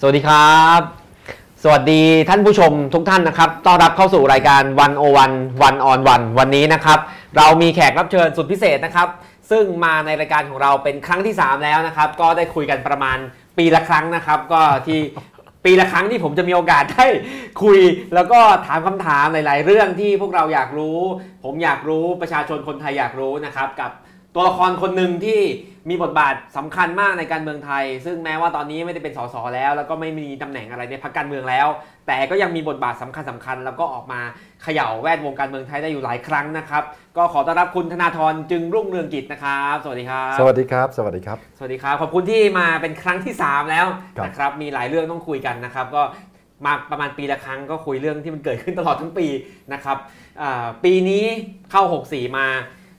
สวัสดีครับ สวัสดีท่านผู้ชมทุกท่านนะครับต้อนรับเข้าสู่รายการวันโอวันวันออนวันวันนี้นะครับ เรามีแขกรับเชิญสุดพิเศษนะครับ ซึ่งมาในรายการของเราเป็นครั้งที่ 3 แล้วนะครับ ก็ได้คุยกันประมาณปีละครั้งนะครับ ก็ที่ปีละครั้งที่ผมจะมีโอกาสได้คุย แล้วก็ถามคำถามหลาย ๆ เรื่องที่พวกเราอยากรู้ ผมอยากรู้ประชาชนคนไทยอยากรู้นะครับ กับตัวละครคนหนึ่งที่ มีบทบาทสำคัญมากในการเมืองไทย ซึ่งแม้ว่าตอนนี้ไม่ได้เป็นสสแล้ว แล้วก็ไม่มีตำแหน่งอะไรในพรรคการเมืองแล้ว แต่ก็ยังมีบทบาทสำคัญสคัญๆแล้วก็ออกมาเขย่าแวดวงการเมืองไทยได้อยู่หลายครั้งนะครับ ก็ขอต้อนรับคุณธนาธรจึงรุ่งเรืองกิจนะครับ สวัสดีครับ สวัสดีครับ สวัสดีครับ สวัสดีครับ ขอบคุณที่มาเป็นครั้งที่ 3 แล้วครับนะครับ มีหลายเรื่องต้องคุยกันนะครับ ก็มาประมาณปีละครั้งก็คุยเรื่องที่มันเกิดขึ้นตลอดทั้งปีนะครับอ่าปีนี้เข้า 64 มา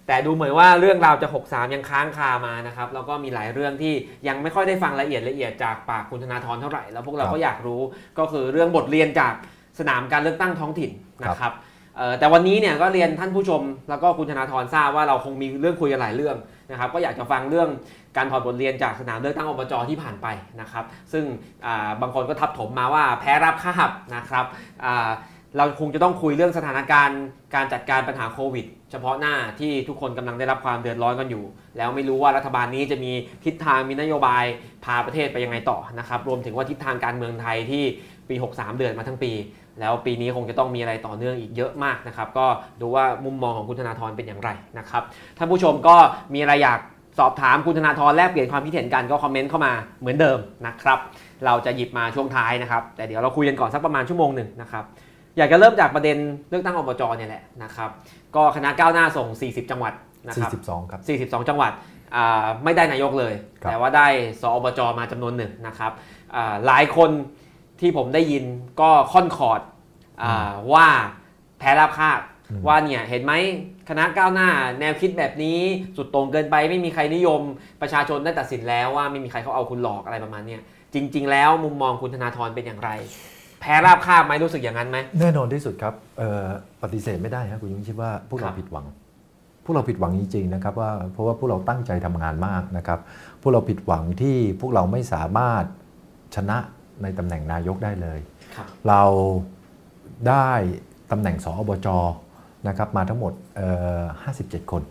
แต่ดูเหมือนว่าเรื่องราวจะ 63 ยังค้างคามานะครับแล้วก็มีหลายเรื่องที่ยังไม่ค่อยได้ฟังละเอียดละเอียดจากปากคุณธนาธรเท่าไหร่แล้วพวกเราครับก็อยากรู้ก็คือเรื่องบทเรียนจากสนามการเลือกตั้งท้องถิ่นนะคครัรับบเอ่อแต่วันนี้เนี่ยก็เรียนท่านผู้ชม แล้วก็คุณธนาธรทราบว่าเราคงมีเรื่องคุยกันหลายเรื่องนะครับก็อยากจะฟังเรื่องการถอดบทเรียนจากสนามเลือกตั้งอบจที่ผ่านไปนะครับ ซึ่งอ่าบางคนก็ทับถมมาว่าแพ้รับคาบนะครับอ่า เราคงจะต้องคุยเรื่องสถานการณ์การจัดการปัญหาโควิด เฉพาะหน้าที่ทุกคนกำลังได้รับความเดือดร้อนกันอยู่ แล้วไม่รู้ว่ารัฐบาลนี้จะมีทิศทางมีนโยบายพาประเทศไปยังไงต่อนะครับรวมถึงว่าทิศทางการเมืองไทยที่ปี 63 เดือนมาทั้งปี แล้วปีนี้คงจะต้องมีอะไรต่อเนื่องอีกเยอะมากนะครับก็ดูว่ามุมมองของคุณธนาธรเป็นอย่างไรนะครับท่านผู้ชมก็มีอะไรอยากสอบถามคุณธนาธรแลกเปลี่ยนความคิดเห็นกันก็คอมเมนต์เข้ามาเหมือนเดิมนะครับเราจะหยิบมาช่วงท้ายนะครับแต่เดี๋ยวเราคุยกันก่อนสักประมาณชั่วโมงหนึ่งนะครับ อยากจะเริ่มจากประเด็นเลือกตั้งอบจเนี่ยแหละนะครับก็คณะก้าวหน้าส่ง 40 จังหวัดนะครับ42 ครับ 42 จังหวัดอ่าไม่ได้นายกเลยครับแต่ว่าได้สอบจมาจำนวนหนึ่งนะครับอ่าหลายคนที่ผมได้ยินก็ค่อนคอร์ดอ่าว่าแพ้ราบคาบอืมว่าเนี่ยเห็นไหมคณะก้าวหน้าแนวคิดแบบนี้สุดโต่งเกินไปไม่มีใครนิยม ประชาชนได้ตัดสินแล้วว่าไม่มีใครเขาเอาคุณหลอกอะไรประมาณเนี้ยจริง ๆ แล้วมุมมองคุณธนาธรเป็นอย่างไร แพ้ราบคาบไหมรู้สึกอย่างนั้นไหมแน่นอนที่สุดครับเอ่อปฏิเสธไม่ได้ครับคุณยิ่งคิดว่าพวกครัเราบผิดหวัง พวกเราผิดหวังจริงๆนะครับว่าเพราะว่าพวกเราตั้งใจทำงานมากนะครับพวกเราผิดหวังที่พวกเราไม่สามารถชนะในตำแหน่งนายกได้เลยครับเราได้ตำแหน่งสอบจนะครับมาทั้งหมดเอ่อ57 คน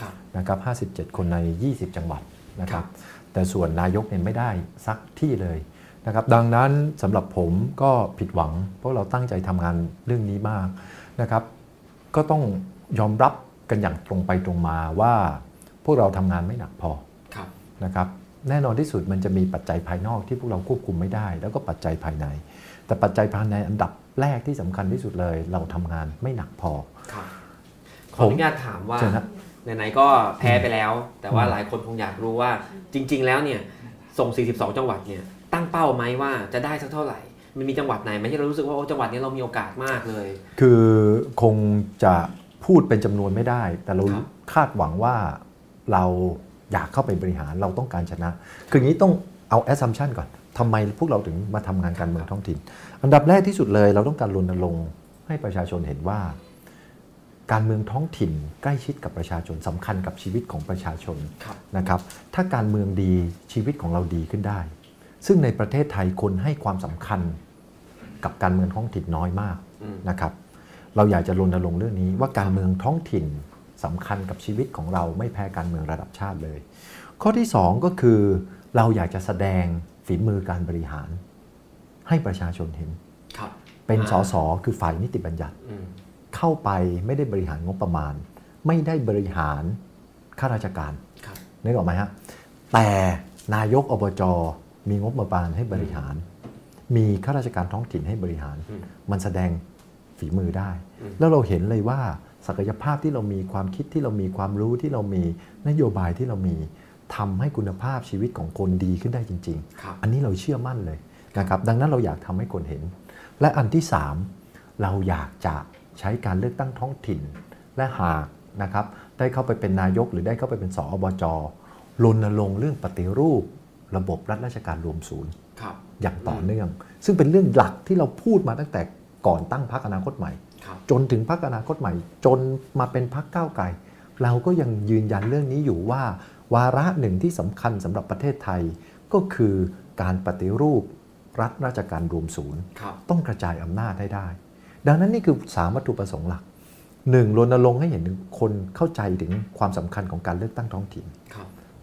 ครับนะครับ 57 คนใน 20 จังหวัดนะคครัรับบแต่ส่วนนายกเนี่ยไม่ได้สักที่เลย นะครับดังนั้นสำหรับผมก็ผิดหวัง เพราะเราตั้งใจทำงานเรื่องนี้มากนะครับ ก็ต้องยอมรับกันอย่างตรงไปตรงมาว่า พวกเราทำงานไม่หนักพอครับนะครับแน่นอนที่สุดมันจะมีปัจจัยภายนอกที่พวกเราควบคุมไม่ได้ แล้วก็ปัจจัยภายใน แต่ปัจจัยภายในอันดับแรกที่สำคัญที่สุดเลย เราทำงานไม่หนักพอครับขออนุญาตถามว่าเชิญนะไหนๆก็แพ้ไปแล้ว แต่ว่าอืมหลายคนคงอยากรู้ว่าจริง ๆ แล้วเนี่ยส่ง 42 จังหวัดเนี่ย ตั้งเป้าไหมว่าจะได้สักเท่าไหร่ มันมีจังหวัดไหนไหมที่เรารู้สึกว่าโอ้จังหวัดนี้เรามีโอกาสมากเลย คือคงจะพูดเป็นจำนวนไม่ได้ แต่เราครับคาดหวังว่าเราอยากเข้าไปบริหารเราต้องการชนะ คืออย่างนี้ต้องเอา assumption ก่อนทำไมพวกเราถึงมาทำงานการเมืองท้องถิ่น อันดับแรกที่สุดเลย เราต้องการรณรงค์ให้ประชาชนเห็นว่า การเมืองท้องถิ่นใกล้ชิดกับประชาชนสำคัญกับชีวิตของประชาชนครับนะครับ ถ้าการเมืองดีชีวิตของเราดีขึ้นได้ ซึ่งในประเทศไทยคนให้ความสำคัญกับการเมืองท้องถิ่นน้อยมากอืมนะครับ เราอยากจะรณรงค์เรื่องนี้ว่าการเมืองท้องถิ่นสำคัญกับชีวิตของเราไม่แพ้การเมืองระดับชาติเลย ข้อที่สองก็คือเราอยากจะแสดงฝีมือการบริหาร ให้ประชาชนเห็นครับเป็นอ่าสสคือฝ่ายนิติบัญญัติอืมเข้าไปไม่ได้บริหารงบประมาณ ไม่ได้บริหารข้าราชการครับนึกออกไหมฮะแต่นายกอบจ มีงบประมาณให้บริหาร มีข้าราชการท้องถิ่นให้บริหารอืมมันแสดงฝีมือได้อืมแล้วเราเห็นเลยว่าศักยภาพที่เรามีความคิดที่เรามีความรู้ที่เรามีนโยบายที่เรามีทำให้คุณภาพชีวิตของคนดีขึ้นได้จริงๆครับอันนี้เราเชื่อมั่นเลยนะครับดังนั้นเราอยากทำให้คนเห็น และอันที่ 3 เราอยากจะใช้การเลือกตั้งท้องถิ่น และหากนะครับได้เข้าไปเป็นนายกหรือได้เข้าไปเป็นสอบจรณรงค์เรื่องปฏิรูป ระบบรัฐราชการรวมศูนย์ครับอย่างต่อเนื่อง ซึ่งเป็นเรื่องหลักที่เราพูดมาตั้งแต่ก่อนตั้งพรรคอนาคตใหม่ครับจนถึงพรรคอนาคตใหม่ จนมาเป็นพรรคก้าวไกล เราก็ยังยืนยันเรื่องนี้อยู่ว่า วาระหนึ่งที่สำคัญสำหรับประเทศไทย ก็คือการปฏิรูปรัฐราชการรวมศูนย์ครับต้องกระจายอำนาจให้ได้ ดังนั้นนี่คือสามวัตถุประสงค์หลักหนึ่งรณรงค์ให้เห็นถึงคนเข้าใจถึงความสำคัญของการเลือกตั้งท้องถิ่นครับ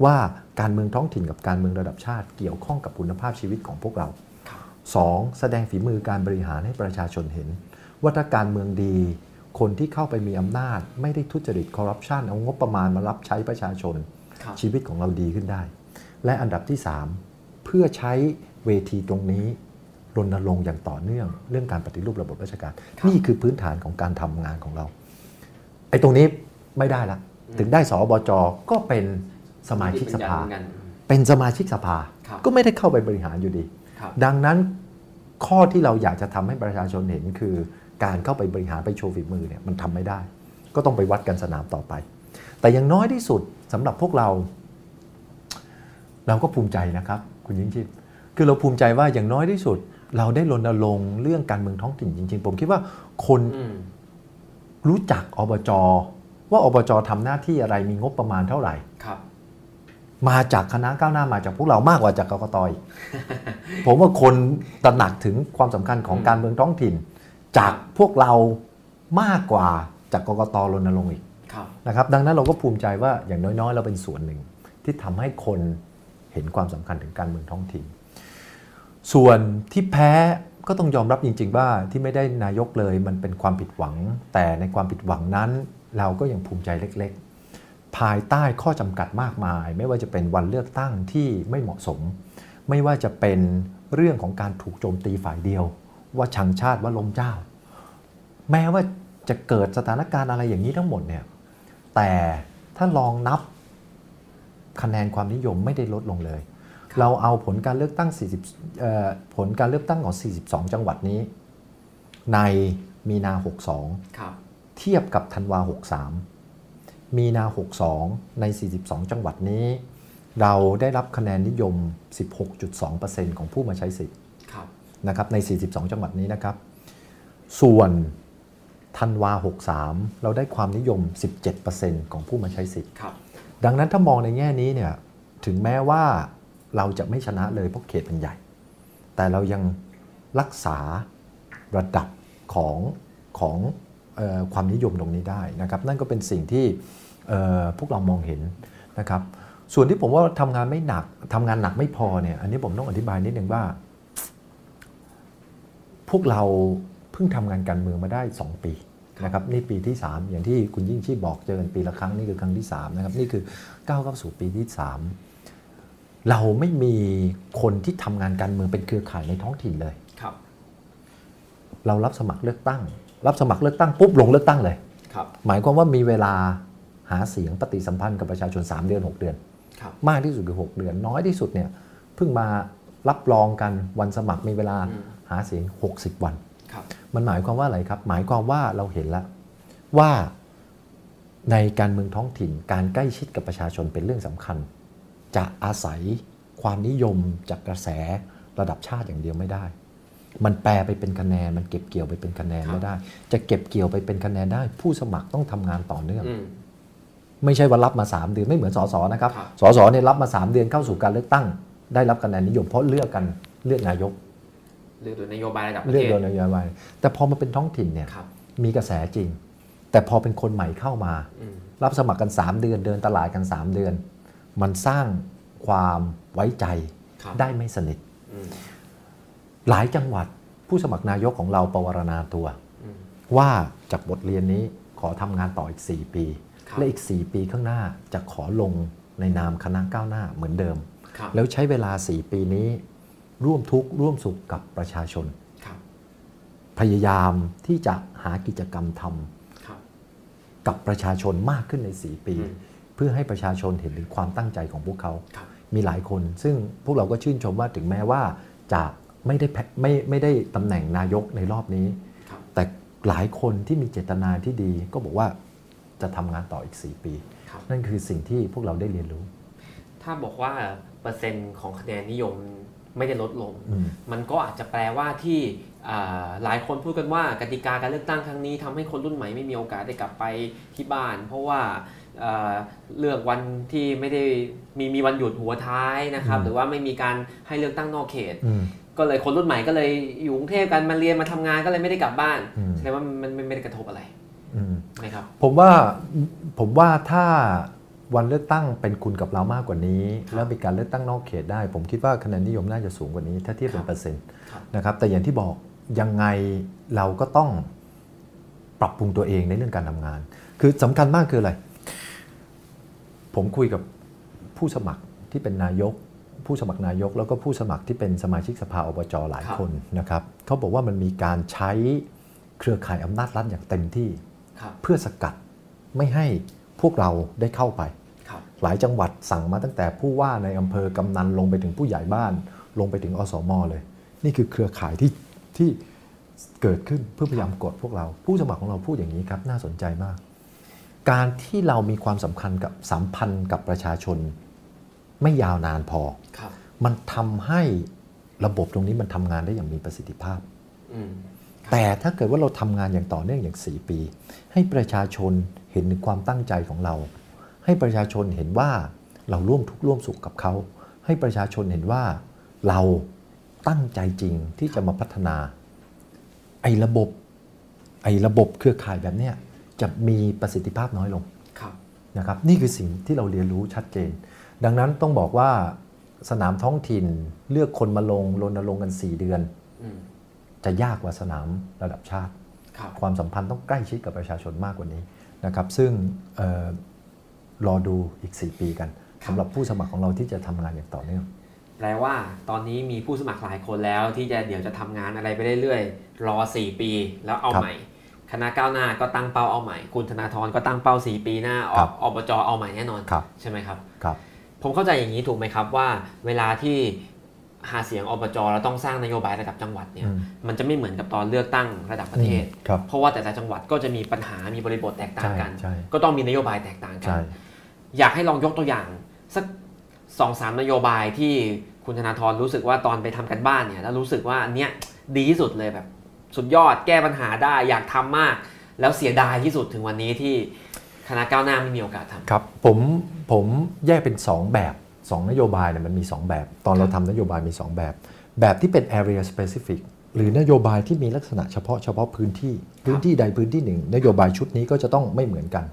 ว่าการเมืองท้องถิ่นกับการเมืองระดับชาติ เกี่ยวข้องกับคุณภาพชีวิตของพวกเราครับ 2. แสดงฝีมือการบริหารให้ประชาชนเห็น ว่าถ้าการเมืองดี คนที่เข้าไปมีอำนาจ ไม่ได้ทุจริตคอร์รัปชันเอางบประมาณมารับใช้ประชาชนครับชีวิตของเราดีขึ้นได้ และอันดับที่ 3 เพื่อใช้เวทีตรงนี้รณรงค์อย่างต่อเนื่อง เรื่องการปฏิรูประบบราชการ นี่คือพื้นฐานของการทำงานของเราไอ้ตรงนี้ไม่ได้ละถึงได้สอบจก็เป็น สมาชิกสภาที่เป็นยันเหมือนกันเป็นสมาชิกสภาครับก็ไม่ได้เข้าไปบริหารอยู่ดีครับดังนั้นข้อที่เราอยากจะทำให้ประชาชนเห็นคือ การเข้าไปบริหารไปโชว์ฝีมือเนี่ยมันทำไม่ได้ ก็ต้องไปวัดกันสนามต่อไป แต่อย่างน้อยที่สุดสำหรับพวกเรา เราก็ภูมิใจนะครับ คุณยิ่งชีพคือเราภูมิใจว่าอย่างน้อยที่สุด เราได้รณรงค์เรื่องการเมืองท้องถิ่นจริง ๆ ผมคิดว่าคนอืมรู้จักอบจว่าอบจทำหน้าที่อะไรมีงบประมาณเท่าไหร่ครับ มาจากคณะก้าวหน้ามาจากพวกเรามากกว่าจากกกตอีกผมว่าคนตระหนักถึงความสำคัญของอืมการเมืองท้องถิ่น จากพวกเรามากกว่าจากกกตรณรงค์อีกครับนะครับ ดังนั้นเราก็ภูมิใจว่าอย่างน้อยๆ เราเป็นส่วนหนึ่งที่ทำให้คนเห็นความสำคัญถึงการเมืองท้องถิ่น ส่วนที่แพ้ก็ต้องยอมรับจริง ๆ ว่าที่ไม่ได้นายกเลยมันเป็นความผิดหวัง แต่ในความผิดหวังนั้น เราก็ยังภูมิใจเล็ก ๆ ภายใต้ข้อจำกัดมากมาย ไม่ว่าจะเป็นวันเลือกตั้งที่ไม่เหมาะสม ไม่ว่าจะเป็นเรื่องของการถูกโจมตีฝ่ายเดียว ว่าชังชาติว่าล้มเจ้า แม้ว่าจะเกิดสถานการณ์อะไรอย่างนี้ทั้งหมดเนี่ยแต่ถ้าลองนับคะแนนความนิยมไม่ได้ลดลงเลยครับเราเอาผลการเลือกตั้ง 40เอ่อผลการเลือกตั้งของ 42 จังหวัดนี้ ในมีนา 62ครับเทียบกับธันวา 63 มีนา 62 ใน 42 จังหวัดนี้ เราได้รับคะแนนนิยม 16.2%ของผู้มาใช้สิทธิ์ครับนะครับใน 42 จังหวัดนี้นะครับ ส่วนธันวา 63 เราได้ความนิยม 17%ของผู้มาใช้สิทธิ์ครับดังนั้นถ้ามองในแง่นี้เนี่ยถึงแม้ว่าเราจะไม่ชนะเลยเพราะเขตมันใหญ่ แต่เรายังรักษาระดับของของเออความนิยมตรงนี้ได้นะครับ นั่นก็เป็นสิ่งที่เอ่อ พวกเรามองเห็นนะครับส่วนที่ผมว่าทำงานไม่หนักทำงานหนักไม่พอเนี่ยอันนี้ผมต้องอธิบายนิดนึงว่า พวกเราเพิ่งทำงานการเมืองมาได้ 2 ปีนะครับนี่ปีที่ 3 อย่างที่คุณยิ่งชีพบอกเจอกันปีละครั้งนี่คือครั้งที่3นะครับนี่คือก้าวเข้าสู่ปีที่ 3 เราไม่มีคนที่ทำงานการเมืองเป็นเครือข่ายในท้องถิ่นเลยครับ เรารับสมัครเลือกตั้ง รับสมัครเลือกตั้งปุ๊บลงเลือกตั้งเลยครับหมายความว่ามีเวลา หาเสียงปฏิสัมพันธ์กับประชาชน 3 เดือน 6 เดือนครับมากที่สุดคือ 6 เดือน น้อยที่สุดเนี่ยเพิ่งมารับรองกันวันสมัครมีเวลาอืมหาเสียง 60 วันครับมันหมายความว่าอะไรครับ หมายความว่าเราเห็นแล้วว่าในการเมืองท้องถิ่นการใกล้ชิดกับประชาชนเป็นเรื่องสำคัญ จะอาศัยความนิยมจากกระแสระดับชาติอย่างเดียวไม่ได้ มันแปลไปเป็นคะแนน มันเก็บเกี่ยวไปเป็นคะแนนครับไม่ได้ จะเก็บเกี่ยวไปเป็นคะแนนได้ ผู้สมัครต้องทำงานต่อเนื่องอืม ไม่ใช่ว่ารับมา 3 เดือนไม่เหมือนสสนะครับครับสสเนี่ยรับมา 3 เดือนเข้าสู่การเลือกตั้ง ได้รับคะแนนนิยมเพราะเลือกกันเลือกนายกเรื่องโดยนโยบายระดับประเลือกเทศโดยนโยบายแต่พอมาเป็นท้องถิ่นเนี่ยครับมีกระแสจริง แต่พอเป็นคนใหม่เข้ามาอืมรับสมัครกัน 3 เดือนเดินตลาดกัน 3 เดือน มันสร้างความไว้ใจครับได้ไม่สนิทอืมหลายจังหวัดผู้สมัครนายกของเราประวรณาตัวอืมว่าจากบทเรียนนี้ขอทำงานต่ออีก 4 ปีครับ และอีก 4 ปีข้างหน้าจะขอลงในนามคณะก้าวหน้าเหมือนเดิมครับแล้วใช้เวลา 4 ปีนี้ ร่วมทุกข์ร่วมสุขกับประชาชนครับพยายามที่จะหากิจกรรมทำครับกับประชาชนมากขึ้นใน 4 ปีอืมเพื่อให้ประชาชนเห็นถึงความตั้งใจของพวกเขาครับมีหลายคน ซึ่งพวกเราก็ชื่นชมว่าถึงแม้ว่าจะไม่ได้แพ้ไม่ไม่ได้ตำแหน่งนายกในรอบนี้ครับแต่หลายคนที่มีเจตนาที่ดีก็บอกว่า จะทำงานต่ออีก 4 ปีครับนั่นคือสิ่งที่พวกเราได้เรียนรู้ ถ้าบอกว่าเปอร์เซ็นต์ของคะแนนนิยมไม่ได้ลดลงอืมมันก็อาจจะแปลว่าที่อ่าหลายคนพูดกันว่ากติกาการเลือกตั้งครั้งนี้ทำให้คนรุ่นใหม่ไม่มีโอกาสได้กลับไปที่บ้าน เพราะว่าอ่าเลือกวันที่ไม่ได้มีมีวันหยุดหัวท้ายนะครับอืมหรือว่าไม่มีการให้เลือกตั้งนอกเขตอืมก็เลยคนรุ่นใหม่ก็เลยอยู่กรุงเทพกันมาเรียนมาทำงานก็เลยไม่ได้กลับบ้านอืมแสดงว่ามันมันไม่ได้กระทบอะไรอืม นะครับผมว่าผมว่าถ้าวันเลือกตั้งเป็นคุณกับเรามากกว่านี้ครับแล้วมีการเลือกตั้งนอกเขตได้ ผมคิดว่าคะแนนนิยมน่าจะสูงกว่านี้ ถ้าเทียบเป็ครันบเปอร์เซ็นต์ครับนะครับแต่อย่างที่บอกยังไงเราก็ต้องปรับปรุงตัวเองในเรื่องการทำงาน คือสำคัญมากคืออะไร ผมคุยกับผู้สมัครที่เป็นนายก ผู้สมัครนายก แล้วก็ผู้สมัครที่เป็นสมาชิกสภาอบจหลายครับคนนะครับเขาบอกว่ามันมีการใช้เครือข่ายอำนาจรัฐอย่างเต็มที่ครับ เพื่อสกัดไม่ให้พวกเราได้เข้าไปครับหลายจังหวัดสั่งมาตั้งแต่ผู้ว่าในอำเภอกำนันลงไปถึงผู้ใหญ่บ้าน ลงไปถึงอสมเลย นี่คือเครือข่ายที่ที่เกิดขึ้นเพื่อพยายามกดพวกเรา ผู้สมัครของเราพูดอย่างนี้ครับน่าสนใจมาก การที่เรามีความสำคัญกับสัมพันธ์กับประชาชน ไม่ยาวนานพอครับมันทำให้ระบบตรงนี้มันทำงานได้อย่างมีประสิทธิภาพอืม แต่ถ้าเกิดว่าเราทำงานอย่างต่อเนื่องอย่าง 4 ปี ให้ประชาชนเห็นถึงความตั้งใจของเรา ให้ประชาชนเห็นว่าเราร่วมทุกข์ร่วมสุขกับเขา ให้ประชาชนเห็นว่าเราตั้งใจจริงที่จะมาพัฒนา ไอ้ระบบ ไอ้ระบบเครือข่ายแบบเนี้ยจะมีประสิทธิภาพน้อยลงครับนะครับ นี่คือสิ่งที่เราเรียนรู้ชัดเจน ดังนั้นต้องบอกว่าสนามท้องถิ่นเลือกคนมาลงรณรงค์กัน 4 เดือนอืม จะยากกว่าสนามระดับชาติครับความสัมพันธ์ต้องใกล้ชิดกับประชาชนมากกว่านี้นะครับ ซึ่งเออรอดูอีก 4 ปีกันสำหรับผู้สมัครของเราที่จะทำงานอย่างต่อเนื่องแปลว่าตอนนี้มีผู้สมัครหลายคนแล้วที่จะเดี๋ยวจะทำงานอะไรไปเรื่อยๆรอ 4 ปีแล้วเอาครับใหม่คณะก้าวหน้าก็ตั้งเป้าเอาใหม่ คุณธนาธรก็ตั้งเป้า 4 ปีหน้าอครัอบอบจเอาใหม่แน่นอนครับใช่ไหมครับครับ ผมเข้าใจอย่างนี้ถูกไหมครับว่า เวลาที่ หาเสียงอบจแล้วต้องสร้างนโยบายระดับจังหวัดเนี่ยอืมมันจะไม่เหมือนกับตอนเลือกตั้งระดับประเทศครับเพราะว่าแต่ละจังหวัดก็จะมีปัญหามีบริบทแตกต่างกันใช่ใช่ก็ต้องมีนโยบายแตกต่างกัใช่อยากให้ลองยกตัวอย่างสักสองสามนโยบายที่คุณธนาธรรู้สึกว่าตอนไปทำกันบ้านเนี่ยแล้วรู้สึกว่าอันเนี้ยดีที่สุดเลยแบบ สุดยอดแก้ปัญหาได้อยากทำมาก แล้วเสียดายที่สุดถึงวันนี้ที่คณะก้าวหน้าไม่มีโอกาสทำครับผมผมแยกเป็น 2 แบบ 2 นโยบายเนี่ยมันมี 2 แบบ ตอนเราทำนโยบายมี 2 แบบ แบบที่เป็น area specific หรือนโยบายที่มีลักษณะเฉพาะเฉพาะพื้นที่ พื้นที่ใดพื้นที่หนึ่ง นโยบายชุดนี้ก็จะต้องไม่เหมือนกัน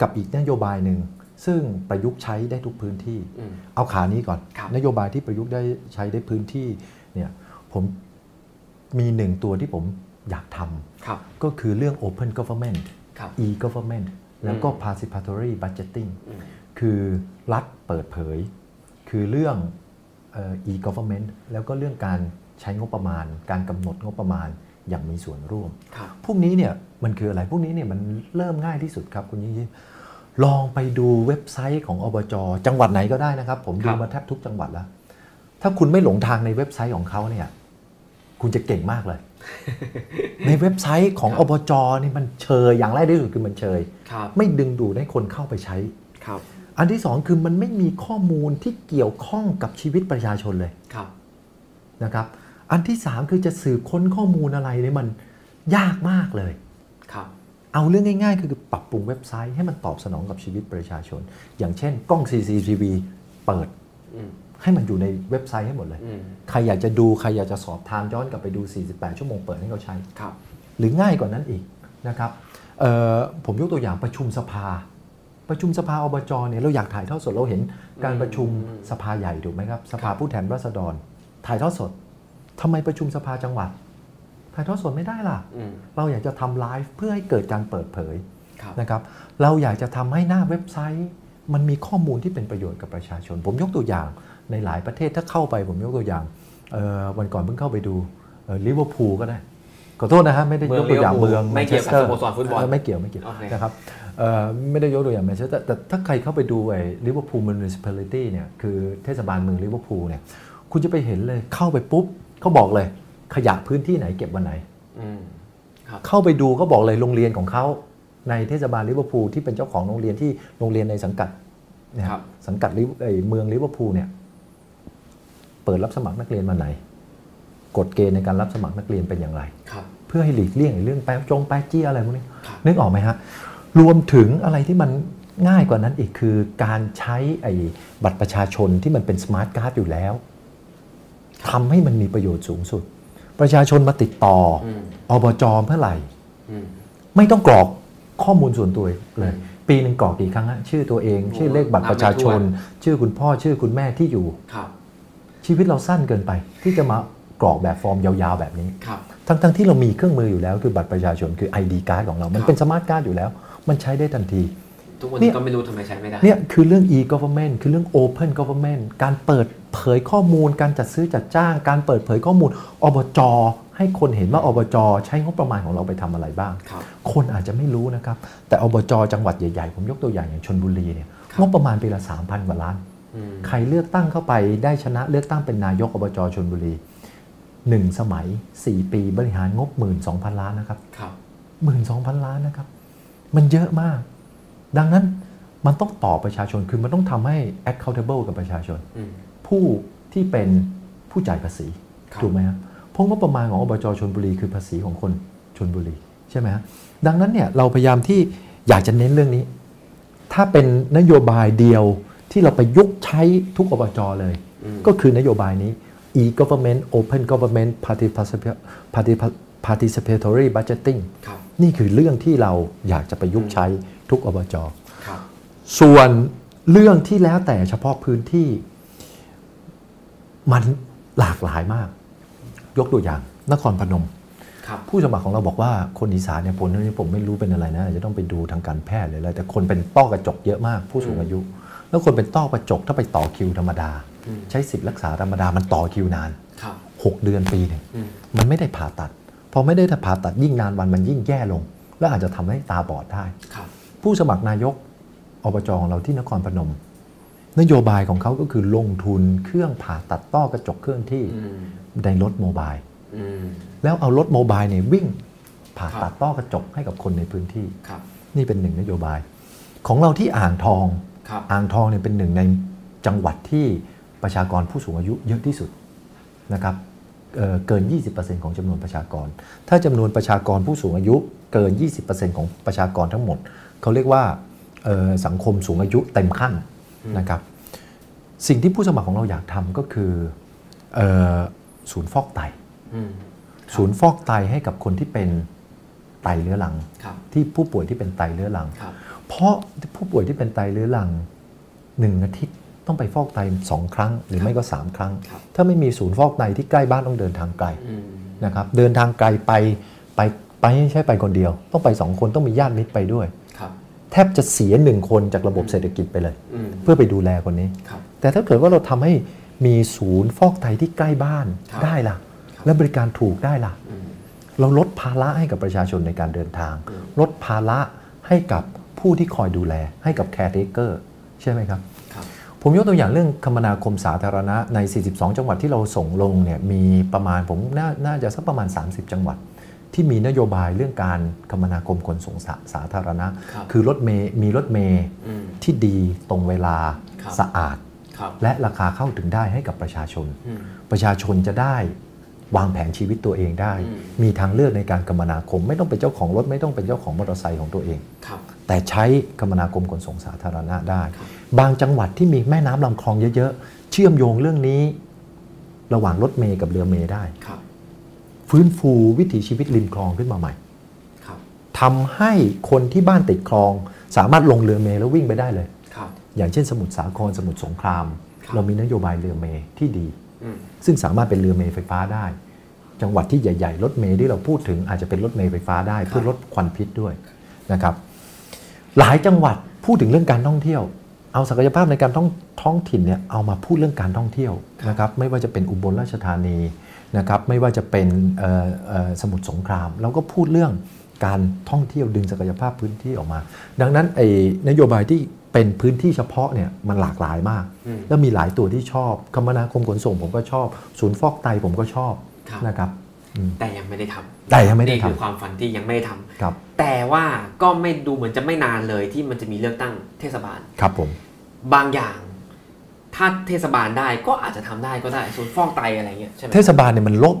กับอีกนโยบายหนึ่งซึ่งประยุกต์ใช้ได้ทุกพื้นที่อืมเอาขานี้ก่อนครับนโยบายที่ประยุกต์ได้ใช้ได้พื้นที่เนี่ยผมมีหนึ่งตัวที่ผมอยากทครับำก็คือเรื่อง open government ครับ e-government แล้วก็อืม participatory budgeting อืมคือรัฐเปิดเผย คือเรื่องเอ่อ e-government แล้วก็เรื่องการใช้งบประมาณ การกำหนดงบประมาณอย่างมีส่วนร่วมครับพวกนี้เนี่ยมันคืออะไร พวกนี้เนี่ยมันเริ่มง่ายที่สุดครับคุณยิ่งยิ่งลองไปดูเว็บไซต์ของอบจ จังหวัดไหนก็ได้นะครับ ผมครัดูบมาแทบทุกจังหวัดแล้ว ถ้าคุณไม่หลงทางในเว็บไซต์ของเขาเนี่ย คุณจะเก่งมากเลย ในเว็บไซต์ของอบจนี่มันเชยอย่างแรกที่สุดคือมันเชยครับไม่ดึงดูดให้คนเข้าไปใช้ ครับ อันที่สองคือมันไม่มีข้อมูลที่เกี่ยวข้องกับชีวิตประชาชนเลยครับนะครับ อันที่สามคือจะสืบค้นข้อมูลอะไรเนี่ยมันยากมากเลยครับเอาเรื่องง่าย ๆ คือปรับปรุงเว็บไซต์ให้มันตอบสนองกับชีวิตประชาชน อย่างเช่น กล้อง CCTV เปิดอืมให้มันอยู่ในเว็บไซต์ให้หมดเลยอืมใครอยากจะดูใครอยากจะสอบทานย้อนกลับไปดู 48 ชั่วโมงเปิดให้เขาใช้ครับหรือง่ายกว่านั้นอีกนะครับเอ่อผมยกตัวอย่างประชุมสภา ประชุมสภาอบจเนี่ยเราอยากถ่ายทอดสดเราเห็นการประชุมอืมสภาใหญ่ถูกไหมครับสคภารับผู้แทนราษฎร ถ่ายทอดสดทำไมประชุมสภาจังหวัด ถ่ายทอดสดไม่ได้ล่ะอืมเราอยากจะทำไลฟ์เพื่อให้เกิดการเปิดเผยครับนะครับ เราอยากจะทำให้หน้าเว็บไซต์ มันมีข้อมูลที่เป็นประโยชน์กับประชาชน ผมยกตัวอย่างในหลายประเทศถ้าเข้าไปผมยกตัวอย่างเอ่อวันก่อนเพิ่งเข้าไปดูลิเวอร์พูลก็ได้ขอโทษนะฮะไม่ได้ยกตัวอย่างเมืเมือองงไม่เกี่ยวกับ Manchester สโมสรฟุตบอลเไม่เกี่ยวไม่เกี่ยวโอเคนะครับเอ่อ ไม่ได้ยกตัวอย่างแมนเชสเตอร์แต่ถ้าใครเข้าไปดูไอ้ Liverpool municipality เนี่ยคือเทศบาลเมืองลิเวอร์พูลเนี่ยคุณจะไปเห็นเลยเข้าไปปุ๊บเขาบอกเลย ขยะพื้นที่ไหนเก็บวันไหนอืมครับเข้าไปดูก็บอกเลยโรงเรียนของเขาในเทศบาลลิเวอร์พูลที่เป็นเจ้าของโรงเรียนที่โรงเรียนในสังกัดเนี่ยครับสังกัดลิเวเอ่ยเมืองลิเวอร์พูลเนี่ยเปิดรับสมัครนักเรียนวันไหนกฎเกณฑ์ในการรับสมัครนักเรียนเป็นอย่างไรครับเพื่อให้หลีกเลี่ยงไอ้เรื่องแป๊ะจงแป๊ะเจี๊ยะอะไรพวกนี้ครับนึกออกไหมฮะ รวมถึงอะไรที่มันง่ายกว่านั้นอีกคือการใช้ไอ้บัตรประชาชนที่มันเป็นสมาร์ทการ์ดอยู่แล้วทำให้มันมีประโยชน์สูงสุด ประชาชนมาติดต่ออืมอบจเมื่อไหร่อืมไม่ต้องกรอกข้อมูลส่วนตัวเลยอืมปีหนึ่งกรอกกี่ครั้งฮะชื่อตัวเองโอ้ชื่อเลขบัตรประชาชนนับไม่ถ้ชื่อคุณพ่อชื่อคุณแม่ที่อยู่ครับชีวิตเราสั้นเกินไป ที่จะมากรอกแบบฟอร์มยาวๆแบบนี้ครับทั้งๆที่เรามีเครื่องมืออยู่แล้วคือบัตรประชาชนคือ ID การ์ดของเรา มันครับเป็นสมาร์ทการ์ดอยู่แล้ว มันใช้ได้ทันที ทุกวันนี้เนี่ยก็ไม่รู้ทำไมใช้ไม่ได้ เนี่ยคือเรื่อง e-government คือเรื่อง open government การเปิดเผยข้อมูล การจัดซื้อจัดจ้าง การเปิดเผยข้อมูลอบจให้คนเห็นว่าอบจใช้งบประมาณของเราไปทำอะไรบ้างครับคนอาจจะไม่รู้นะครับ แต่อบจจังหวัดใหญ่ๆ ผมยกตัวอย่างอย่างชลบุรีเนี่ยครับงบประมาณปีละ3,000กว่าล้านอืมใครเลือกตั้งเข้าไปได้ชนะเลือกตั้งเป็นนายกอบจชนบุรีหนึ่งสมัย 4 ปีบริหารงบ12,000ล้านนะครับครับ12,000ล้านนะครับ มันเยอะมาก ดังนั้นมันต้องตอบประชาชนคือมันต้องทำให้ accountable กับประชาชนอืมผู้ที่เป็นผู้จ่ายภาษีครับถูกไหมครับเพราะงบประมาณของอบจชนบุรีคือภาษีของคนชนบุรีใช่ไหมครับดังนั้นเนี่ยเราพยายามที่อยากจะเน้นเรื่องนี้ ถ้าเป็นนโยบายเดียวที่เราไปยุกใช้ทุกอบจเลยอืมก็คือนโยบายนี้ e-government open government particip- particip- participatory budgeting ครับนี่คือเรื่องที่เราอยากจะประยุกต์ใช้ทุกอบจครับส่วนเรื่องที่แล้วแต่เฉพาะพื้นที่มันหลากหลายมาก ยกตัวอย่าง นครพนมครับผู้สมัครของเราบอกว่าคนอีสานเนี่ยผมนี่ผมไม่รู้เป็นอะไรนะอาจจะต้องไปดูทางการแพทย์เลยอะไรแต่คนเป็นต้อกระจกเยอะมาก ผู้สูงอายุ แล้วคนเป็นต้อกระจกถ้าไปต่อคิวธรรมดาอืมใช้สิทธิ์รักษาธรรมดามันต่อคิวนานครับ6เดือนปีหนึ่งอืมมันไม่ได้ผ่าตัด พอไม่ได้ผ่าตัดยิ่งนานวันมันยิ่งแย่ลง แล้วอาจจะทำให้ตาบอดได้ครับผู้สมัครนายกอบจของเราที่นครพนม นโยบายของเขาก็คือลงทุนเครื่องผ่าตัดต้อกระจกเคลื่อนที่อืมในรถโมบายอืมแล้วเอารถโมบายเนี่ยวิ่งผ่าครับตัดต้อกระจกให้กับคนในพื้นที่ครับนี่เป็นหนึ่งนโยบาย ของเราที่อ่างทองครับอ่างทองเนี่ยเป็นหนึ่งในจังหวัดที่ประชากรผู้สูงอายุเยอะที่สุดนะครับ เอ่อเกิน 20%ของจำนวนประชากร ถ้าจำนวนประชากรผู้สูงอายุเกิน 20%ของประชากรทั้งหมด เขาเรียกว่าเอ่อสังคมสูงอายุเต็มขั้นนะครับ สิ่งที่ผู้สมัครของเราอยากทำก็คือเอ่อศูนย์ฟอกไตอืมศูนย์ฟอกไตให้กับคนที่เป็นไตเรื้อรังครับที่ผู้ป่วยที่เป็นไตเรื้อรังครับเพราะผู้ป่วยที่เป็นไตเรื้อรังหนึ่งอาทิตย์ ต้องไปฟอกไตสองครั้ง หรือไม่ก็ 3 ครั้งครับถ้าไม่มีศูนย์ฟอกไตที่ใกล้บ้านต้องเดินทางไกลอืมนะครับเดินทางไกลไปไปไปไม่ใช่ไปคนเดียว ต้องไป 2 คนต้องมีญาติมิตรไปด้วยครับแทบจะเสียหนึ่งคนจากระบบเศรษฐกิจไปเลยอืมเพื่อไปดูแลคนนี้ครับแต่ถ้าเกิดว่าเราทำให้มีศูนย์ฟอกไตที่ใกล้บ้านครับได้ล่ะครับและบริการถูกได้ล่ะอืมเราลดภาระให้กับประชาชนในการเดินทางอืมลดภาระให้กับผู้ที่คอยดูแลให้กับ caretaker ใช่ไหมครับครับ ผมยกตัวอย่างเรื่องคมนาคมสาธารณะใน 42 จังหวัดที่เราส่งลงเนี่ยมีประมาณผมนาน่าจะสักประมาณ 30 จังหวัด ที่มีนโยบายเรื่องการคมนาคมขนส่งสาสาธารณะครับคือรถเมย์มีรถเมย์อืมที่ดีตรงเวลาครับสะอาดครับและราคาเข้าถึงได้ให้กับประชาชนอืมประชาชนจะได้วางแผนชีวิตตัวเองได้อืมมีทางเลือกในการคมนาคม ไม่ต้องเป็นเจ้าของรถไม่ต้องเป็นเจ้าของมอเตอร์ไซค์ของตัวเองครับแต่ใช้คมนาคมขนส่งสาธารณะได้ครั บบางจังหวัดที่มีแม่น้ำลำคลองเยอะๆ เชื่อมโยงเรื่องนี้ ระหว่างรถเมย์กับเรือเมย์ได้ครับ ฟื้นฟูวิถีชีวิตริมคลองขึ้นมาใหม่ครับทำให้คนที่บ้านติดคลอง สามารถลงเรือเมย์แล้ววิ่งไปได้เลยครับอย่างเช่นสมุทรสาครสมุทรสงครามครับเรามีนโยบายเรือเมย์ที่ดีอืมซึ่งสามารถเป็นเรือเมล์ไฟฟ้าได้ จังหวัดที่ใหญ่ๆรถเมล์ที่เราพูดถึงอาจจะเป็นรถเมล์ไฟฟ้าได้เพื่อลดควันพิษด้วยนะครับ หลายจังหวัดพูดถึงเรื่องการท่องเที่ยว เอาศักยภาพในการท่องท้องถิ่นเนี่ยเอามาพูดเรื่องการท่องเที่ยวนะครับไม่ว่าจะเป็นอุบลราชธานีนะครับไม่ว่าจะเป็นเอ่อเอ่อสมุทรสงคราม เราก็พูดเรื่องการท่องเที่ยวดึงศักยภาพพื้นที่ออกมา ดังนั้นไอ้นโยบายที่เป็นพื้นที่เฉพาะเนี่ยมันหลากหลายมากอืมแล้วมีหลายตัวที่ชอบ คมนาคมขนส่งผมก็ชอบ ศูนย์ฟอกไตผมก็ชอบครับนะครับอืม แต่ยังไม่ได้ทำแต่ยังไม่ได้นี่คือทำความฝันที่ยังไม่ได้ทำครับ แต่ว่าก็ไม่ดูเหมือนจะไม่นานเลยที่มันจะมีเลือกตั้งเทศบาลครับผม บางอย่าง ถ้าเทศบาลได้ก็อาจจะทำได้ก็ได้ส่วนย์ฟอกไตอะไรเงี้ยใช่ไหมเทศบาลเนี่ยมันลด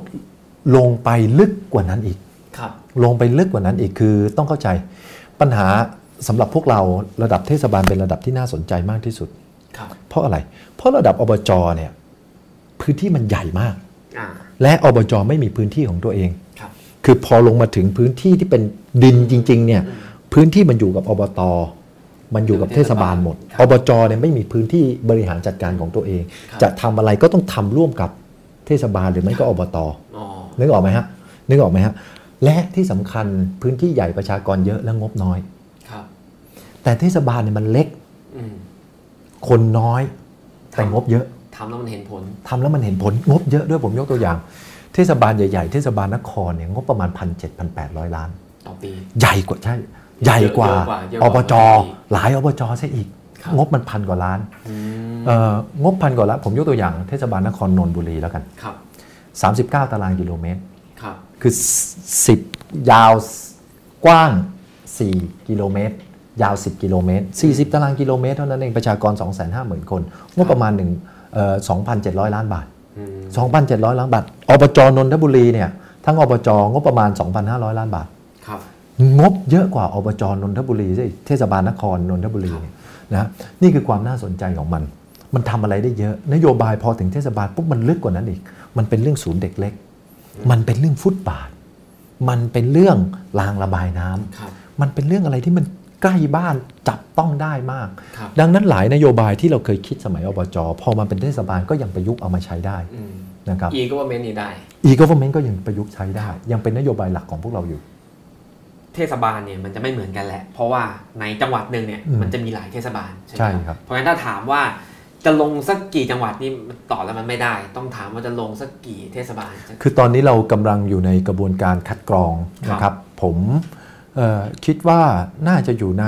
ลงไปลึกกว่านั้นอีกครับ ลงไปลึกกว่านั้นอีกคือต้องเข้าใจ ปัญหาสำหรับพวกเราระดับเทศบาลเป็นระดับที่น่าสนใจมากที่สุดครับเพราะอะไร เพราะระดับอบจเนี่ยพื้นที่มันใหญ่มากอ่า และอบจไม่มีพื้นที่ของตัวเองครับคือพอลงมาถึงพื้นที่ที่เป็นดินจริง ๆ เนี่ย พื้นที่มันอยู่กับอบต มันอยู่กับเทศบาลหมดครับอบจเนี่ยไม่มีพื้นที่บริหารจัดการของตัวเองครับจะทำอะไรก็ต้องทำร่วมกับเทศบาลหรือไม่ก็อบตอ๋อนึกออกไหมฮะนึกออกไหมฮะและที่สำคัญพื้นที่ใหญ่ประชากรเยอะและงบน้อยครับ แต่เทศบาลเนี่ยมันเล็กอืมคนน้อยแต่งบเยอะ ทำแล้วมันเห็นผลทำแล้วมันเห็นผลงบเยอะด้วยผมยกตัวอย่าง เทศบาลใหญ่ๆ เทศบาลนครเนี่ยงบประมาณ 1 7 8 0 0 ล้าน ต่อปี ใหญ่กว่าใช่ ใหญ่กว่าเยอะกว่าเยอะกอว่าบจอีกหลายอบจซะอีกครับงบมันพันกว่าล้านอืมเอ่องบพันกว่าล้านผมยกตัวอย่าง เทศบาลนครนนทบุรีแล้วกันครับ39 ตารางกิโลเมตรครับคือ 10 ยาวกว้าง 4 กิโลเมตรยาว 10 กิโลเมตร 40 ตารางกิโลเมตร เท่านั้นเอง ประชากร 250,000 คน งบประมาณ1เอ่อ 2,700 ล้านบาทอืม2,700 ล้านบาท อบจนนทบุรีเนี่ยทั้งอบจงบประมาณ 2,500 ล้านบาทครับงบเยอะกว่าอบจนนทบุรีซะอีกเทศบาลนครนนทบุรีเนี่ยนะนี่คือความน่าสนใจของมัน มันทำอะไรได้เยอะ นโยบายพอถึงเทศบาลปุ๊บมันลึกกว่านั้นอีก มันเป็นเรื่องศูนย์เด็กเล็ก มันเป็นเรื่องฟุตบาท มันเป็นเรื่องรางระบายน้ำครับมันเป็นเรื่องอะไรที่มัน ใกล้บ้านจับต้องได้มากครับดังนั้นหลายนโยบายที่เราเคยคิดสมัยอบจพอมาเป็นเทศบาลก็ยังประยุกต์เอามาใช้ได้อืมนะครับอีก็ว่าเมนนี่ได้ e-government ก็ยังประยุกต์ใช้ได้ ยังเป็นนโยบายหลักของพวกเราอยู่ เทศบาลเนี่ยมันจะไม่เหมือนกันแหละ เพราะว่าในจังหวัดหนึ่งเนี่ยอืมมันจะมีหลายเทศบาลใช่ไหมใช่ครับเพราะงั้นถ้าถามว่าจะลงสักกี่จังหวัดนี่ตอบแล้วมันไม่ได้ ต้องถามว่าจะลงสักกี่เทศบาล คือตอนนี้เรากำลังอยู่ในกระบวนการคัดกรองครับนะครับ ผมเอ่อ คิดว่าน่าจะอยู่ใน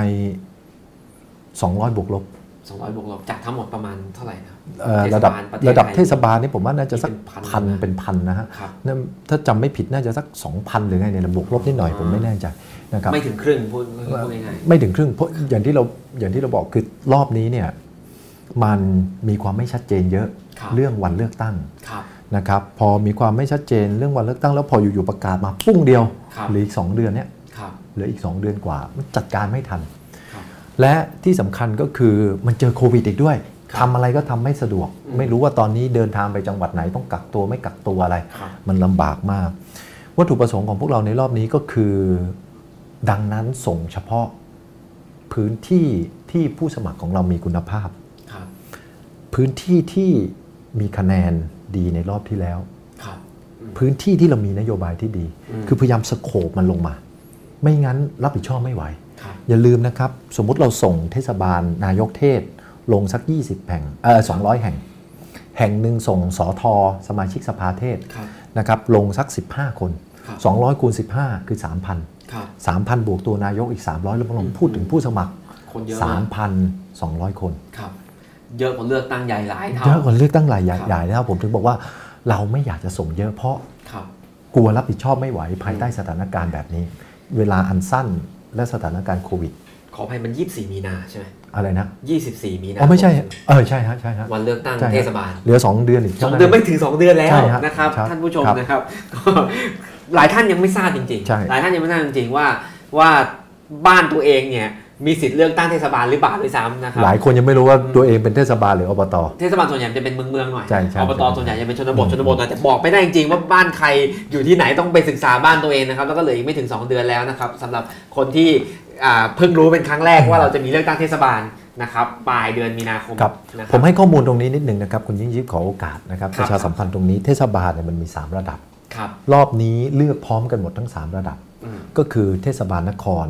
200 บวกลบ 200 บวกลบ จากทั้งหมดประมาณเท่าไหร่นะเอ่อเทศระดับบาลประเทศระดับไทยเทศบาลนี่ผมว่าน่าจะสักที่เป็นพัพันนนะเป็นพันนะฮะครับนั่นถ้าจำไม่ผิดน่าจะสัก 2,000 หรือไงเนี่ยบวกลบนิดหน่อยผมไม่แน่ใจนะครับไม่ถึงครึ่งพูดพูดง่ายไม่ถึงครึ่งเพราะอย่างที่เราอย่างที่เราบอกคือรอบนี้เนี่ยมันมีความไม่ชัดเจนเยอะครับเรื่องวันเลือกตั้งๆครับนะครับพอมีความไม่ชัดเจนเรื่องวันเลือกตั้งแล้วพออยู่ๆประกาศมาปุ้งเดียวครับหรืออีก2เดือนเนี่ยครับ เหลืออีก 2 เดือนกว่ามันจัดการไม่ทันครับและที่สำคัญก็คือมันเจอโควิดอีกด้วยครับทำอะไรก็ทำไม่สะดวกอืมไม่รู้ว่าตอนนี้เดินทางไปจังหวัดไหนต้องกักตัวไม่กักตัวอะไรครับมันลำบากมาก วัตถุประสงค์ของพวกเราในรอบนี้ก็คือ ดังนั้นส่งเฉพาะพื้นที่ที่ผู้สมัครของเรามีคุณภาพครับพื้นที่ที่มีคะแนนดีในรอบที่แล้วครับอืมพื้นที่ที่เรามีนโยบายที่ดีอืมคือพยายามสโคปมันลงมา ไม่งั้นรับผิดชอบไม่ไหวครับอย่าลืมนะครับ สมมุติเราส่งเทศบาลนายกเทศ ลงสัก 20 แห่งเออ200 แห่ง แห่งหนึ่งส่งสอทอสมาชิกสภาเทศครับนะครับลงสัก 15 คนครับ200คูณ15 คือ 3,000ครับ3,000 บวกตัวนายกอีก 300แล้วลองพูดถึงผู้สมัครคนเยอะมาก3,200 คนครับเยอะกว่าเลือกตั้งใหญ่หลายเท่าเยอะกว่าเลือกตั้งหลายใหญ่ครับใหญ่นะครับผมถึงบอกว่าเราไม่อยากจะส่งเยอะเพราะครับกลัวรับผิดชอบไม่ไหวภายใต้สถานการณ์แบบนี้ เวลาอันสั้นและสถานการณ์โควิด ขออภัยมัน 24 มีนาใช่ไหมอะไรนะ 24 มีนาอ๋อไม่ใช่เออใช่ฮะใช่ฮะวันเลือกตั้งใช่ฮะเทศบาลเหลือ 2 เดือนอีกสองเดือนไม่ถึง 2 เดือนแล้วใช่ฮะนะครับครับท่านผู้ชมครับนะครับก็หลายท่านยังไม่ทราบจริงใช่ๆหลายท่านยังไม่ทราบจริงๆว่าว่าบ้านตัวเองเนี่ย มีสิทธิ์เลือกตั้งเทศบาลหรือเปล่าด้วยซ้ำนะครับหลายคนยังไม่รู้ว่าตัวเองเป็นเทศบาลหรืออบตเทศบาลส่วนใหญ่จะเป็นเมืองเมืองๆหน่อยใช่ใช่อบตใช่ส่วนใหญ่จะเป็นชนบทอืมชนบทหน่อยแต่บอกไม่ได้จริงๆว่าบ้านใครอยู่ที่ไหนต้องไปศึกษาบ้านตัวเองนะครับแล้วก็เหลืออีกไม่ถึง 2 เดือนแล้วนะครับสำหรับคนที่อ่าเพิ่งรู้เป็นครั้งแรกว่าเราจะมีเลือกตั้งเทศบาลนะครับปลายเดือนมีนาคมครับนะคผรับมให้ข้อมูลตรงนี้นิดนึงนะครับคุณยิ่งยิบขอโอกาสนะครับคปรับระชาสัมพันธ์ตรงนี้เทศบาลเนี่ยมันมี 3 ระดับครับรอบนี้เลือกพร้อมกันหมดทั้ง 3 ระดับอืมก็คือเทศบาลนคร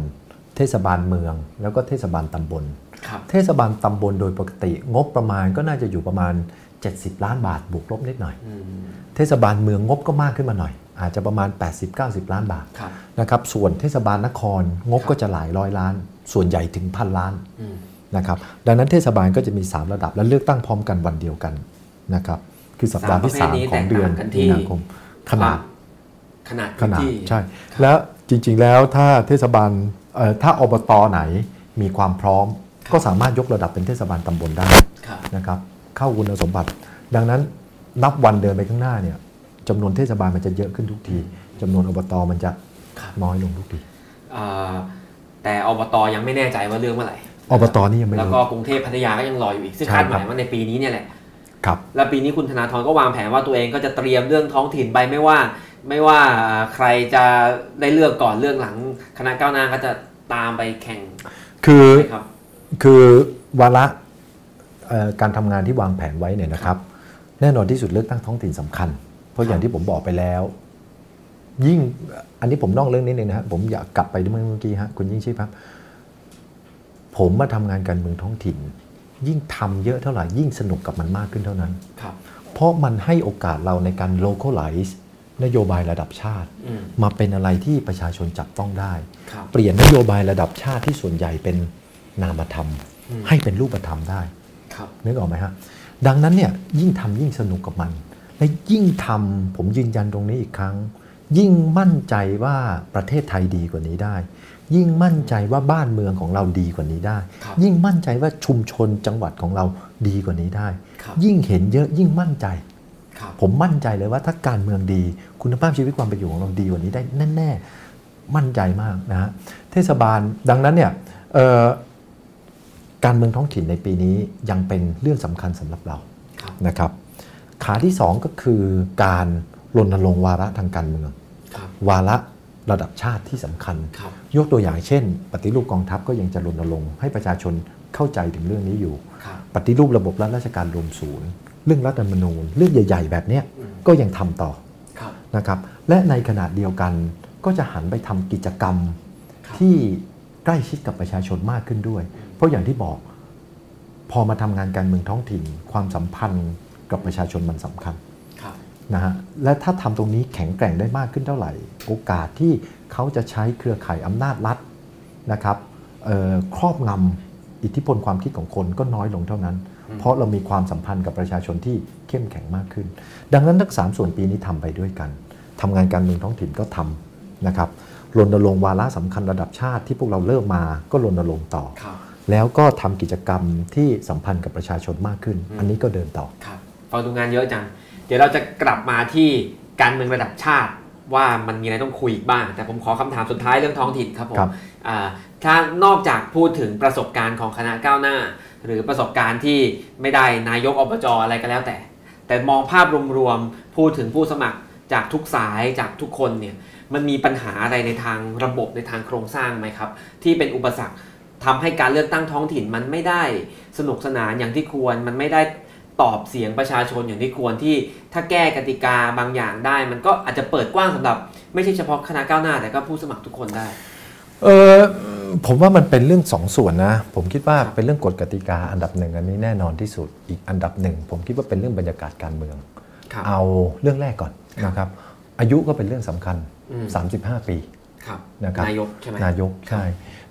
เทศบาลเมือง แล้วก็เทศบาลตำบลครับเทศบาลตำบลโดยปกติ งบประมาณก็น่าจะอยู่ประมาณ 70 ล้านบาทบวกลบนิดหน่อยอืมเทศบาลเมืองงบก็มากขึ้นมาหน่อย อาจจะประมาณ 80-90 ล้านบาทครับนะครับส่วนเทศบาลนครงบก็จะหลายร้อยล้าน ส่วนใหญ่ถึงพันล้านอืมนะครับดังนั้นเทศบาลก็จะมี 3 ระดับและเลือกตั้งพร้อมกันวันเดียวกันนะครับคือสัปดาห์ที่สามประเภทนี้3ของเดือนแตกต่างกันที่มีนาคมขนาดขนาดขนาดที่ใช่ แล้วจริง ๆ แล้วถ้าเทศบาลเอ่อ ถ้าอบตไหนมีความพร้อม ก็สามารถยกระดับเป็นเทศบาลตำบลได้ครับนะครับเข้าคุณสมบัติ ดังนั้นนับวันเดินไปข้างหน้าเนี่ยจำนวนเทศบาลมันจะเยอะขึ้นทุกทีจำนวนอบตมันจะครับน้อยลงทุกทีอ่าแต่อบตยังไม่แน่ใจว่าเรื่องเมื่อไหร่อบตนี่ยังไม่แล้วรู้ก็กรุงเทพพัทยาก็ยังรออยู่อีกซึ่งใช่คาดหครัมายบว่าในปีนี้เนี่ยแหละครับ และปีนี้คุณธนาธรก็วางแผนว่าตัวเองก็จะเตรียมเรื่องท้องถิ่นไปไม่ว่า ไม่ว่าใครจะได้เลือกก่อนเลือกหลัง คณะก้าวหน้าก็จะตามไปแข่ง คือไหมครับคือวาระเอ่อการทำงานที่วางแผนไว้เนี่ยนะครับ แน่นอนที่สุดเลือกตั้งท้องถิ่นสำคัญ เพราะอย่างที่ผมบอกไปแล้ว ยิ่งอันนี้ผมนอกเรื่องนิดนึงนะฮะผมอยากกลับไปเมื่อกี้ฮะคุณยิ่งชีพครับ ผมมาทำงานการเมืองท้องถิ่น ยิ่งทำเยอะเท่าไหร่ยิ่งสนุกกับมันมากขึ้นเท่านั้นครับเพราะมันให้โอกาสเราในการ localize นโยบายระดับชาติอืมมาเป็นอะไรที่ประชาชนจับต้องได้ครับเปลี่ยนนโยบายระดับชาติที่ส่วนใหญ่เป็นนามธรรมอืมให้เป็นรูปธรรมได้ครับนึกออกไหมฮะดังนั้นเนี่ยยิ่งทำยิ่งสนุกกับมัน และยิ่งทำผมยืนยันตรงนี้อีกครั้ง ยิ่งมั่นใจว่าประเทศไทยดีกว่านี้ได้ ยิ่งมั่นใจว่าบ้านเมืองของเราดีกว่านี้ได้ครับยิ่งมั่นใจว่าชุมชนจังหวัดของเราดีกว่านี้ได้ครับยิ่งเห็นเยอะยิ่งมั่นใจครับ ผมมั่นใจเลยว่าถ้าการเมืองดี คุณภาพชีวิตความเป็นอยู่ของเราดีกว่านี้ได้แน่ๆมั่นใจมากนะฮะเทศบาลดังนั้นเนี่ยเอ่อการเมืองท้องถิ่นในปีนี้ยังเป็นเรื่องสำคัญสำหรับเราครับนะครับ ขาที่ 2 ก็คือการรณรงค์วาระทางการเมืองครับวาระระดับชาติที่สำคัญครับยกตัวอย่างเช่น ปฏิรูปกองทัพก็ยังจะรณรงค์ให้ประชาชนเข้าใจถึงเรื่องนี้อยู่ครับปฏิรูประบบรัฐราชการรวมศูนย์ เรื่องรัฐธรรมนูญ เรื่องใหญ่ ๆ แบบเนี้ยอืมก็ยังทำต่อครับนะครับและในขณะเดียวกันก็จะหันไปทำกิจกรรมครับที่ใกล้ชิดกับประชาชนมากขึ้นด้วย เพราะอย่างที่บอกพอมาทำงานการเมืองท้องถิ่น ความสัมพันธ์กับประชาชนมันสำคัญครับนะฮะและถ้าทำตรงนี้แข็งแกร่งได้มากขึ้นเท่าไหร่ โอกาสที่เขาจะใช้เครือข่ายอำนาจรัฐนะครับเอ่อครอบงำอิทธิพลความคิดของคนก็น้อยลงเท่านั้นอืม เพราะเรามีความสัมพันธ์กับประชาชนที่เข้มแข็งมากขึ้น ดังนั้นทั้งสามส่วนปีนี้ทำไปด้วยกันทำงานการเมืองท้องถิ่นก็ทำนะครับรณรงค์วาระสำคัญระดับชาติที่พวกเราเริ่มมาก็รณรงค์ต่อครับแล้วก็ทำกิจกรรมที่สัมพันธ์กับประชาชนมากขึ้นอืมอันนี้ก็เดินต่อครับฟังดูงานเยอะจัง เดี๋ยวเราจะกลับมาที่การเมืองระดับชาติว่ามันมีอะไรต้องคุยอีกบ้าง แต่ผมขอคำถามสุดท้ายเรื่องท้องถิ่นครับผมครับอ่าถ้านอกจากพูดถึงประสบการณ์ของคณะก้าวหน้า หรือประสบการณ์ที่ไม่ได้นายกอบจอะไรก็แล้วแต่ แต่มองภาพรวมๆพูดถึงผู้สมัครจากทุกสายจากทุกคนเนี่ยมันมีปัญหาอะไรในทางระบบในทางโครงสร้างไหมครับ ที่เป็นอุปสรรคทำให้การเลือกตั้งท้องถิ่นมันไม่ได้สนุกสนานอย่างที่ควรมันไม่ได้ตอบเสียงประชาชนอย่างที่ควรที่ถ้าแก้กติกาบางอย่างได้ มันก็อาจจะเปิดกว้างสำหรับ ไม่ใช่เฉพาะคณะก้าวหน้าแต่ก็ผู้สมัครทุกคนได้ เออ ผมว่ามันเป็นเรื่องสองส่วนนะ ผมคิดว่าครับเป็นเรื่องกฎกติกาอันดับหนึ่งอันนี้แน่นอนที่สุดอีกอันดับหนึ่งผมคิดว่าเป็นเรื่องบรรยากาศการเมืองครับเอาเรื่องแรกก่อนนะครับอายุก็เป็นเรื่องสำคัญอืม35 ปีครับนะครับนายกใช่ไหมนายกใช่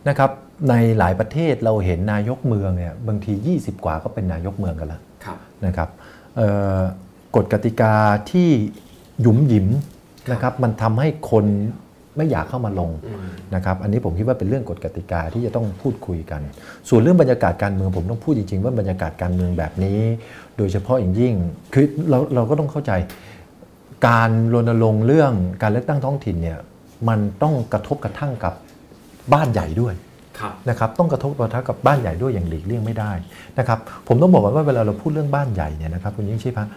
นะครับในหลายประเทศเราเห็นนายกเมืองเนี่ยบางที 20 กว่าก็เป็นนายกเมืองกันแล้วครับนะครับเอ่อกฎกติกาที่หยุมหยิมนะครับมันทำให้คน ไม่อยากเข้ามาลงอืมนะครับอันนี้ผมคิดว่าเป็นเรื่องกฎกติกาที่จะต้องพูดคุยกัน ส่วนเรื่องบรรยากาศการเมืองผมต้องพูดจริงๆ ว่าบรรยากาศการเมืองแบบนี้ โดยเฉพาะอย่างยิ่งคือเราเราก็ต้องเข้าใจการรณรงค์เรื่องการเลือกตั้งท้องถิ่นเนี่ยมันต้องกระทบกระทั่งกับบ้านใหญ่ด้วยครับนะครับต้องกระทบกระทั่งกับบ้านใหญ่ด้วยอย่างหลีกเลี่ยงไม่ได้นะครับผมต้องบอกก่อนว่าเวลาเราพูดเรื่องบ้านใหญ่เนี่ยนะครับคุณยิ่งชีพฮะ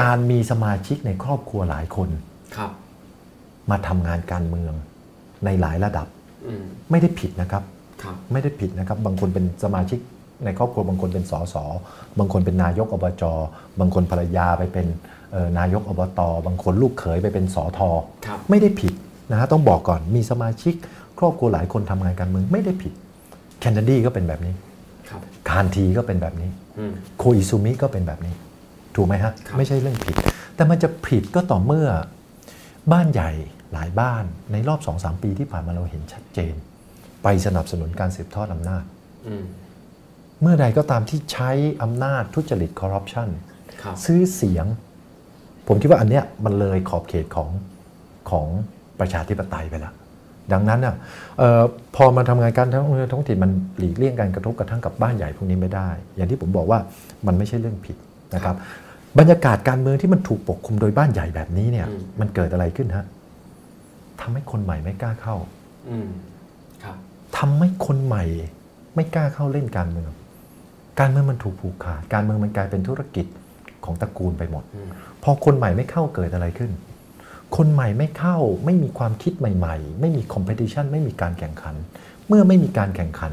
การมีสมาชิกในครอบครัวหลายคนครับ มาทำงานการเมืองในหลายระดับอืมไม่ได้ผิดนะครับครับ ไม่ได้ผิดนะครับ บางคนเป็นสมาชิกในครอบครัวบางคนเป็นสสบางคนเป็นนายกอบจบางคนภรรยาไปเป็นเอ่อนายกอบตบางคนลูกเขยไปเป็นสอทอครับไม่ได้ผิดนะฮะต้องบอกก่อนมีสมาชิก ครอบครัวหลายคนทำงานการเมืองไม่ได้ผิดแคนดีก็เป็นแบบนี้ครับคานทีก็เป็นแบบนี้อืมโคอิซูมิก็เป็นแบบนี้ ถูกไหมฮะครับไม่ใช่เรื่องผิด แต่มันจะผิดก็ต่อเมื่อบ้านใหญ่ หลายบ้านในรอบ2-3ปีที่ผ่านมาเราเห็นชัดเจน ไปสนับสนุนการสืบทอดอำนาจอืมเมื่อใดก็ตามที่ใช้อำนาจทุจริตคอร์รัปชันครับซื้อเสียง ผมคิดว่าอันเนี้ยมันเลยขอบเขตของของประชาธิปไตยไปแล้วดังนั้นน่ะเออพอมาทำงานการท้องท้องถิ่นมันหลีกเลี่ยงการกระทบกระทั่งกับบ้านใหญ่พวกนี้ไม่ได้ อย่างที่ผมบอกว่ามันไม่ใช่เรื่องผิดนะครับ บรรยากาศการเมืองที่มันถูกปกคลุมโดยบ้านใหญ่แบบนี้เนี่ยอืมมันเกิดอะไรขึ้นฮะ ทำให้คนใหม่ไม่กล้าเข้าอืมครับทำให้คนใหม่ ไม่กล้าเข้าเล่นการเมือง การเมืองมันถูกผูกขาดการเมืองมันกลายเป็นธุรกิจของตระกูลไปหมดอืมพอคนใหม่ไม่เข้าเกิดอะไรขึ้น คนใหม่ไม่เข้าไม่มีความคิดใหม่ ๆ ไม่มีคอมเพติชันไม่มีการแข่งขัน เมื่อไม่มีการแข่งขัน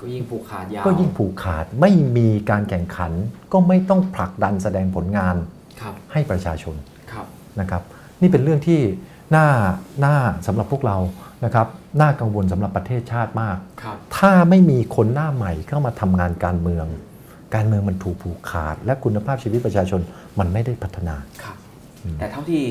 ก็ยิ่งผูกขาดยาวก็ยิ่งผูกขาดไม่มีการแข่งขัน ก็ไม่ต้องผลักดันแสดงผลงานครับให้ประชาชนครับนะครับ นี่เป็นเรื่องที่ น่าน่าสำหรับพวกเรานะครับน่ากังวลสำหรับประเทศชาติมากครับถ้าไม่มีคนหน้าใหม่เข้ามาทำงานการเมือง การเมืองมันถูกผูกขาด และคุณภาพชีวิตประชาชนมันไม่ได้พัฒนาครับอืมแต่เท่าที่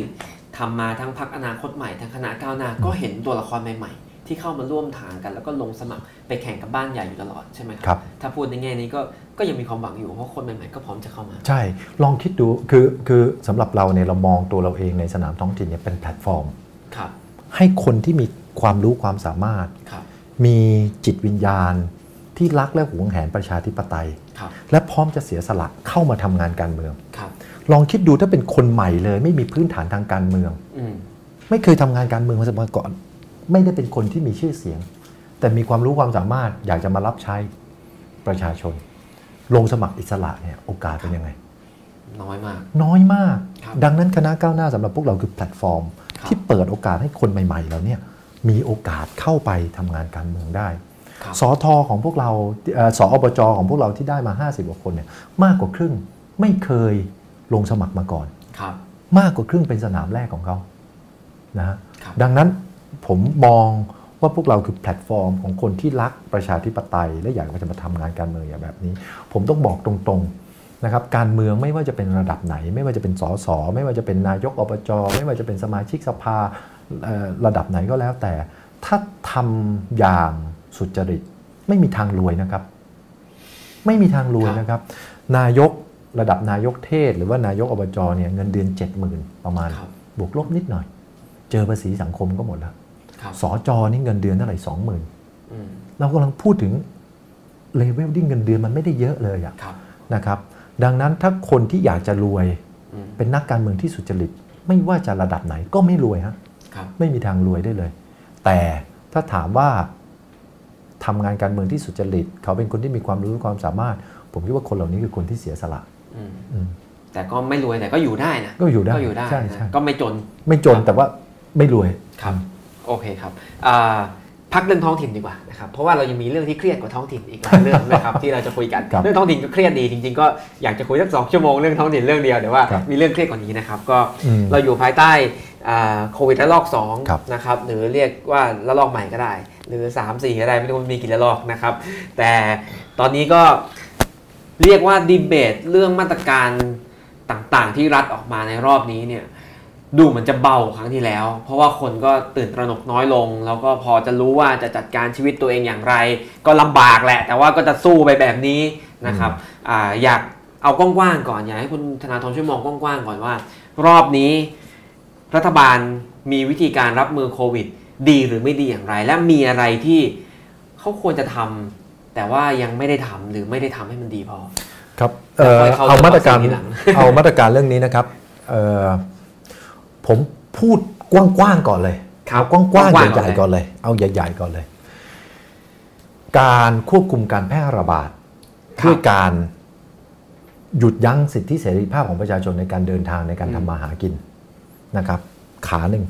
ทำมาทั้งพักอนาคตใหม่ทั้งคณะก้าวหน้าก็เห็นตัวละครใหม่ๆ ที่เข้ามาร่วมทางกัน แล้วก็ลงสมัครไปแข่งกับบ้านใหญ่อยู่ตลอดใช่ไหมคครัรับ ถ้าพูดในแง่นี้ก็ก็ยังมีความหวังอยู่เพราะคนใหม่ๆก็พร้อมจะเข้ามา ใช่ ลองคิดดูคือคือสำหรับเราเนี่ยเรามองตัวเราเองในสนามท้องถิ่นเนี่ยเป็นแพลตฟอร์มครับให้คนที่มีความรู้ความสามารถครับมีจิตวิญญาณที่รักและหวงแหนประชาธิปไตยครับและพร้อมจะเสียสละเข้ามาทำงานการเมืองครับลองคิดดูถ้าเป็นคนใหม่เลย ไม่มีพื้นฐานทางการเมืองอืมไม่เคยทำงานการเมืองมาก่อน ไม่ได้เป็นคนที่มีชื่อเสียง แต่มีความรู้ความสามารถอยากจะมารับใช้ประชาชน ลงสมัครอิสระเนี่ยโอกาสเป็นยังไง น้อยมาก น้อยมากครับดังนั้นคณะก้าวหน้าสำหรับพวกเราคือแพลตฟอร์มครับที่เปิดโอกาสให้คนใหม่ๆเราเนี่ยมีโอกาสเข้าไปทำงานการเมืองได้ครับสอทอของพวกเราเอ่อสออบจของพวกเราที่ได้มา 50กว่าคนเนี่ยมากกว่าครึ่งไม่เคยลงสมัครมาก่อนครับมากกว่าครึ่งเป็นสนามแรกของเขานะฮะครับดังนั้น ผมมองว่าพวกเราคือแพลตฟอร์มของคนที่รักประชาธิปไตย และอยากจะมาทำงานการเมืองอย่างแบบนี้ ผมต้องบอกตรงๆนะครับการเมืองไม่ว่าจะเป็นระดับไหน ไม่ว่าจะเป็นสสไม่ว่าจะเป็นนายกอบจไม่ว่าจะเป็นสมาชิกสภาเอ่อระดับไหนก็แล้วแต่ ถ้าทำอย่างสุจริต ไม่มีทางรวยนะครับ ไม่มีทางรวยนะครับ นายกระดับนายกเทศ หรือว่านายกอบจเนี่ยเงินเดือน 70,000 ประมาณครับบวกลบนิดหน่อย เจอภาษีสังคมก็หมดแล้วครับ สอจอนี่เงินเดือนเท่าไหร่อืม20,000เรากำลังพูดถึงเลเวลที่เงินเดือนมันไม่ได้เยอะเลยอะครับนะครับ ดังนั้นถ้าคนที่อยากจะรวยอืมเป็นนักการเมืองที่สุจริต ไม่ว่าจะระดับไหนก็ไม่รวยฮะครับไม่มีทางรวยได้เลย แต่ถ้าถามว่าทำงานการเมืองที่สุจริต เขาเป็นคนที่มีความรู้ความสามารถ ผมคิดว่าคนเหล่านี้คือคนที่เสียสละอืมอืมแต่ก็ไม่รวยแต่ก็อยู่ได้นะก็อยู่ได้ก็อยู่ได้ใช่นะใช่ก็ไม่จน ไม่จนแต่ว่าไม่รวยครับ โอเคครับอ่าพักเรื่องท้องถิ่นดีกว่านะครับเพราะว่าเรายังมีเรื่องที่เครียดกว่าท้องถิ่นอีกหลายเรื่องนะครับที่เราจะคุยกันครับเรื่องท้องถิ่นก็เครียดดีจริงๆก็อยากจะคุยสักสองชั่วโมงเรื่องท้องถิ่นเรื่องเดียวเดี๋ยวว่าครับมีเรื่องเครียดกว่านี้นะครับก็อืมเราอยู่ภายใต้อ่าโควิดระลอกครับ2นะครับหรือเรียกว่าระลอกใหม่ก็ได้ หรือ 3 4ก็ได้ไม่รู้มันมีกี่ระลอกนะครับแต่ตอนนี้ก็เรียกว่าดีเบตเรื่องมาตรการต่างๆ ที่รัฐออกมาในรอบนี้เนี่ย ดูเหมือนจะเบากว่าครั้งที่แล้ว เพราะว่าคนก็ตื่นตระหนกน้อยลง แล้วก็พอจะรู้ว่าจะจัดการชีวิตตัวเองอย่างไร ก็ลำบากแหละ แต่ว่าก็จะสู้ไปแบบนี้นะครับอาอยากเอากว้างๆก่อนอยากให้คุณธนาธรช่วยมองกว้างๆก่อนว่า รอบนี้รัฐบาลมีวิธีการรับมือโควิด ดีหรือไม่ดีอย่างไร และมีอะไรที่เขาควรจะทำแต่ว่ายังไม่ได้ทำหรือไม่ได้ทำให้มันดีพอ ครับเอ่อแล้วค่อยเข้าเอามาตรการเรื่องวัคซีนทีหลังเอามาตรการเรื่องนี้นะครับเอ่อ ผมพูดกว้างๆก่อนเลยครับเอากว้างกว้างๆๆใหญ่ๆก่อนเลย เอาใหญ่ ๆก่อนเลย การควบคุมการแพร่ระบาดครับด้วยการหยุดยั้งสิทธิเสรีภาพของประชาชนในการเดินทางในการอืมทำมาหากินนะครับ ขาหนึ่ง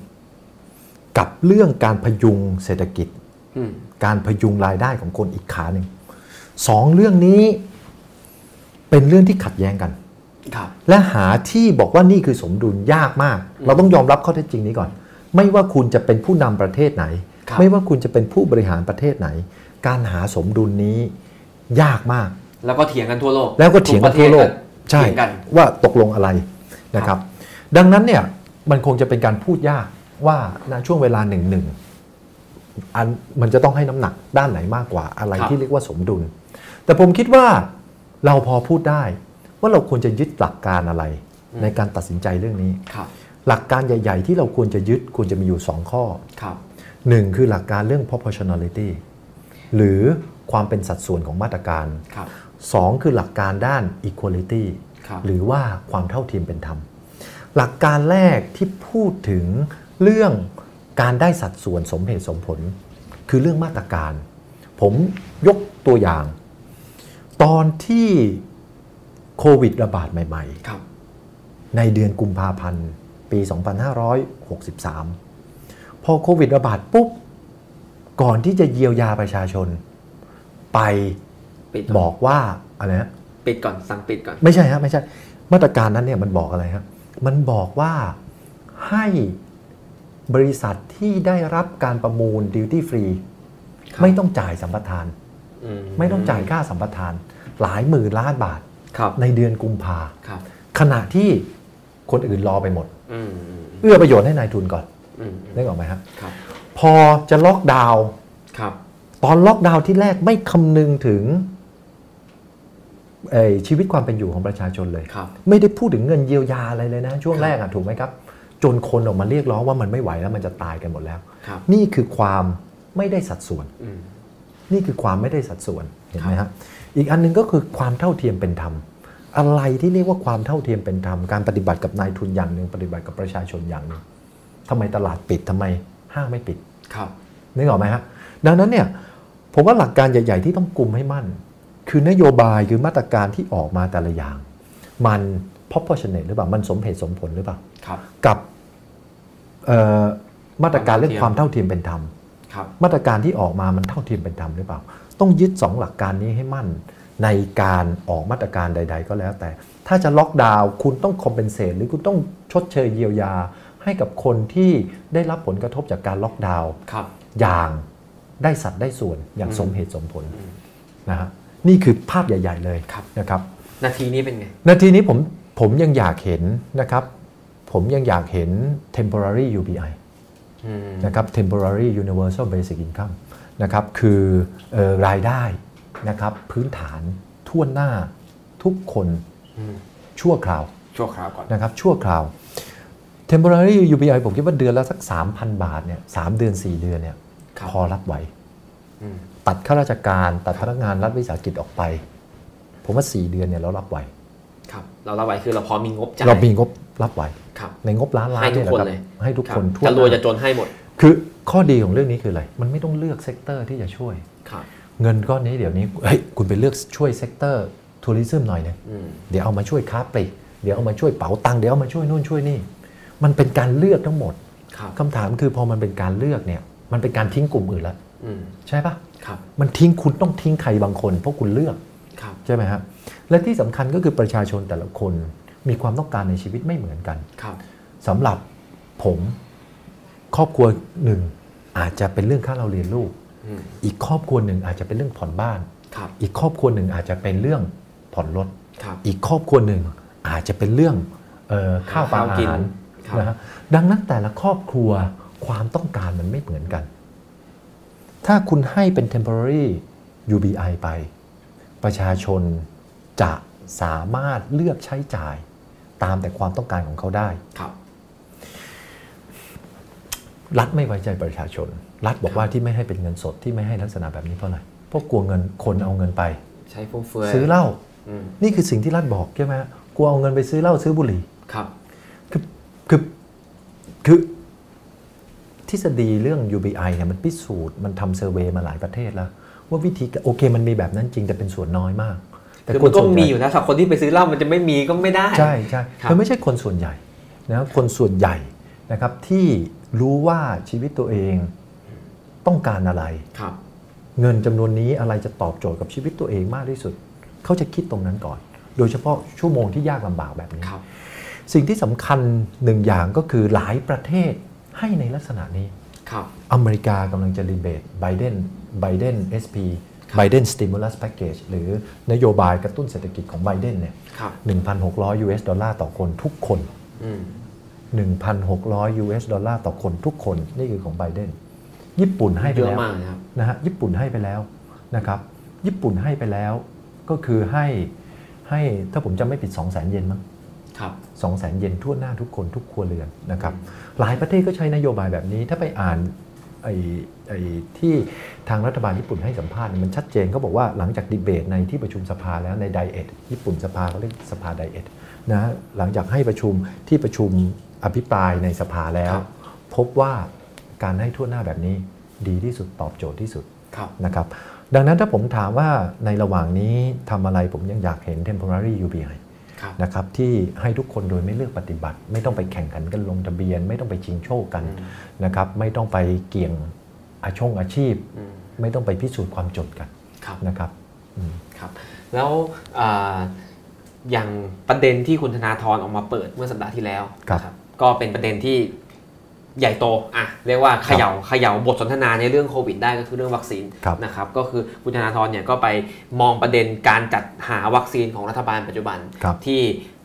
กับเรื่องการพยุงเศรษฐกิจอืมการพยุงรายได้ของคนอีกขาหนึ่งสองเรื่องนี้เป็นเรื่องที่ขัดแย้งกันครับ และหาที่บอกว่านี่คือสมดุลยากมาก เราต้องยอมรับข้อเท็จจริงนี้ก่อน ไม่ว่าคุณจะเป็นผู้นำประเทศไหนครับไม่ว่าคุณจะเป็นผู้บริหารประเทศไหน การหาสมดุลนี้ยากมาก แล้วก็เถียงกันทั่วโลก แล้วก็เถียงกันทั่วโลกทุประเทศใช่เถียงกันว่าตกลงอะไรนะครับ ดังนั้นเนี่ยมันคงจะเป็นการพูดยากว่าณช่วงเวลาหนึ่งหนึ่งอันมันจะต้องให้น้ำหนักด้านไหนมากกว่าอะไรครับที่เรียกว่าสมดุล แต่ผมคิดว่าเราพอพูดได้ ว่าเราควรจะยึดหลักการอะไร ในการตัดสินใจเรื่องนี้ครับหลักการใหญ่ ๆ ที่เราควรจะยึดควรจะมีอยู่ 2 ข้อครับ1คือหลักการเรื่อง proportionality หรือความเป็นสัดส่วนของมาตรการครับ2คือหลักการด้าน equality ครับหรือว่าความเท่าเทียมเป็นธรรม หลักการแรกที่พูดถึงเรื่องการได้สัดส่วนสมเหตุสมผล คือเรื่องมาตรการ ผมยกตัวอย่าง ตอนที่ โควิดระบาดใหม่ครับๆในเดือนกุมภาพันธ์ปี 2563 พอโควิดระบาดปุ๊บ ก่อนที่จะเยียวยาประชาชน ไปปิดบอกว่าอะไรนะปิดก่อนสั่งปิดก่อน ไม่ใช่ฮะไม่ใช่ มาตรการนั้นเนี่ยมันบอกอะไรฮะมันบอกว่าให้บริษัทที่ได้รับการประมูลดิวตี้ฟรีครับไม่ต้องจ่ายสัมปทานอืไม่ต้องจ่ายค่าสัมปทาน หลายหมื่นล้านบาทครับ ในเดือนกุมภาครับขณะที่คนอื่นรอไปหมดอืมอืมเอื้อประโยชน์ให้นายทุนก่อนอืมนึกออกไหมครับครับ พอจะล็อกดาวน์ครับตอนล็อกดาวน์ที่แรกไม่คำนึงถึงเอ่อชีวิตความเป็นอยู่ของประชาชนเลยครับไม่ได้พูดถึงเงินเยียวยาอะไรเลยนะ ช่วงแรกอะถูกไหมครับ จนคนออกมาเรียกร้องว่ามันไม่ไหวแล้วมันจะตายกันหมดแล้วครับนี่คือความไม่ได้สัดส่วนอืมนี่คือความไม่ได้สัดส่วนเห็นไหมครับ อีกอันหนึงก็คือความเท่าเทียมเป็นธรรม อะไรที่เรียกว่าความเท่าเทียมเป็นธรรม การปฏิบัติกับนายทุนอย่างหนึ่งปฏิบัติกับประชาชนอย่างหนึ่งทำไมตลาดปิดทำไมห้างไม่ปิดครับนึกออกไหมฮะดังนั้นเนี่ยผมว่าหลักการใหญ่ ๆ ที่ต้องกลุ่มให้มั่น คือนโยบายคือมาตรการที่ออกมาแต่ละอย่าง มัน proportionate หรือเปล่ามันสมเหตุสมผลหรือเปล่าครับกับเอ่อมาตรการเรื่องความเท่าเทียมเป็นธรรมครับมาตรการที่ออกมามันเท่าเทียมเป็นธรรมหรือเปล่า ต้องยึด 2 หลักการนี้ให้มั่น ในการออกมาตรการใด ๆ ก็แล้วแต่ ถ้าจะล็อกดาวน์คุณต้อง compensate หรือคุณต้องชดเชยเยียวยา ให้กับคนที่ได้รับผลกระทบจากการล็อกดาวน์ครับอย่างได้สัดได้ส่วนอย่างอืมสมเหตุสมผลอืมนะฮะนี่คือภาพใหญ่ ๆ เลยครับนะครับนาทีนี้เป็นไง นาทีนี้ผมผมยังอยากเห็นนะครับ ผมยังอยากเห็น temporary UBI อืมนะครับ temporary universal basic income นะครับคือเอ่อรายได้นะครับพื้นฐานทั่วหน้าทุกคนอืมชั่วคราวชั่วคราวก่อนนะครับชั่วคราว temporary UBI ผมคิดว่าเดือนละสัก 3,000 บาทเนี่ยสามเดือน 4 เดือนเนี่ยครับพอรับไหวอืมตัดข้าราชการตัดพนักงานรัฐวิสาหกิจออกไป ผมว่า 4 เดือนเนี่ยเรารับไหวครับเราละไว้คือเราพอมีงบจ่ายเรามีงบรับไหวครับในงบล้านล้านให้ทุกยะคนรับเลยให้ทุกรับคนทั่วจะรวยหน้าจะจนให้หมด คือข้อดีของเรื่องนี้คืออะไร มันไม่ต้องเลือก sectorที่จะช่วยครับเงินก้อนนี้เดี๋ยวนี้เฮ้ยคุณไปเลือกช่วย sector tourism หน่อยหนึ่งอืมเดี๋ยวเอามาช่วยค้าปลีกเดี๋ยวเอามาช่วยเป๋าตังค์เดี๋ยวเอามาช่วยนู่นช่วยนี่ มันเป็นการเลือกทั้งหมดครับคำถามคือพอมันเป็นการเลือกเนี่ย มันเป็นการทิ้งกลุ่มอื่นแล้วอืมใช่ปะครับมันทิ้งคุณต้องทิ้งใครบางคน เพราะคุณเลือกครับใช่ไหมฮะและที่สำคัญก็คือประชาชนแต่ละคนมีความต้องการในชีวิตไม่เหมือนกันครับสำหรับผม ครอบครัวหนึ่งอาจจะเป็นเรื่องค่าเราเรียนลูกอืมอีกครอบครัวหนึ่งอาจจะเป็นเรื่องผ่อนบ้านครับอีกครอบครัวหนึ่งอาจจะเป็นเรื่องผ่อนรถครับอีกครอบครัวหนึ่งอาจจะเป็นเรื่องเออข้าวปลาข้าวอากินหารครับนะฮะดังนั้นแต่ละครอบครัวความต้องการมันไม่เหมือนกัน ถ้าคุณให้เป็น temporary UBI ไป ประชาชนจะสามารถเลือกใช้จ่ายตามแต่ความต้องการของเขาได้ครับ รัฐไม่ไว้ใจประชาชน รัฐบอกว่าที่ไม่ให้เป็นเงินสดที่ไม่ให้ลักษณะแบบนี้เพราะอะไรเพราะกลัวเงินคนเอาเงินไป ใช้ฟุ่มเฟือยซื้อเหล้าอืมนี่คือสิ่งที่รัฐบอกใช่ไหมฮะกลัวเอาเงินไปซื้อเหล้าซื้อบุหรี่ครับคือคือคือทฤษฎีเรื่อง UBI เนี่ยมันพิสูจน์มันทำเซอร์เวยมาหลายประเทศแล้ว ว่าวิธีโอเคมันมีแบบนั้นจริงแต่เป็นส่วนน้อยมากคือมันก็ส่วนใหญ่มีอยู่นะสำหรับคนที่ไปซื้อเหล้ามันจะไม่มีก็ไม่ได้ ใช่ใช่ครับมันไม่ใช่คนส่วนใหญ่นะคนส่วนใหญ่นะครับที่ รู้ว่าชีวิตตัวเองต้องการอะไรครับเงินจำนวนนี้อะไรจะตอบโจทย์กับชีวิตตัวเองมากที่สุด เขาจะคิดตรงนั้นก่อน โดยเฉพาะชั่วโมงที่ยากลำบากแบบนี้ครับสิ่งที่สำคัญหนึ่งอย่างก็คือหลายประเทศให้ในลักษณะนี้ครับอเมริกากำลังจะ rebate ไบเดนไบเดน SP ไบเดน stimulus package หรือนโยบายกระตุ้นเศรษฐกิจของไบเดนเนี่ยครับ1,600 US ดอลลาร์ต่อคนทุกคนอืม 1,600 US ดอลลาร์ต่อคนทุกคนนี่คือของไบเดนญี่ปุ่นให้ไปเยอะแล้วมากนะครับนะฮะญี่ปุ่นให้ไปแล้วนะครับ ญี่ปุ่นให้ไปแล้วก็คือให้ให้ถ้าผมจำไม่ผิด 2 0 0 0 0 0 เยนมั้งครับ2 0 0 0 0 0เยนทั่วหน้าทุกคนทุกครัวเรือนนะครับหลายประเทศก็ใช้นโยบายแบบนี้ถ้าไปอ่านไอ้ไอ้ที่ทางรัฐบาลญี่ปุ่นให้สัมภาษณ์เนี่ยมันชัดเจนเขาบอกว่าหลังจากดีเบตในที่ประชุมสภาแล้วในไดเอทญี่ปุ่นสภาเขาเรียกสภาไดเอทนะฮะหลังจากให้ประชุมที่ประชุม อภิปรายในสภาแล้วครับพบว่าการให้ทั่วหน้าแบบนี้ดีที่สุดตอบโจทย์ที่สุดครับนะครับ ดังนั้นถ้าผมถามว่าในระหว่างนี้ทำอะไรผมยังอยากเห็น temporary UBI ครับนะครับที่ให้ทุกคนโดยไม่เลือกปฏิบัติ ไม่ต้องไปแข่งขันกันลงทะเบียน ไม่ต้องไปชิงโชคกันนะครับไม่ต้องไปเกี่ยงอาชงอาชีพอืมไม่ต้องไปพิสูจน์ความจนกันครับนะครับอืมครับแล้วอ่าอย่างประเด็นที่คุณธนาธรออกมาเปิดเมื่อสัปดาห์ที่แล้วครับนะ ก็เป็นประเด็นที่ใหญ่โตอะเรียกว่าเขย่าเขย่าบทสนทนาในเรื่องโควิดได้ก็คือเรื่องวัคซีนครับนะครับก็คือคุณธนาธรเนี่ยก็ไปมองประเด็นการจัดหาวัคซีนของรัฐบาลปัจจุบันครับที่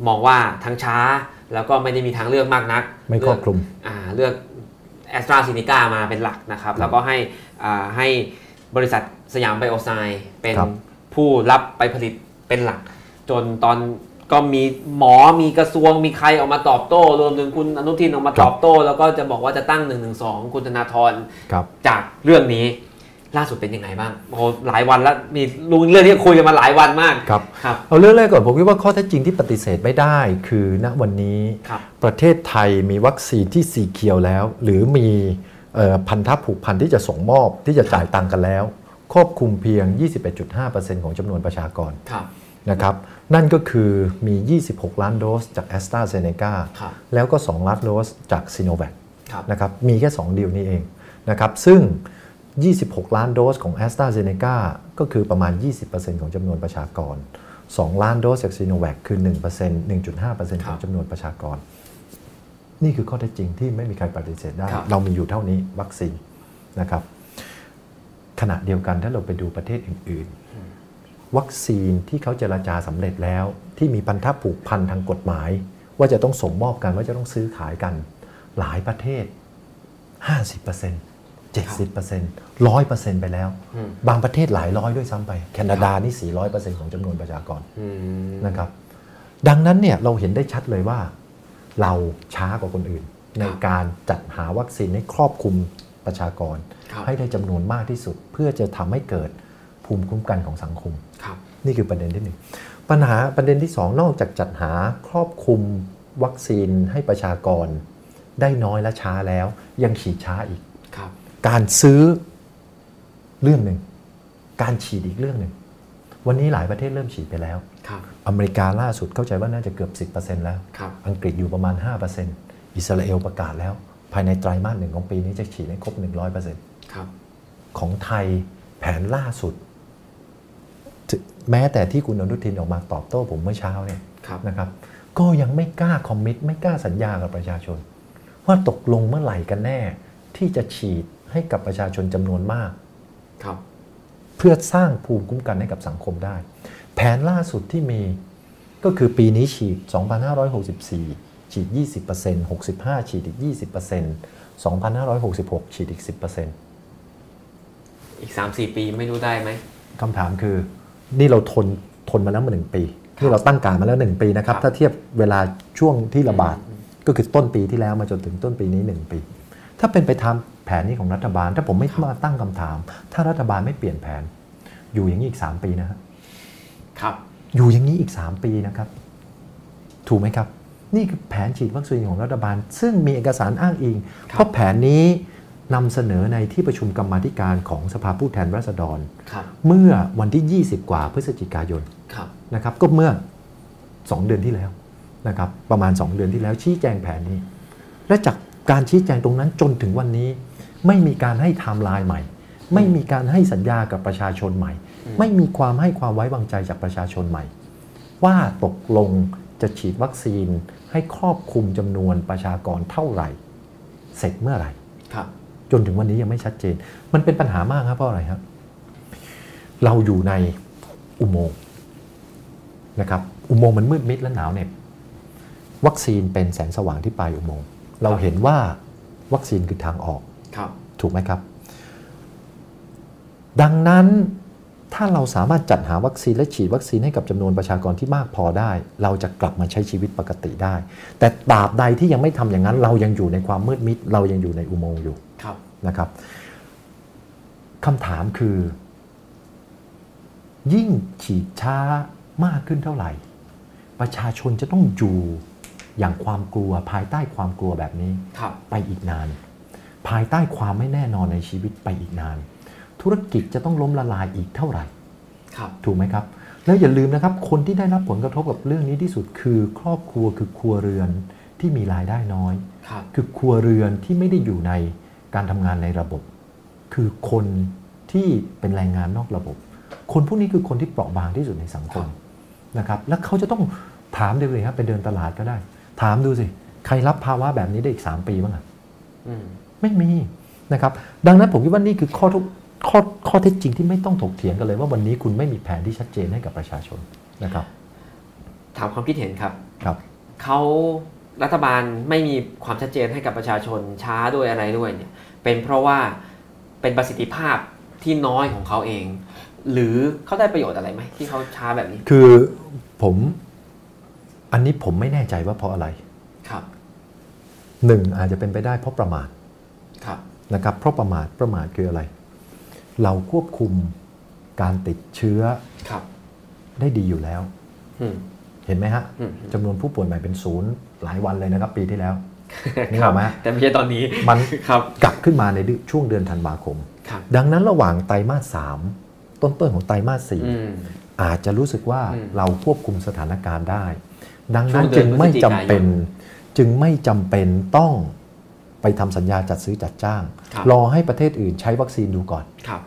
มองว่าทั้งช้าแล้วก็ไม่ได้มีทางเลือกมากนัก ไม่ครอบคลุมอ่าเลือกแอสตราเซเนกามาเป็นหลักนะครับ แล้วก็ให้อ่าให้บริษัทสยามไบโอไซน์เป็นครับผู้รับไปผลิตเป็นหลัก จนตอน ก็มีหมอมีกระทรวงมีใครออกมาตอบโต้รวมถึงคุณอนุทินออกมาตอบโต้ แล้วก็จะบอกว่าจะตั้ง1นึคุณธนาธรครับจากเรื่องนี้ล่าสุดเป็นยังไงบ้างโอ้โหหลายวันแล้วมีรู้เรื่องที่คุยกันมาหลายวันมากครับครับเอาเรื่องแรกก่อนผมคิดว่าข้อเท็จจริงที่ปฏิเสธไม่ได้ คือณวันนี้ครับประเทศไทยมีวัคซีนที่สีเขียวแล้ว หรือมีเอ่อพันธะผูกพันที่จะส่งมอบที่จะจ่ายตังค์กันแล้ว ครอบคลุมเพียง 21.5%ของจำนวนประชากรครับนะครับ นั่นก็คือมี 26 ล้านโดสจาก a s t r a z เซ e c a ครับแล้วก็ 2 ล้านโดสจาก s i n o v a c ครับนะครับมีแค่ 2 ดีลนี้เองนะครับซึ่ง 26 ล้านโดสของ a s t r a z เซ e c a ก็คือประมาณ 20%ของจำนวนประชากร 2 ล้านโดสจาก s i n o v a c คือ 1% 1.5%ของจำนวนประชากร นี่คือข้อเท็จจริงที่ไม่มีใครปฏิเสธได้ครับเรามีอยู่เท่านี้วัคซีนนะครับขณะเดียวกันถ้าเราไปดูประเทศอื่นๆ วัคซีนที่เขาเจราจาสำเร็จแล้ว ที่มีพันธะผูกพันทางกฎหมาย ว่าจะต้องส่งมอบกันว่าจะต้องซื้อขายกัน หลายประเทศ 50% 70% 100%ไปแล้วอืมบางประเทศหลายร้อยด้วยซ้ำไป แคนาดานี่ 400%ของจำนวนประชากรอืมนะครับ ดังนั้นเนี่ยเราเห็นได้ชัดเลยว่า เราช้ากว่าคนอื่น ในการจัดหาวัคซีนให้ครอบคลุมประชากรครับให้ได้จำนวนมากที่สุด เพื่อจะทำให้เกิด ภูมิคุ้มกันของสังคมครับนี่คือประเด็นที่หนึ่งปัญหาประเด็นที่สองนอกจากจัดหาครอบคลุมวัคซีนให้ประชากร ได้น้อยและช้าแล้ว ยังฉีดช้าอีกครับการซื้อเรื่องหนึ่งการฉีดอีกเรื่องหนึ่งวันนี้หลายประเทศเริ่มฉีดไปแล้วครับอเมริกาล่าสุดเข้าใจว่าน่าจะเกือบ 10%แล้วครับอังกฤษอยู่ประมาณ 5%อิสราเอลประกาศแล้ว ภายในไตรมาสหนึ่งของปีนี้จะฉีดให้ครบ 100%ครับของไทยแผนล่าสุดถึ แม้แต่ที่คุณอนุทินออกมาตอบโต้ผมเมื่อเช้าเนี่ยครับนะครับ ก็ยังไม่กล้าคอมมิตไม่กล้าสัญญากับประชาชน ว่าตกลงเมื่อไหร่กันแน่ ที่จะฉีดให้กับประชาชนจำนวนมากครับเพื่อสร้างภูมิคุ้มกันให้กับสังคมได้ แผนล่าสุดที่มีก็คือปีนี้ฉีด 2,564 ฉีด 20% 65 ฉีดอีก 20% 2,566 ฉีดอีก 10%อีก 3-4 ปีไม่รู้ได้ไหมคำถามคือ นี่เราทนทนมาแล้วมาหนึ่งปีนี่เราตั้งการมาแล้วหนึ่งปีนะครับครับถ้าเทียบเวลาช่วงที่ระบาดก็คือต้นปีที่แล้วมาจนถึงต้นปีนี้หนึ่งปี ถ้าเป็นไปตามแผนนี้ของรัฐบาล ถ้าผมไม่มาตั้งคำถาม ถ้ารัฐบาลไม่เปลี่ยนแผน อยู่อย่างนี้อีก 3 ปีนะครับครับ อยู่อย่างนี้อีก 3 ปีนะครับ ถูกไหมครับ นี่คือแผนฉีดวัคซีนของรัฐบาล ซึ่งมีเอกสารอ้างอิงครับเพราะแผนนี้ นำเสนอในที่ประชุมกรรมาธิการของสภาผู้แทนราษฎรครับเมื่อวันที่ 20 กว่าพฤศจิกายนครับนะครับ ก็เมื่อ 2 เดือนที่แล้วนะครับ ประมาณ 2 เดือนที่แล้วชี้แจงแผนนี้ และจากการชี้แจงตรงนั้นจนถึงวันนี้ ไม่มีการให้ไทม์ไลน์ใหม่ ไม่มีการให้สัญญากับประชาชนใหม่ ไม่มีความให้ความไว้วางใจจากประชาชนใหม่ ว่าตกลงจะฉีดวัคซีนให้ครอบคลุมจำนวนประชากรเท่าไหร่ เสร็จเมื่อไหร่ครับ จนถึงวันนี้ยังไม่ชัดเจน มันเป็นปัญหามากครับเพราะอะไรครับ เราอยู่ในอุโมงค์นะครับอุโมงค์มันมืดมิดและหนาวเหน็บวัคซีนเป็นแสงสว่างที่ปลายอุโมงค์เราเห็นว่าวัคซีนคือทางออกครับถูกไหมครับ ดังนั้นถ้าเราสามารถจัดหาวัคซีนและฉีดวัคซีนให้กับจำนวนประชากรที่มากพอได้ เราจะกลับมาใช้ชีวิตปกติได้ แต่ตราบใดที่ยังไม่ทำอย่างนั้น เรายังอยู่ในความมืดมิด เรายังอยู่ในอุโมงค์อยู่ครับ นะครับคำถามคือ ยิ่งฉีดช้ามากขึ้นเท่าไหร่ ประชาชนจะต้องอยู่อย่างความกลัวภายใต้ความกลัวแบบนี้ครับไปอีกนาน ภายใต้ความไม่แน่นอนในชีวิตไปอีกนานทธุรกิจจะต้องล้มละลายอีกเท่าไหร่ครับถูกไหมครับ แล้วอย่าลืมนะครับ คนที่ได้รับผลกระทบกับเรื่องนี้ที่สุดคือครอบครัวคือครัวเรือนที่มีรายได้น้อยครับคือครัวเรือนที่ไม่ได้อยู่ใน การทำงานในระบบ คือคนที่เป็นแรงงานนอกระบบ คนพวกนี้คือคนที่เปราะบางที่สุดในสังคมนะครับ แล้วเขาจะต้องถามดูเลยครับไปเดินตลาดก็ได้ ถามดูสิ ใครรับภาวะแบบนี้ได้อีก 3 ปีบ้างอะอืมไม่มีนะครับ ดังนั้นผมคิดว่านี่คือข้อทุกข้อข้อเท็จจริงที่ไม่ต้องถกเถียงกันเลยว่าวันนี้คุณไม่มีแผนที่ชัดเจนให้กับประชาชนนะครับ ถามความคิดเห็นครับครับเขารัฐบาลไม่มีความชัดเจนให้กับประชาชนช้าด้วยอะไรด้วยเนี่ย เป็นเพราะว่าเป็นประสิทธิภาพที่น้อยของเขาเอง หรือเขาได้ประโยชน์อะไรไหมที่เขาช้าแบบนี้ คือผมอันนี้ผมไม่แน่ใจว่าเพราะอะไรครับหนึ่งอาจจะเป็นไปได้เพราะประมาทครับนะครับ เพราะประมาทประมาทคืออะไร เราควบคุมการติดเชื้อครับ ได้ดีอยู่แล้วอืมเห็นไหมฮะอืมจำนวนผู้ป่วยใหม่เป็นศูนย์หลายวันเลยนะครับ ปีที่แล้ว นึกคอรัอกไหมแต่ไม่ใช่ตอนนี้มันครับกลับขึ้นมาในช่วงเดือนธันวาคมครับดังนั้นระหว่างไตรมาสสามต้นต้นๆของไตรมาสสี่อืมอาจจะรู้สึกว่าอืมเราควบคุมสถานการณ์ได้ ดังนั้นช่วงเดืจึอนงไม่พฤศจิจำกายนเป็นจึงไม่จำเป็นต้องไปทำสัญญาจัดซื้อจัดจ้างครับรอให้ประเทศอื่นใช้วัคซีนดูก่อนครับ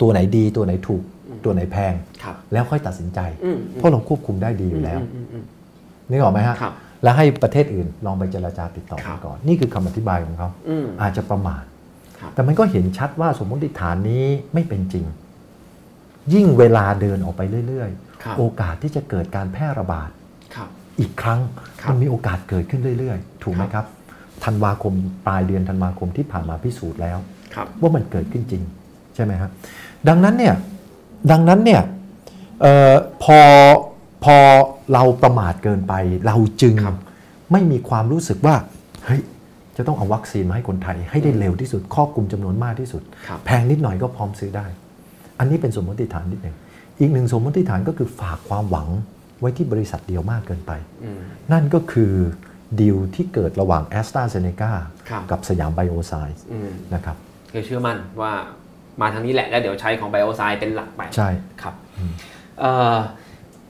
ตัวไหนดีตัวไหนถูกตัวไหนแพงครับแล้วค่อยตัดสินใจอืมเพราะเราควบคุมได้ดีอยู่แล้วมอืมอืมนึกออกไหมฮะครับ แล้วให้ประเทศอื่นลองไปเจรจาติดต่อครักับนก่อน นี่คือคำอธิบายของเขาอืมอาจจะประมาทครับแต่มันก็เห็นชัดว่าสมมติฐานนี้ไม่เป็นจริง ยิ่งเวลาเดินออกไปเรื่อยครับๆโอกาสที่จะเกิดการแพร่ระบาดครับอีกครั้งครับมันมีโอกาสเกิดขึ้นเรื่อยๆ ถูกไหมครับธันวาคมปลายเดือนธันวาคมที่ผ่านมาพิสูจน์แล้วครับว่ามันเกิดขึ้นจริงใช่ไหมครับดังนั้นเนี่ยดังนั้นเนี่ยเออพอ พอเราประมาทเกินไปเราจึงครับไม่มีความรู้สึกว่าเฮ้ยจะต้องเอาวัคซีนมาให้คนไทย ให้ได้เร็วที่สุดครอบคลุมจำนวนมากที่สุดครับแพงนิดหน่อยก็พร้อมซื้อได้ อันนี้เป็นสมมติฐานนิดหนึ่งอีกหนึ่งสมมติฐานก็คือฝากความหวังไว้ที่บริษัทเดียวมากเกินไปอืมนั่นก็คือดีลที่เกิดระหว่าง a s t r a z เซ e c a ครับกับสยามไบโอไซน์อืมนะครับคือเชื่อมั่นว่ามาทางนี้แหละแล้วเดี๋ยวใช้ของไบโอไซด์เป็นหลักไป ใช่ครับเอ่อ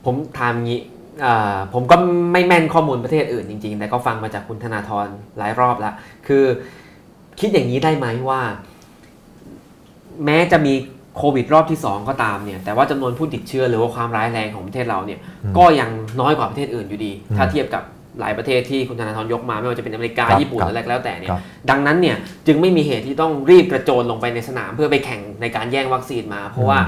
ผมถามงี้เอ่อผมก็ไม่แม่นข้อมูลประเทศอื่นจริง ๆ แต่ก็ฟังมาจากคุณธนาธรหลายรอบแล้วคือคิดอย่างนี้ได้ไหมว่า แม้จะมีโควิดรอบที่ 2 ก็ตามเนี่ย แต่ว่าจำนวนผู้ติดเชื้อหรือว่าความร้ายแรงของประเทศเราเนี่ยอืมก็ยังน้อยกว่าประเทศอื่นอยู่ดีอืมถ้าเทียบกับหลายประเทศที่คุณธนาธรยกมาไม่ว่าจะเป็นอเมริกาครับญี่ปุ่นครับอะไรก็แล้วแต่เนี่ยครับดังนั้นเนี่ยจึงไม่มีเหตุที่ต้องรีบกระโจนลงไปในสนามเพื่อไปแข่งในการแย่งวัคซีนมา เพราะว่า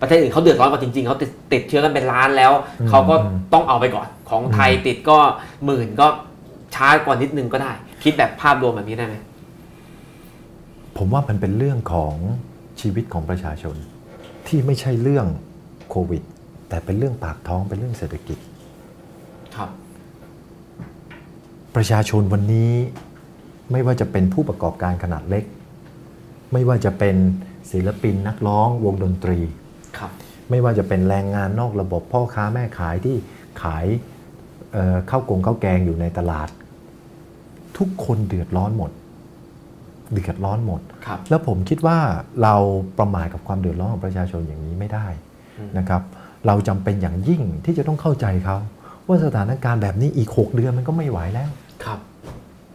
ประเทศอื่นเขาเดือดร้อนกว่าจริงๆเขาติดติดเชื้อกันเป็นล้านแล้วอืมเขาก็อืมต้องเอาไปก่อนของไทยอืมติดก็หมื่นก็ช้ากว่านิดนึงก็ได้ คิดแบบภาพรวมแบบนี้ได้ไหมผมว่ามันเป็นเรื่องของชีวิตของประชาชน ที่ไม่ใช่เรื่องโควิด แต่เป็นเรื่องปากท้องเป็นเรื่องเศรษฐกิจครับ ประชาชนวันนี้ไม่ว่าจะเป็นผู้ประกอบการขนาดเล็ก ไม่ว่าจะเป็นศิลปินนักร้องวงดนตรีครับ ไม่ว่าจะเป็นแรงงานนอกระบบพ่อค้าแม่ขายที่ขายเอ่อข้าวกงข้าวแกงอยู่ในตลาด ทุกคนเดือดร้อนหมด เดือดร้อนหมดครับแล้วผมคิดว่าเราประมาทกับความเดือดร้อนของประชาชนอย่างนี้ไม่ได้อืมนะครับเราจำเป็นอย่างยิ่งที่จะต้องเข้าใจเขา ว่าสถานการณ์แบบนี้อีก 6 เดือนมันก็ไม่ไหวแล้วครับ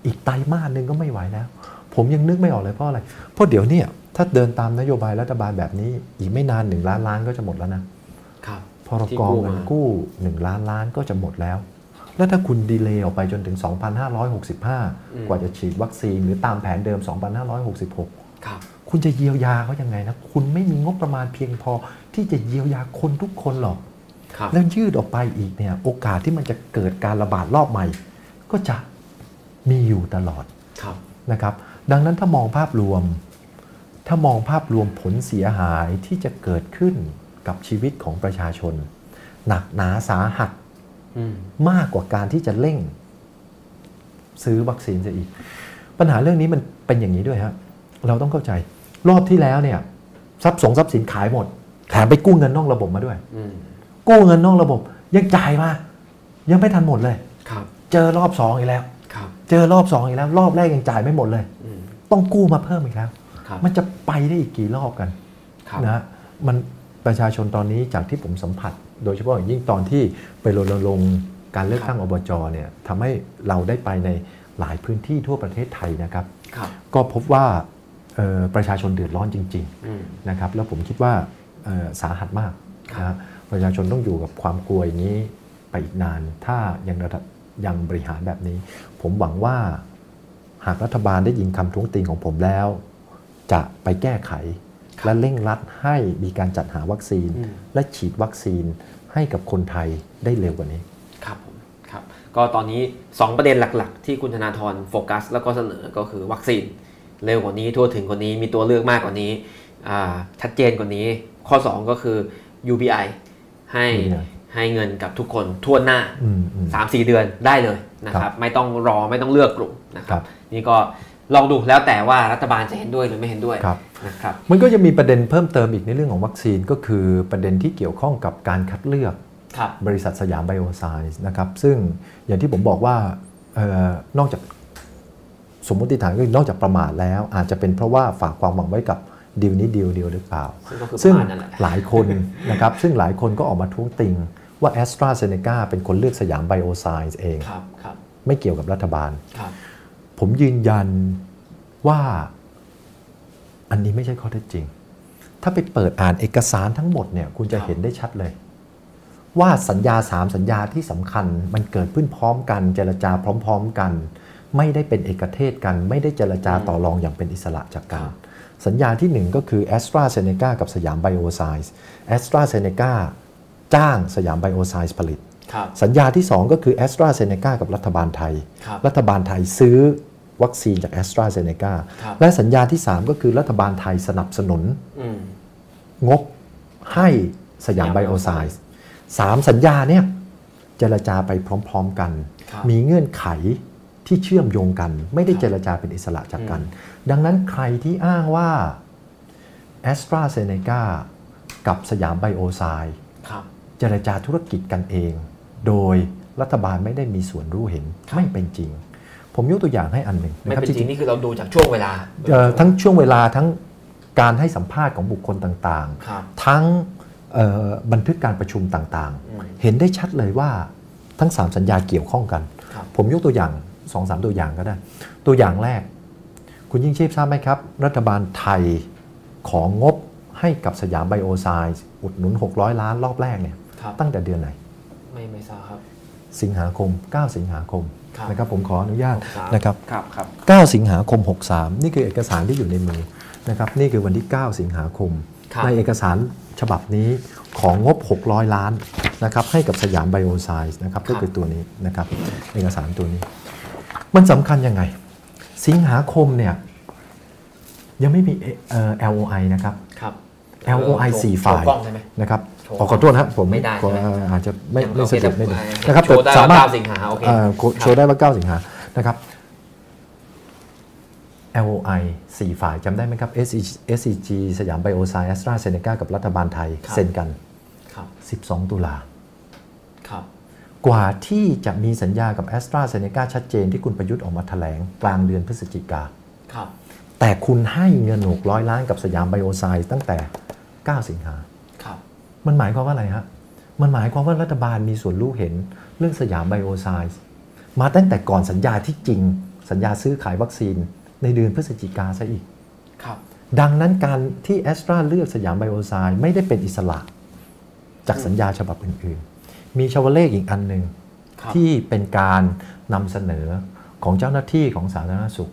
อีกไตรมาสหนึ่งก็ไม่ไหวแล้ว ผมยังนึกไม่ออกเลยเพราะอะไรเพราะเดี๋ยวเนี่ย ถ้าเดินตามนโยบายรัฐบาลแบบนี้ อีกไม่นานหนึ่งล้านล้านก็จะหมดแล้วนะครับพรที่กกู้เงินมากู้1ล้านล้านก็จะหมดแล้ว แล้วถ้าคุณดีเลย์ออกไปจนถึง 2,565 กว่าจะฉีดวัคซีนหรือตามแผนเดิม 2,566 ครับ คุณจะเยียวยาเขายังไงนะ คุณไม่มีงบประมาณเพียงพอที่จะเยียวยาคนทุกคนหรอกครับแล้วยืดออกไปอีกเนี่ยโอกาสที่มันจะเกิดการระบาดรอบใหม่ ก็จะมีอยู่ตลอดครับนะครับ ดังนั้นถ้ามองภาพรวม ถ้ามองภาพรวมผลเสียหายที่จะเกิดขึ้นกับชีวิตของประชาชน หนักหนาสาหัสอืมมากกว่าการที่จะเร่ง ซื้อวัคซีนจะอีก ปัญหาเรื่องนี้มันเป็นอย่างนี้ด้วยฮะเราต้องเข้าใจ รอบที่แล้วเนี่ยทรัพย์สงทรัพย์สินขายหมดแถมไปกู้เงินนอกระบบมาด้วยอืมกู้เงินนอกระบบ ยังจ่ายมา ยังไม่ทันหมดเลยครับ เจอรอบสองอีกแล้วครับเจอรอบสองอีกแล้ว รอบแรกยังจ่ายไม่หมดเลยอืมต้องกู้มาเพิ่มอีกแล้วครับ มันจะไปได้อีกกี่รอบกันครับนะมันประชาชนตอนนี้จากที่ผมสัมผัส โดยเฉพาะอย่างยิ่งตอนที่ไปรณรงค์การเลือกตั้งอบจเนี่ยทำให้เราได้ไปในหลายพื้นที่ทั่วประเทศไทยนะครับครับก็พบว่าเอ่อประชาชนเดือดร้อนจริงอืมๆนะครับแล้วผมคิดว่าเอ่อสาหัสมากครับนะประชาชนต้องอยู่กับความกลัวอย่างนี้ไปอีกนาน ถ้ายังระดับยังบริหารแบบนี้ ผมหวังว่าหากรัฐบาลได้ยินคำท้วงติงของผมแล้ว จะไปแก้ไข และเร่งรัดให้มีการจัดหาวัคซีนอืมและฉีดวัคซีนให้กับคนไทยได้เร็วกว่านี้ครับผมครับ ก็ตอนนี้ 2 ประเด็นหลัก ๆ ที่คุณธนาธรโฟกัส แล้วก็เสนอก็คือวัคซีนเร็วกว่านี้ทั่วถึงกว่านี้มีตัวเลือกมากกว่านี้อ่าชัดเจนกว่านี้ ข้อ 2 ก็คือ UBI ให้ UBI ให้เงินกับทุกคนทั่วหน้าอืมอืม3-4 เดือนได้เลยนะคครัรับบไม่ต้องรอไม่ต้องเลือกกลุ่มนะคครัรับบนี่ก็ ลองดูแล้วแต่ว่ารัฐบาลจะเห็นด้วยหรือไม่เห็นด้วยครับนะครับมันก็จะมีประเด็นเพิ่มเติมอีกในเรื่องของวัคซีนก็คือประเด็นที่เกี่ยวข้องกับการคัดเลือกครับบริษัทสยามไบโอไซเอนซ์นะครับซึ่งอย่างที่ผมบอกว่าเออนอกจากสมมติฐานก็คือนอกจากประมาทแล้ว อาจจะเป็นเพราะว่าฝากความหวังไว้กับดีลนี้ดีลเดียวหรือเปล่า ซึ่งก็คือซึ่งประมาณนั่นแหละหลายคนนะครับซึ่งหลายคนก็ออกมาท้วงติงว่า AstraZeneca เป็นคนเลือกสยามไบโอไซเอนซ์เองครับครับไม่เกี่ยวกับรัฐบาลครับ ผมยืนยันว่าอันนี้ไม่ใช่ข้อเท็จจริง ถ้าไปเปิดอ่านเอกสารทั้งหมดเนี่ยคุณจะเห็นได้ชัดเลย ว่าสัญญาสามสัญญาที่สำคัญมันเกิดขึ้นพร้อมกัน เจรจาพร้อม ๆกัน ไม่ได้เป็นเอกเทศกัน ไม่ได้เจรจาต่อรองอย่างเป็นอิสระจากกัน สัญญาที่หนึ่งก็คือ AstraZeneca กับสยามไบโอไซเอนซ์ AstraZeneca จ้างสยามไบโอไซส์ผลิต สัญญาที่ 2 ก็คือ a s t r a z เซ e c a กับรัฐบาลไทยครับรัฐบาลไทยซื้อวัคซีนจาก a s t r a z เซ e c a ครับและสัญญาที่ 3 ก็คือรัฐบาลไทยสนับสนุนอืมงบให้สยามไบโอไซเอนซ์สามสัญญาเนี่ยเจรจาไปพร้อมๆกันครับมีเงื่อนไขที่เชื่อมโยงกัน ไม่ได้ครับเจรจาเป็นอิสระจากกัน ดังนั้นใครที่อ้างว่า a s t r a z เซ e c a กับสยามไบโอไซส์ครับเจรจาธุรกิจกันเอง โดยรัฐบาลไม่ได้มีส่วนรู้เห็นครับไม่เป็นจริง ผมยกตัวอย่างให้อันหนึ่งไม่นะครับเป็นจริงที่นี่คือเราดูจากช่วงเวลาเอ่อทั้งช่วงเวลาทั้งการให้สัมภาษณ์ของบุคคลต่างครับๆทั้งเอ่อบันทึกการประชุมต่างอืมๆเห็นได้ชัดเลยว่าทั้ง 3 สัญญาเกี่ยวข้องกันครับผมยกตัวอย่าง2อสตัวอย่างก็ได้ ตัวอย่างแรก คุณยิ่งชีพทราบไหมครับ รัฐบาลไทยของงบให้กับสยามไบโอไซส์อุดหนุน 600 ล้านรอบแรกเนี่ยครับตั้งแต่เดือนไหน ไม่ไม่ทราบครับ สิงหาคม 9 สิงหาคมครับนะครับผมขออนุญาตหกสามนะครับครับครับ9สิงหาคม 63 นี่คือเอกสารที่อยู่ในมือนะครับนี่คือวันที่ 9 สิงหาคมครับในเอกสารฉบับนี้ของงบ 600 ล้านนะครับให้กับสยามไบโอไซส์นะครับก็คือตัวนี้นะครับเอกสารตัวนี้ มันสำคัญยังไง สิงหาคมเนี่ยยังไม่มีเอ่อ LOI นะครับครับ LOI โชว์สี่ฝ่ายโชว์กล้องใช่ไหมนะครับโชว์ ขอขอโทษนะครับผมไม่ได้ขอใช่ไหมอาจจะไม่ยังไม่โอเคสะดวกไม่ดีแต่นะครับโชว์ได้สามารถว่า9สิงหาโอเคเอ่อครับโชว์ได้ว่า9สิงหานะครับ LOI 4 ฝ่ายจำได้ไหมครับ SCG สยามไบโอไซเอนซเนกากับรัฐบาลไทยครับเซ็นกันครับ12 ตุลาครับกว่าที่จะมีสัญญากับ AstraZeneca ชัดเจนที่คุณประยุทธ์ออกมาแถลงกลางเดือนพฤศจิกาครับแต่คุณให้เงิน 600 ล้านกับสยามไบโอไซเอนซ์ตั้งแต่ 9 สิงหาครับ มันหมายความว่าอะไรฮะ มันหมายความว่ารัฐบาลมีส่วนรู้เห็นเรื่องสยามไบโอไซเอนซ์มาตั้งแต่ก่อนสัญญาที่จริง สัญญาซื้อขายวัคซีนในเดือนพฤศจิกาซะอีก ครับ ดังนั้นการที่ Astra เลือกสยามไบโอไซเอนซ์ไม่ได้เป็นอิสระ จากสัญญาฉบับอื่นๆ มีชาวเลขอีกอันหนึ่งครับที่เป็นการนำเสนอของเจ้าหน้าที่ของสาธารณสุข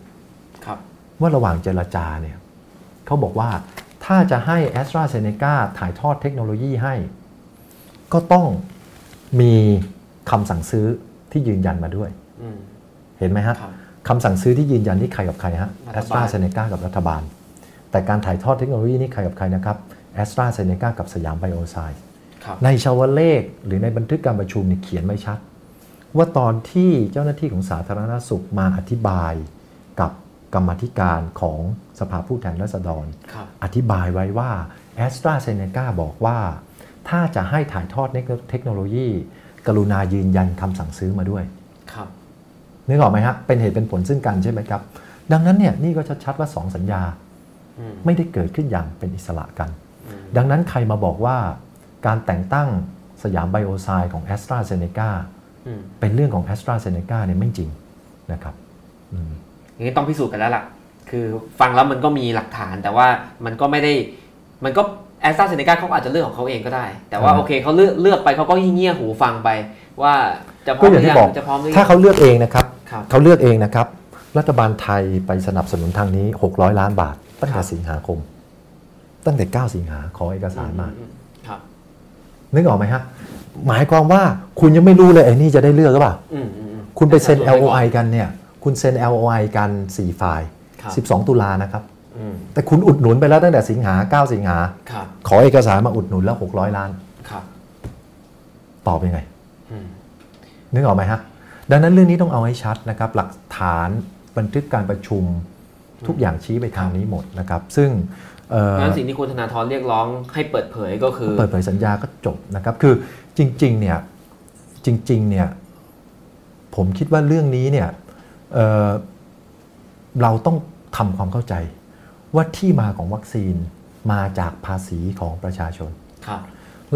ครับว่าระหว่างเจรจาเนี่ยเขาบอกว่า ถ้าจะให้ a s t r a z เซ e c a ถ่ายทอดเทคโนโลยีให้ ก็ต้องมีคำสั่งซื้อที่ยืนยันมาด้วยอืมเห็นไหมฮะครับคำสั่งซื้อที่ยืนยันนี่ใครกับใครฮะรั a ฐ s บา t ล r a z เซ e c a กับรัฐบาล แต่การถ่ายทอดเทคโนโลยีนี่ใครกับใครนะครับ a s t r a z เซ e c a กับสยามไบโอไซด์ครับในชาวเลขหรือในบันทึกการประชุมเนี่ยเขียนไม่ชัด ว่าตอนที่เจ้าหน้าที่ของสาธารณสุขมาอธิบาย กับกรรมาธิการของสภาผู้แทนราษฎรครับอธิบายไว้ว่า a s t r a z เซ e c a บอกว่า ถ้าจะให้ถ่ายทอดเทคโนโลยี กรุณายืนยันคำสั่งซื้อมาด้วยครับนึกออกไหมฮะ เป็นเหตุเป็นผลซึ่งกันใช่ไหมครับ ดังนั้นเนี่ยนี่ก็ชัดๆว่า 2 สัญญาอืมไม่ได้เกิดขึ้นอย่างเป็นอิสระกัน ดังนั้นใครมาบอกว่าการแต่งตั้งสยามไบโอไซด์ของ a s t r a z เซ e c a อืมเป็นเรื่องของ a s t r a z เซ e c a เนี่ยไม่จริงนะครับ อืมอย่างนี้ต้องพิสูจน์กันแล้วล่ะ คือฟังแล้วมันก็มีหลักฐานแต่ว่ามันก็ไม่ได้มันก็แอสตราเซเนกาเขาก็อาจจะเลือกของเขาเองก็ได้ แต่ว่าครับโอเคเขาเลือกเลือกไปเขาก็เงี่ยหูฟังไป ว่าจะพร้ก็อมอหรืย่างอที่ยังบอกจะพร้อมหรือยัถ้างเขาเลือกเองนะครับครับเขาเลือกเองนะครับ รัฐบาลไทยไปสนับสนุนทางนี้ 600 ล้านบาท ตั้งครัแต่บสิงหาคม ตั้งแต่ 9 สิงหาขอเอกสารมาอืครับนึกออกไหมฮะ หมายความว่าคุณยังไม่รู้เลยไอ้นี่จะได้เลือกหรือเปล่าอืมอืมอืมคุณไปเซ็นแต่ถ้า LOI กันเนี่ย คุณเซ็น LOI กัน 4 ฝ่ายครับ12 ตุลานะครับอืมแต่คุณอุดหนุนไปแล้วตั้งแต่สิงหา 9 สิงหาครับขอเอกสารมาอุดหนุนแล้ว 600 ล้านครับตอบยังไงอืมนึกออกไหมฮะ ดังนั้นเรื่องนี้ต้องเอาให้ชัดนะครับ หลักฐานบันทึกการประชุมทุกอย่างชี้ไปทางนี้หมดนะครับ ซึ่งเอ่อเพราะฉะนั้นสิ่งที่คุณธนาธรเรียกร้องให้เปิดเผยก็คือ เปิดเผยสัญญาก็จบนะครับ คือจริงๆเนี่ยจริงๆเนี่ยผมคิดว่าเรื่องนี้เนี่ย เอ่อเราต้องทำความเข้าใจ ว่าที่มาของวัคซีนมาจากภาษีของประชาชนครับ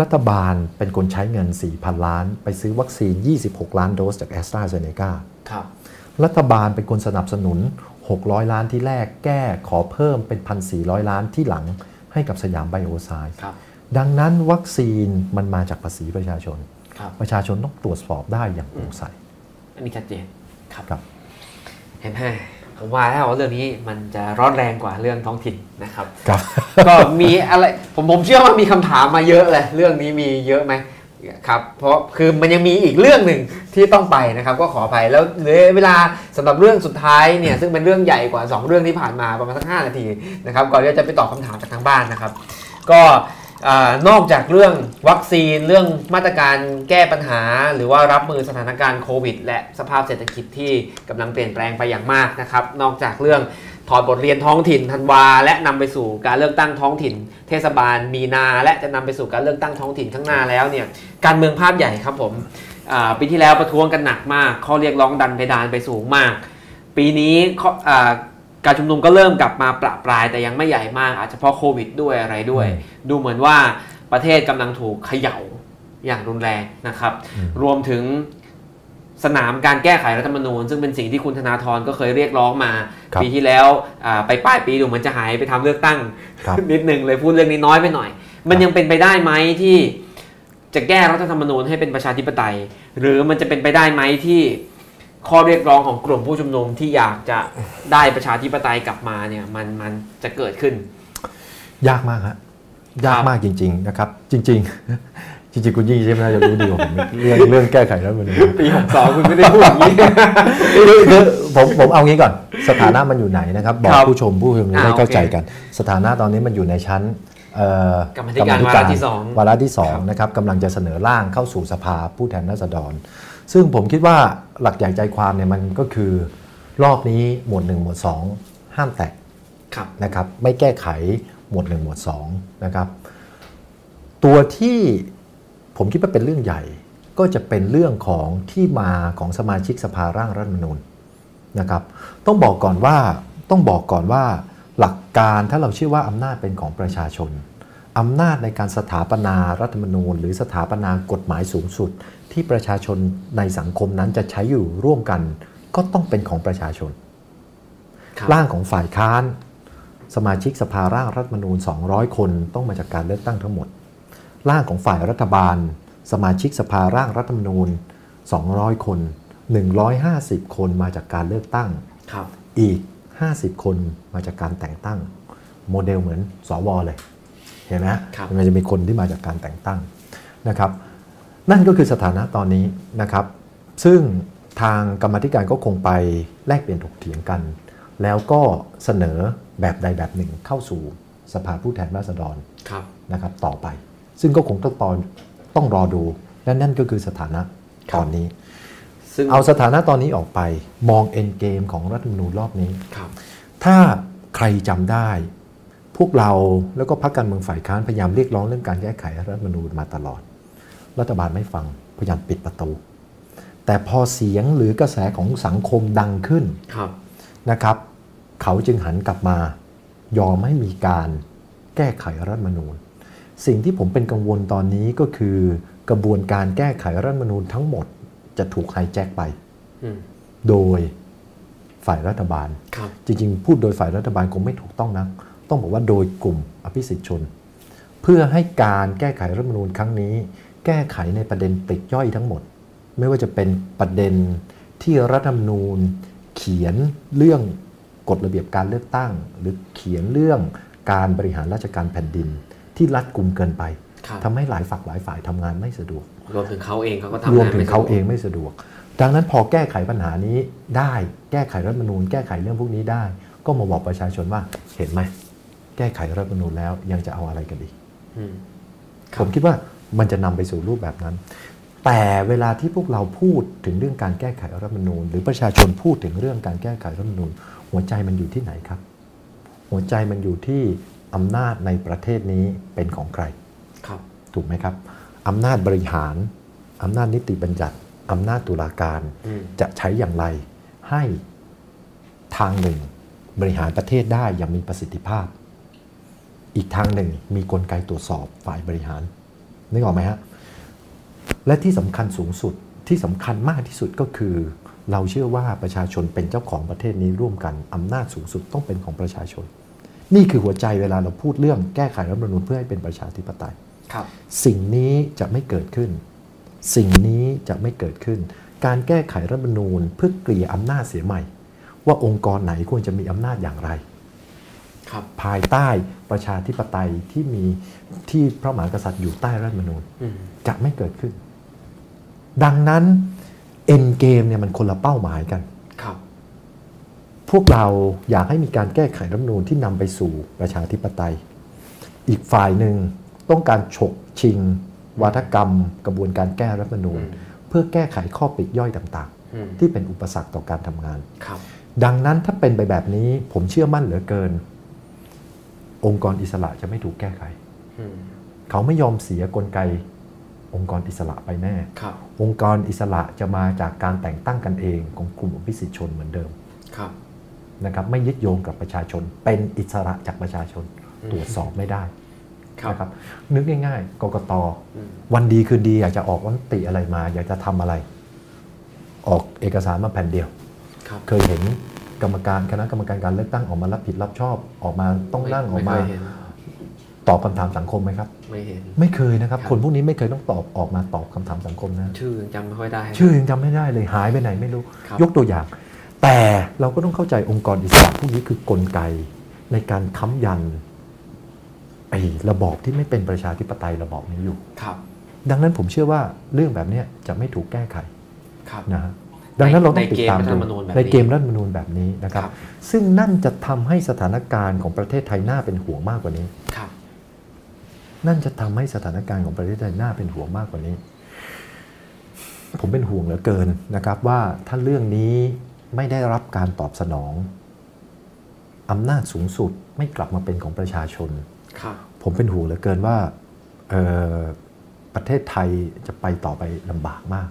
รัฐบาลเป็นคนใช้เงิน 4,000 ล้าน ไปซื้อวัคซีน 26 ล้านโดสจากแอสตราเซเนกาครับรัฐบาลเป็นคนสนับสนุน 600 ล้านที่แรกแก้ขอเพิ่มเป็น 1,400 ล้านที่หลังให้กับสยามไบโอไซด์ครับดังนั้นวัคซีนมันมาจากภาษีประชาชนครับประชาชนต้องตรวจสอบได้อย่างโปร่งใส อันนี้ชัดเจนครับครับเห็นไหมผมว่าแล้วว่าเรื่องนี้มันจะร้อนแรงกว่าเรื่องท้องถิ่นนะครับครับ ก็มีอะไรผมผมเชื่อว่ามีคำถามมาเยอะเลยเรื่องนี้มีเยอะไหมครับเพราะคือมันยังมีอีกเรื่องหนึ่งที่ต้องไปนะครับ ก็ขออภัยแล้วเหลือเวลาสำหรับเรื่องสุดท้ายเนี่ยซึ่งเป็นเรื่องใหญ่กว่า 2 เรื่องที่ผ่านมาประมาณสัก5นาทีนะครับก่อนที่จะไปตอบคำถามจากทางบ้านนะครับ ก็ อนอกจากเรื่องวัคซีนเรื่องมาตรการแก้ปัญหา หรือว่ารับมือสถานการณ์โควิด และสภาพเศรษฐกิจที่กำลังเปลี่ยนแปลงไปอย่างมากนะครับ นอกจากเรื่องถอดบทเรียนท้องถิ่นธันวา และนำไปสู่การเลือกตั้งท้องถิ่น เทศบาลมีนา และจะนำไปสู่การเลือกตั้งท้องถิ่นข้างหน้าแล้วเนี่ยการเมืองภาพใหญ่ครับผมปีที่แล้วประท้วงกันหนักมาก ข้อเรียกร้องดันเพดานไปสูงมาก ปีนี้ข้ออ่า การชุมนุมก็เริ่มกลับมาประปรายแต่ยังไม่ใหญ่มาก อาจจะเพราะโควิดด้วยอะไรด้วย ดูเหมือนว่าประเทศกำลังถูกเขย่าอย่างรุนแรงนะครับอืมรวมถึงสนามการแก้ไขรัฐธรรมนูญ ซึ่งเป็นสิ่งที่คุณธนาธรก็เคยเรียกร้องมาครับปีที่แล้วอ่าไปป้ายปีดูเหมือนจะหายไปทำเลือกตั้งครับนิดหนึ่งเลยพูดเรื่องนี้น้อยไปหน่อย มันยังเป็นไปได้ไหมที่จะแก้รัฐธรรมนูญให้เป็นประชาธิปไตย หรือมันจะเป็นไปได้ไหมที่ ข้อเรียกร้องของกลุ่มผู้ชุมนุมที่อยากจะได้ประชาธิปไตยกลับมาเนี่ยมันมันจะเกิดขึ้น ยากมากฮะยากมากจริง ๆ นะครับ จริง ๆ จริงๆคุณยิ่งใช่ไหมน่าจะรู้ดีกว่าผมเรื่องเรื่องแก้ไขรัฐธรรมนูญปี62คุณไม่ได้พูดอย่างนี้คือคือผมผมเอางี้ก่อน สถานะมันอยู่ไหนนะครับ บอกครับผู้ชมผู้ชมจะอ่าได้เข้าใจโอเคกัน สถานะตอนนี้มันอยู่ในชั้นเอ่อกรรมาธิการวาระที่สองวาระที่สองครับนะครับกำลังจะเสนอร่างเข้าสู่สภาผู้แทนราษฎร ซึ่งผมคิดว่าหลักใหญ่ใจความเนี่ยมันก็คือ รอบนี้หมวด 1 หมวด 2 ห้ามแตะครับนะครับ ไม่แก้ไขหมวด 1 หมวด 2 นะครับ ตัวที่ผมคิดว่าเป็นเรื่องใหญ่ ก็จะเป็นเรื่องของที่มาของสมาชิกสภาร่างรัฐธรรมนูญนะครับ ต้องบอกก่อนว่าต้องบอกก่อนว่าหลักการถ้าเราเชื่อว่าอำนาจเป็นของประชาชนอำนาจในการสถาปนารัฐธรรมนูญ หรือสถาปนากฎหมายสูงสุด ที่ประชาชนในสังคมนั้นจะใช้อยู่ร่วมกัน ก็ต้องเป็นของประชาชนครับร่างของฝ่ายค้าน สมาชิกสภาร่างรัฐธรรมนูญ 200 คนต้องมาจากการเลือกตั้งทั้งหมด ร่างของฝ่ายรัฐบาล สมาชิกสภาร่างรัฐธรรมนูญ 200 คน 150 คนมาจากการเลือกตั้งครับอีก 50 คนมาจากการแต่งตั้ง โมเดลเหมือนสวเลยเห็นไหมฮะครับมันจะมีคนที่มาจากการแต่งตั้งนะครับ นั่นก็คือสถานะตอนนี้นะครับ ซึ่งทางกรรมาธิการก็คงไปแลกเปลี่ยนถกเถียงกัน แล้วก็เสนอแบบใดแบบหนึ่งเข้าสู่สภาผู้แทนราษฎรครับนะครับ ต่อไป ซึ่งก็คงต้องตอนต้องรอดูและนั่นก็คือสถานะตอนนี้ ซึ่งเอาสถานะตอนนี้ออกไปมองเอ็นเกมของรัฐธรรมนูญรอบนี้ครับถ้าใครจำได้ พวกเราแล้วก็พรรคการเมืองฝ่ายค้านพยายามเรียกร้องเรื่องการแก้ไขรัฐธรรมนูญมาตลอด รัฐบาลไม่ฟังพยายามปิดประตู แต่พอเสียงหรือกระแสของสังคมดังขึ้นครับนะครับ เขาจึงหันกลับมายอมให้มีการแก้ไขรัฐธรรมนูญ สิ่งที่ผมเป็นกังวลตอนนี้ก็คือกระบวนการแก้ไขรัฐธรรมนูญทั้งหมดจะถูกไฮแจ็คไปอืมโดยฝ่ายรัฐบาลครับจริงๆ พูดโดยฝ่ายรัฐบาลคงไม่ถูกต้องนะต้องบอกว่าโดยกลุ่มอภิสิทธิชน เพื่อให้การแก้ไขรัฐธรรมนูญครั้งนี้ แก้ไขในประเด็นปลีกย่อยทั้งหมด ไม่ว่าจะเป็นประเด็นที่รัฐธรรมนูญ เขียนเรื่องกฎระเบียบการเลือกตั้ง หรือเขียนเรื่องการบริหารราชการแผ่นดิน ที่รัดกุมเกินไปครับทำให้หลายฝักหลายฝ่ายทำงานไม่สะดวก รวมถึงเขาเองเขาก็ทำรวมงานถึงไสะดวกเขาเองไม่สะดวก ดังนั้นพอแก้ไขปัญหานี้ได้แก้ไขรัฐธรรมนูญ แก้ไขเรื่องพวกนี้ได้ ก็มาบอกประชาชนว่าเห็นไหมแก้ไขรัฐธรรมนูญแล้วยังจะเอาอะไรกันอีกอืมคผรับมคิดว่า มันจะนำไปสู่รูปแบบนั้น แต่เวลาที่พวกเราพูดถึงเรื่องการแก้ไขรัฐธรรมนูญ หรือประชาชนพูดถึงเรื่องการแก้ไขรัฐธรรมนูญ หัวใจมันอยู่ที่ไหนครับ หัวใจมันอยู่ที่อำนาจในประเทศนี้เป็นของใครครับถูกไหมครับอำนาจบริหารอำนาจนิติบัญญัติอำนาจตุลาการอืมจะใช้อย่างไรให้ทางหนึ่งบริหารประเทศได้อย่างมีประสิทธิภาพ อีกทางหนึ่งมีกลไกตรวจสอบฝ่ายบริหาร นึกออกไหมฮะ และที่สำคัญสูงสุดที่สำคัญมากที่สุดก็คือ เราเชื่อว่าประชาชนเป็นเจ้าของประเทศนี้ร่วมกันอำนาจสูงสุดต้องเป็นของประชาชน นี่คือหัวใจเวลาเราพูดเรื่องแก้ไขรัฐธรรมนูญเพื่อให้เป็นประชาธิปไตยครับ สิ่งนี้จะไม่เกิดขึ้น สิ่งนี้จะไม่เกิดขึ้น การแก้ไขรัฐธรรมนูญเพื่อเกลี่ยอำนาจเสียใหม่ ว่าองค์กรไหนควรจะมีอำนาจอย่างไรครับ ภายใต้ประชาธิปไตยที่มีที่พระมหากษัตริย์อยู่ใต้รัฐธรรมนูญอืมจะไม่เกิดขึ้น ดังนั้นเอ็นเกมเนี่ยมันคนละเป้าหมายกันครับพวกเราอยากให้มีการแก้ไขรัฐธรรมนูญที่นำไปสู่ประชาธิปไตย อีกฝ่ายหนึ่งต้องการฉกชิง วาทกรรม กระบวนการแก้รัฐธรรมนูญเพื่อแก้ไขข้อปลีกย่อยต่างอืมๆที่เป็นอุปสรรคต่อการทำงานครับดังนั้นถ้าเป็นไปแบบนี้ผมเชื่อมั่นเหลือเกิน องค์กรอิสระจะไม่ถูกแก้ไขอืมเขาไม่ยอมเสียกลไกองค์กรอิสระไปแน่ครับองค์กรอิสระจะมาจากการแต่งตั้งกันเองของกลุ่มอภิสิทธิชนเหมือนเดิมครับนะครับไม่ยึดโยงกับประชาชน เป็นอิสระจากประชาชนตรวจสอบไม่ได้ครับนะครับนึกง่ายๆกกตอืมวันดีคืนดีอยากจะออกวันติอะไรมา อยากจะทำอะไร ออกเอกสารมาแผ่นเดียวครับเคยเห็น กรรมการคณะกรรมการการเลือกตั้งออกมารับผิดรับชอบออกมาต้องนั่งออกมาไเคยเห็นตอบคำถามสังคมไหมครับ ไม่เห็นไม่เคยนะครับครับคนพวกนี้ไม่เคยต้องตอบออกมาตอบคำถามสังคมนะชื่อยังจำไม่ค่อยได้ ชื่อยังจำไม่ได้เลยหายไปไหนไม่รู้ครับยกตัวอย่าง แต่เราก็ต้องเข้าใจองค์กรอิสระพวกนี้คือกลไกในการค้ำยันไอ้ระบอบที่ไม่เป็นประชาธิปไตยระบอบนี้อยู่ครับ ดังนั้นผมเชื่อว่าเรื่องแบบเนี้ยจะไม่ถูกแก้ไขครับนะฮะ ดังนั้นเราต้องติดตามในเกมรัฐธรรมนูญแบบนี้ในเกมรัฐธรรมนูญแบบนี้นะครับครับซึ่งนั่นจะทำให้สถานการณ์ของประเทศไทยน่าเป็นห่วงมากกว่านี้ครับนั่นจะทำให้สถานการณ์ของประเทศไทยน่าเป็นห่วงมากกว่านี้ ผมเป็นห่วงเหลือเกินนะครับว่าถ้าเรื่องนี้ไม่ได้รับการตอบสนองอำนาจสูงสุดไม่กลับมาเป็นของประชาชนครับผมเป็นห่วงเหลือเกินว่าเอ่อประเทศไทยจะไปต่อไปลำบากมาก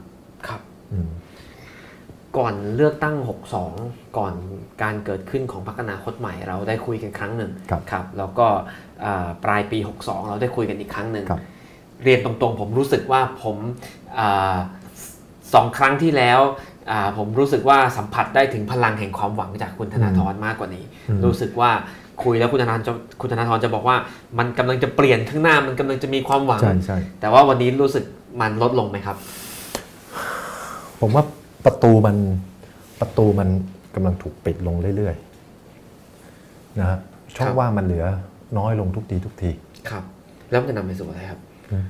ครับอืม ก่อนเลือกตั้ง 62 ก่อนการเกิดขึ้นของพรรคอนาคตใหม่เราได้คุยกันครั้งหนึ่งครับครับแล้วก็อ่าปลายปี 62 เราได้คุยกันอีกครั้งหนึ่งครับเรียนตรงๆ ผมรู้สึกว่าผมอาสองครั้งที่แล้วอ่าผมรู้สึกว่าสัมผัสได้ถึงพลังแห่งความหวังจากคุณธนาธรมากกว่านี้อืมรู้สึกว่าคุยแล้วคุณธนาธรจะคุณธนาธรจะบอกว่ามันกำลังจะเปลี่ยนข้างหน้ามันกำลังจะมีความหวังใช่ใช่แต่ว่าวันนี้รู้สึกมันลดลงไหมครับ ผมว่า ประตูมันประตูมันกำลังถูกปิดลงเรื่อยๆนะฮะช่องครับว่างมันเหลือน้อยลงทุกทีทุกทีครับ แล้วมันจะนำไปสู่อะไรครับอืม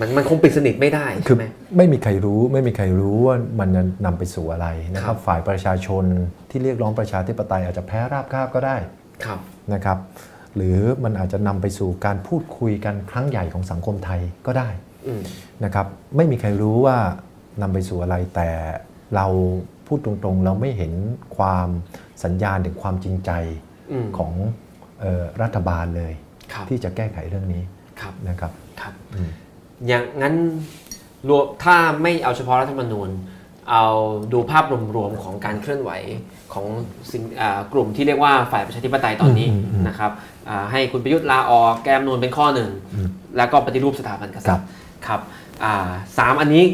มันมันคงปิดสนิทไม่ได้คือใช่ไหมไม่มีใครรู้ไม่มีใครรู้ว่ามันจะนำไปสู่อะไรนะคครัรับบฝ่ายประชาชนที่เรียกร้องประชาธิปไตยอาจจะแพ้ราบคาบก็ได้ครับนะครับ หรือมันอาจจะนำไปสู่การพูดคุยกันครั้งใหญ่ของสังคมไทยก็ได้อืมนะครับ ไม่มีใครรู้ว่านำไปสู่อะไรแต่ เราพูดตรงๆ เราไม่เห็นความสัญญาณถึงความจริงใจอืมของเออรัฐบาลเลยครับที่จะแก้ไขเรื่องนี้ครับนะครับครับอืมอย่างนั้นรวมถ้าไม่เอาเฉพาะรัฐธรรมนูญ เอาดูภาพรวมๆของการเคลื่อนไหวของสิ่งอ่ากลุ่มที่เรียกว่าฝ่ายประชาธิปไตยตอนนี้อืมอืมอืมนะครับอ่าให้คุณประยุทธ์ลาออกแก้มนูนเป็นข้อหนึ่งอืมแล้วก็ปฏิรูปสถาบันกคษัรัตบริย์ครับอ่าสามอันนี้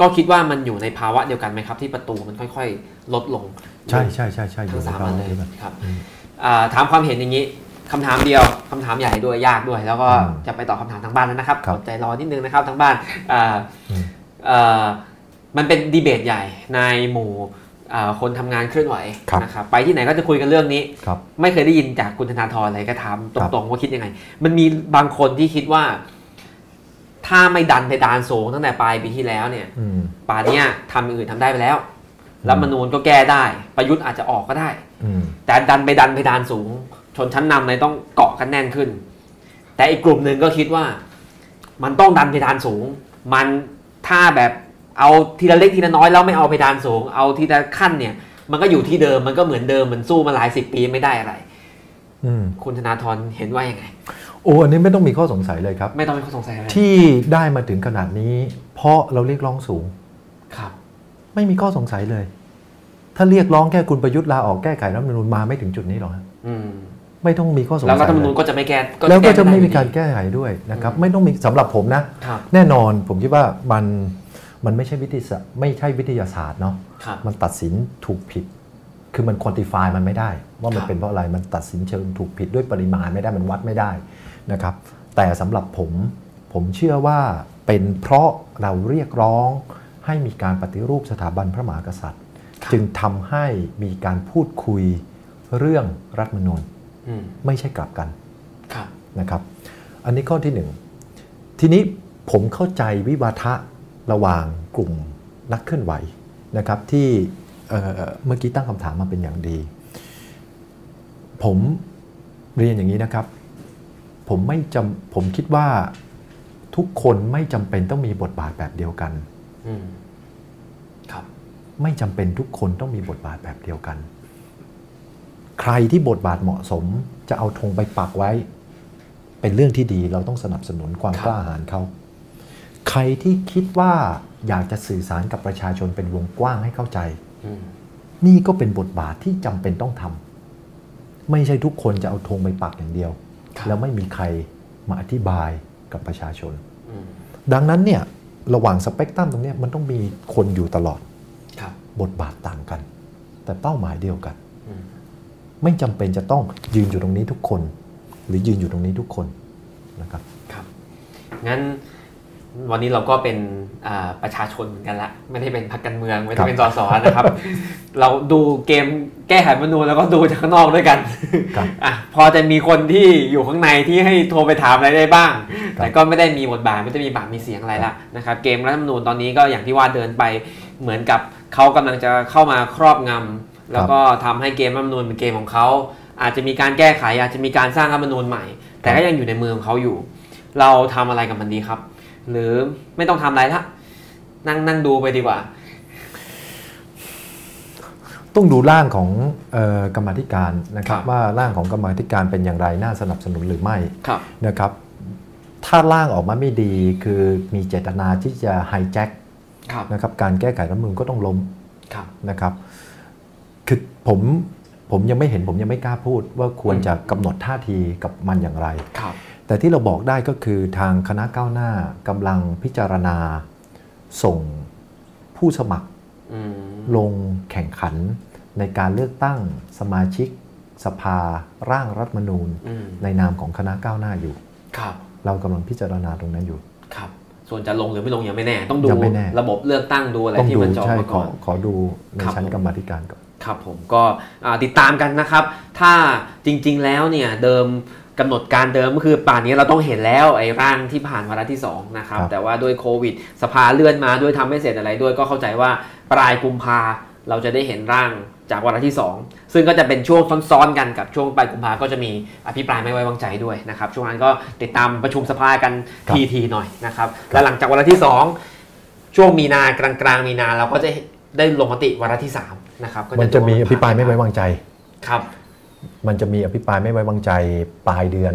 ก็คิดว่ามันอยู่ในภาวะเดียวกันไหมครับที่ประตูมันค่อย ๆ ลดลง ใช่ใช่ใช่ใช่อทั้ยู่งในสามภาอันวะเลยเดียวกันครับอืมอ่าถามความเห็นอย่างนี้คำถามเดียวคำถามใหญ่ด้วยยากด้วย แล้วก็อืมจะไปตอบคำถามทางบ้านแล้วนะครับครับอดใจรอนิดนึงนะครับทางบ้านอ่าอืมเอ่อมันเป็นดีเบตใหญ่ในหมู่อ่าคนทำงานเคลื่อนไหวครับนะครับไปที่ไหนก็จะคุยกันเรื่องนี้ครับไม่เคยได้ยินจากคุณธนาธรอะไรก็ถามตครับรงๆว่าคิดยังไง มันมีบางคนที่คิดว่า ถ้าไม่ดันเพดานสูงตั้งแต่ปลายปีที่แล้วเนี่ยอืมป่านเนี้ยทำอย่างอื่นทำได้ไปแล้วรัฐธรรมนูญก็แก้ได้ ประยุทธ์อาจจะออกก็ได้อืมแต่ดันไปดันเพดานสูง ชนชั้นนำเลยต้องเกาะกันแน่นขึ้น แต่อีกกลุ่มหนึ่งก็คิดว่า มันต้องดันเพดานสูง มันถ้าแบบเอาทีละเล็กทีละน้อยแล้วไม่เอาเพดานสูง เอาทีละขั้นเนี่ย มันก็อยู่ที่เดิมมันก็เหมือนเดิมมันสู้มาหลายสิบปีไม่ได้อะไรอืมคุณธนาธรเห็นว่ายังไง โอ้อันนี้ไม่ต้องมีข้อสงสัยเลยครับ ไม่ต้องเป็นข้อสงสัยอะไรที่ได้มาถึงขนาดนี้ เพราะเราเรียกร้องสูง ครับ ไม่มีข้อสงสัยเลย ถ้าเรียกร้องแค่คุณประยุทธ์ลาออกแก้ไขรัฐธรรมนูญมาไม่ถึงจุดนี้หรอกฮะอืมไม่ต้องมีข้อสงสัยแล้วรัฐธรรมนูญเลยก็จะไม่แก้แล้วก็จะไม่ด้มีการแก้ไขด้วยนะครับอืมไม่ต้องมีสำหรับผมนะครับแน่นอนผมคิดว่ามันมันไม่ใช่วิทยาศาสตร์ไม่ใช่วิทยาศาสตร์เนาะครับมันตัดสินถูกผิดคือมันควอนติฟายมันไม่ได้ ว่ามัคนรับเป็นเพราะอะไรมันตัดสินเชิงถูกผิดด้วยปริมาณไม่ได้มันวัดไม่ได้ นะครับ แต่สำหรับผมผมเชื่อว่าเป็นเพราะเราเรียกร้องให้มีการปฏิรูปสถาบันพระมหากษัตริย์ครับจึงทำให้มีการพูดคุยเรื่องรัฐธรรมนูญอืมไม่ใช่กลับกันครับนะครับ อันนี้ข้อที่หนึ่งทีนี้ผมเข้าใจวิวาทะระหว่างกลุ่มนักเคลื่อนไหวนะครับที่เอ่อเมื่อกี้ตั้งคำถามมาเป็นอย่างดี ผมเรียนอย่างนี้นะครับ ผมไม่จำผมคิดว่าทุกคนไม่จำเป็นต้องมีบทบาทแบบเดียวกันอืมครับ ไม่จำเป็นทุกคนต้องมีบทบาทแบบเดียวกัน ใครที่บทบาทเหมาะสม จะเอาธงไปปักไว้ เป็นเรื่องที่ดีเราต้องสนับสนุนความครับกล้าหาญเขาใครที่คิดว่าอยากจะสื่อสารกับประชาชนเป็นวงกว้างให้เข้าใจอืมนี่ก็เป็นบทบาทที่จำเป็นต้องทำไม่ใช่ทุกคนจะเอาธงไปปักอย่างเดียวครับ แล้วไม่มีใครมาอธิบายกับประชาชนอืมดังนั้นเนี่ยระหว่างสเปกตรัมตรงเนี้ยมันต้องมีคนอยู่ตลอดครับบทบาทต่างกัน แต่เป้าหมายเดียวกันอืมไม่จำเป็นจะต้องยืนอยู่ตรงนี้ทุกคน หรือยืนอยู่ตรงนี้ทุกคนนะครับครับงั้น วันนี้เราก็เป็นอ่าประชาชนเหมือนกันละ ไม่ได้เป็นพรรคการเมือง ไม่ได้เป็นสสนะครับ เราดูเกมแก้ไขรัฐธรรมนูญแล้วก็ดูจากข้างนอกด้วยกันครับอะพอจะมีคนที่อยู่ข้างในที่ให้โทรไปถามอะไรได้บ้างครับแต่ก็ไม่ได้มีบทบาทไม่ได้มีบาทมีเสียงอะไรละนะครับเกมรัฐธรรมนูญตอนนี้ก็อย่างที่ว่าเดินไปเหมือนกับเขากำลังจะเข้ามาครอบงำแล้วก็ทำให้เกมรัฐธรรมนูญเป็นเกมของเขาอาจจะมีการแก้ไขอาจจะมีการสร้างรัฐธรรมนูญใหม่ แต่ก็ยังอยู่ในมือของเขาอยู่ เราทำอะไรกับมันดีครับ หรือไม่ต้องทำอะไรละนั่งนั่งดูไปดีกว่า ต้องดูร่างของเออกรรมาธิการนะครับครับ ว่าร่างของกรรมาธิการเป็นอย่างไรน่าสนับสนุนหรือไม่ครับนะครับ ถ้าร่างออกมาไม่ดีคือมีเจตนาที่จะไฮแจ็คครับนะครับการแก้ไขรัฐธรรมนูญก็ต้องล้มครับนะครับคือผมผมยังไม่เห็นผมยังไม่กล้าพูดว่าควรอืมจะกำหนดท่าทีกับมันอย่างไรครับ แต่ที่เราบอกได้ก็คือทางคณะก้าวหน้ากำลังพิจารณาส่งผู้สมัครอืมลงแข่งขันในการเลือกตั้งสมาชิกสภาร่างรัฐธรรมนูญอืมในนามของคณะก้าวหน้าอยู่ ครับ เรากำลังพิจารณาตรงนั้นอยู่ ครับ ส่วนจะลงหรือไม่ลงยังไม่แน่ ต้องดูยังไม่แน่ระบบเลือกตั้งดูอะไรต้องที่ดูมันจะออกใช่มาขก่ออนขอดูในครับชั้นผมกรรมาธิการก่อนครับผมก็อ่าติดตามกันนะครับ ถ้าจริง ๆ แล้วเนี่ยเดิม กำหนดการเดิมก็คือป่านนี้เราต้องเห็นแล้วไอ้ร่างที่ผ่านวาระที่2นะครับครับแต่ว่าด้วยโควิด สภาเลื่อนมาด้วยทำไม่เสร็จอะไรด้วยก็เข้าใจว่าปลายกุมภาเราจะได้เห็นร่างจากวาระที่ 2 ซึ่งก็จะเป็นช่วงซ้อนๆกันกับช่วงปลายกุมภาก็จะมีอภิปรายไม่ไว้วางใจด้วยนะครับช่วงนั้นก็ติดตามประชุมสภากันครับทีๆหน่อยนะครับและหลังจากวาระที่ 2 ช่วงมีนากลางๆมีนาเราก็จะได้ลงมติวาระที่สามนะครับก็มันจะมีอภิปรายไม่ไว้วางใจครับ มันจะมีอภิปรายไม่ไว้วางใจปลายเดือน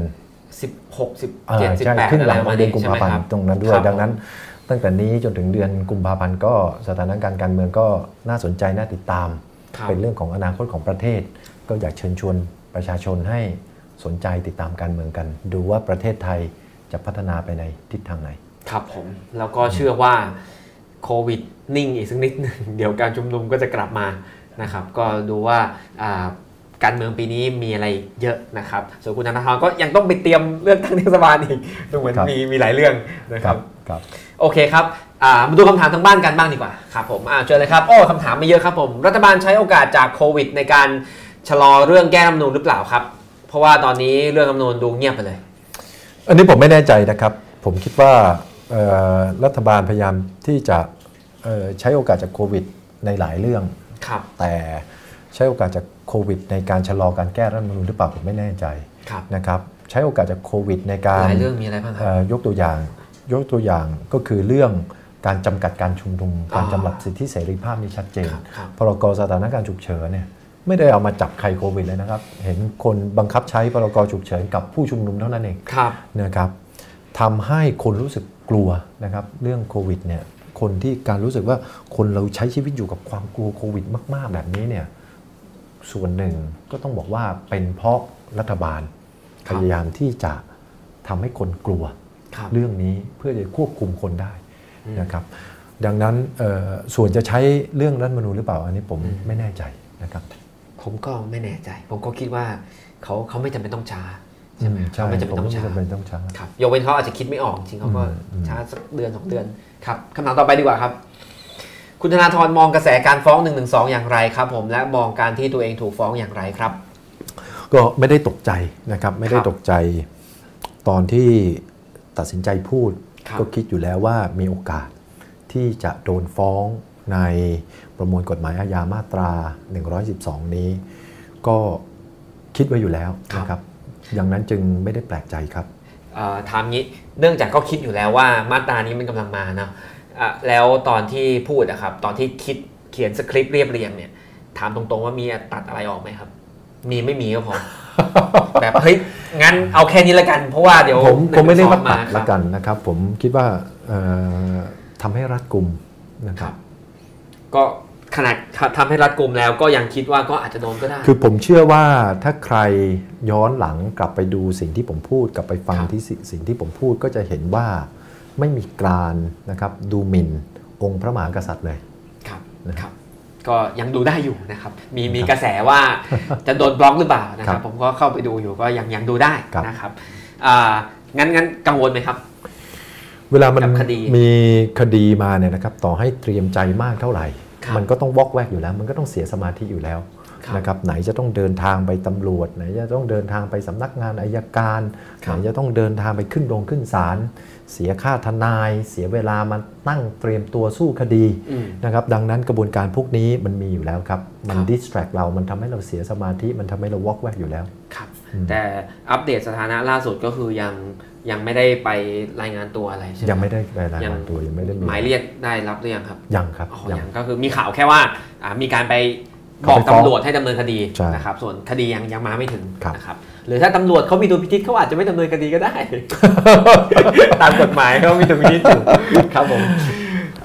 สิบหกสิบอ่าเจ็ดสิบใช่แปดครึ่งหลังะขไรองระเดือนกุมใช่ภาไหพันคธ์บตรงนั้นด้วคยรับดังนั้น ตั้งแต่นี้จนถึงเดือนกุมภาพันธ์ก็สถานการณ์การเมืองก็น่าสนใจน่าติดตามครับเป็นเรื่องของอนาคตของประเทศ ก็อยากเชิญชวนประชาชนให้สนใจติดตามการเมืองกัน ดูว่าประเทศไทยจะพัฒนาไปในทิศทางไหน ครับผม แล้วก็เชื่อว่าโควิดนิ่งอีกสักนิดหนึ่งเดี๋ยวการชุมนุมก็จะกลับมานะครับ ก็ดูว่าอ่า การเมืองปีนี้มีอะไรเยอะนะครับ ส่วนคุณธนาธรก็ยังต้องไปเตรียมเลือกตั้งเทศบาลอีกดูเหมือนครับมีมีหลายเรื่องนะครับครับโอเคครับอ่ามาดูคำถามทางบ้านกันบ้างดีกว่าครับผมอ่าเชิญเลยครับโอ้คำถามไม่เยอะครับผม รัฐบาลใช้โอกาสจากโควิด ในการชะลอเรื่องแก้รัฐธรรมนูญหรือเปล่าครับ เพราะว่าตอนนี้เรื่องรัฐธรรมนูญดูเงียบไปเลย อันนี้ผมไม่แน่ใจนะครับ ผมคิดว่าเอ่อรัฐบาลพยายามที่จะเอ่อใช้โอกาสจากโควิดในหลายเรื่องครับแต่ใช้โอกาสจาก โควิด ในการชะลอการแก้รัฐธรรมนูญหรือเปล่าผมไม่แน่ใจครับนะครับใช้โอกาสจากโควิด ในการหลายเรื่องมีอะไรบ้างครับเอ่อยกตัวอย่างยกตัวอย่างก็คือเรื่องการจำกัดการชุมนุมอ๋อการจำกัดสิทธิเสรีภาพนี่ชัดเจนครับครับพรกสถานการณ์ฉุกเฉินเนี่ยไม่ได้เอามาจับใครโควิดเลยนะครับ เห็นคนบังคับใช้พรกฉุกเฉินกับผู้ชุมนุมเท่านั้นเองครับนะครับทำให้คนรู้สึกกลัวนะครับเรื่องโควิดเนี่ยคนที่การรู้สึกว่าคนเราใช้ชีวิตอยู่กับความกลัวโควิดมาก ๆ แบบนี้เนี่ย ส่วนหนึ่งก็ต้องบอกว่าเป็นเพราะรัฐบาลคพรับยายามที่จะทำให้คนกลัวครับเรื่องนี้เพื่อจะควบคุมคนได้นะครับ ดังนั้นเอ่อส่วนจะใช้เรื่องรัฐธรรมนูญหรือเปล่าอันนี้ผมไม่แน่ใจนะครับ ผมก็ไม่แน่ใจ ผมก็คิดว่าเขาเขาไม่จำเป็นต้องช้าใช่ไหมอืมใช่เขาไม่จำผเป็นมต้องไม่ช้าจำเป็นต้องช้าครับยกเว้นเขาอาจจะคิดไม่ออกจริงเขาก็อืมอืมช้าสักเดือนสองเดือนครับคำถามต่อไปดีกว่าครับ คุณธนาธรมองกระแสการฟ้อง1นึอย่างไรครับผมและมองการที่ตัวเองถูกฟ้องอย่างไรครับ ก็ไม่ได้ตกใจนะครับไม่ได้ครับตกใจ ตอนที่ตัดสินใจพูดครับก็คิดอยู่แล้วว่ามีโอกาสที่จะโดนฟ้องในประมวลกฎหมายอาญามาตรา 112 นี้ ก็คิดไว้อยู่แล้วนะครับดังนั้นจึงไม่ได้แปลกใจครับเอ่อถามงี้เนื่องจากก็คิดอยู่แล้วว่ามาตรานี้มันกำลังมาเนาะ อะแล้วตอนที่พูดอะครับ ตอนที่คิดเขียนสคริปต์เรียบเรียงเนี่ย ถามตรงๆว่ามีตัดอะไรออกไหมครับ มีไม่มีก็พอ แบบเฮ้ยงั้นเอาแค่นี้ละกัน เพราะว่าเดี๋ยวผมผมไม่ได้ว่า112ตัดคละรับกันนะครับ ผมคิดว่าเอ่อทำให้รัดกุมนะคครัรับบก็ขนาดทำให้รัดกลุ่มแล้วก็ยังคิดว่าก็อาจจะโดนก็ได้ คือผมเชื่อว่าถ้าใครย้อนหลังกลับไปดูสิ่งที่ผมพูดกลับไปฟังครับที่สิสิ่งที่ผมพูดก็จะเห็นว่า ไม่มีการนะครับดูหมิ่นองค์พระมหากษัตริย์เลยครับนะครับก็ยังดูได้อยู่นะครับมีมีครับกระแสว่าจะโดนบล็อกหรือเปล่านะคครัรับบผมก็เข้าไปดูอยู่ก็ยังยังดูได้ครับนะครับอ่างั้นงั้นกังวลไหมครับ เวลามันกับคดีมีคดีมาเนี่ยนะครับต่อให้เตรียมใจมากเท่าไหร่ครับมันก็ต้องวอกแวกอยู่แล้ว มันก็ต้องเสียสมาธิอยู่แล้วครับนะครับไหนจะต้องเดินทางไปตำรวจไหนจะต้องเดินทางไปสำนักงานอายการครัไหนบจะต้องเดินทางไปขึ้นโรงขึ้นศาล เสียค่าทนาย เสียเวลามาตั้งเตรียมตัวสู้คดีอืมนะครับดังนั้นกระบวนการพวกนี้มันมีอยู่แล้วครับ มันครับดิสแทรกเรามันทำให้เราเสียสมาธิ มันทำให้เราวอกแวกอยู่แล้วครับอืมแต่อัปเดตสถานะล่าสุดก็คือยังยังไม่ได้ไปรายงานตัวอะไรใช่ไหมยังไม่ได้ไปรายยังงานตัวยังไม่ได้มีหมายเรียกได้รับหรือยังครับยังครับอ๋อยังยังก็คือมีข่าวแค่ว่าอ่ามีการไปบเขาอกไปฟ้องตำรวจให้ดำเนินคดีใช่นะครับส่วนคดียังยังมาไม่ถึงครับนะครับ หรือถ้าตำรวจเขามีดุลพินิจเขาอาจจะไม่ดำเนินคดีก็ได้ ตามกฎหมายเขามีดุลพินิจอยู่ครับผม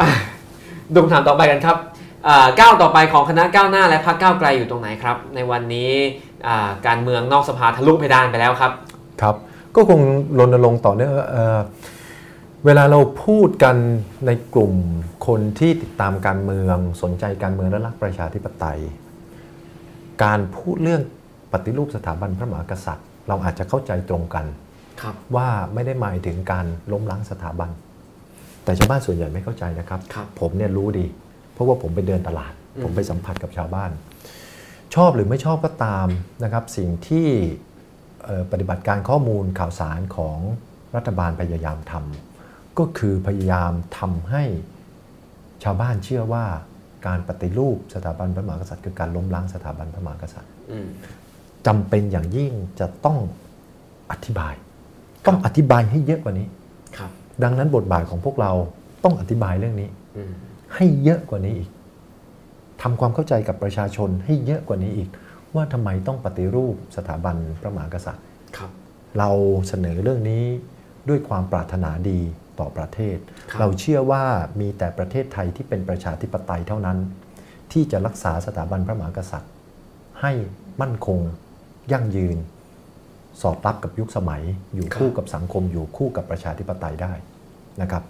อะดูคำถามต่อไปกันครับอ่าก้าวต่อไปของคณะก้าวหน้าและพรรคก้าวไกลอยู่ตรงไหนครับ ในวันนี้อ่าการเมืองนอกสภาทะลุเพดานไปแล้วครับ ครับ ก็คงรณรงค์ต่อเนื่องเอ่อเวลาเราพูดกันในกลุ่มคนที่ติดตามการเมืองสนใจการเมืองและรักประชาธิปไตย การพูดเรื่องป ฏิรูปสถาบันพระมหากษัตริย์ เราอาจจะเข้าใจตรงกันครับว่าไม่ได้หมายถึงการล้มล้างสถาบัน แต่ชาวบ้านส่วนใหญ่ไม่เข้าใจนะครับครับผมเนี่ยรู้ดี เพราะว่าผมไปเดินตลาดอืมผมไปสัมผัสกับชาวบ้าน ชอบหรือไม่ชอบก็ตามนะครับ สิ่งที่เอ่อปฏิบัติการข้อมูลข่าวสารของรัฐบาลพยายามทำก็คือพยายามทำให้ชาวบ้านเชื่อว่าการปฏิรูปสถาบันพระมหากษัตริย์คือการล้มล้างสถาบันพระมหากษัตริย์อืม จำเป็นอย่างยิ่งจะต้องอธิบาย ต้องอธิบายให้เยอะกว่านี้ครับดังนั้นบทบาทของพวกเราต้องอธิบายเรื่องนี้อืมให้เยอะกว่านี้อีกทำความเข้าใจกับประชาชนให้เยอะกว่านี้อีก ว่าทำไมต้องปฏิรูปสถาบันพระมหากษัตริย์ครับเราเสนอเรื่องนี้ด้วยความปรารถนาดีต่อประเทศครับเราเชื่อว่ามีแต่ประเทศไทยที่เป็นประชาธิปไตยเท่านั้น ที่จะรักษาสถาบันพระมหากษัตริย์ ให้มั่นคง ยั่งยืน สอดรับกับยุคสมัย อยู่ครับคู่กับสังคมอยู่คู่กับประชาธิปไตยได้นะครับ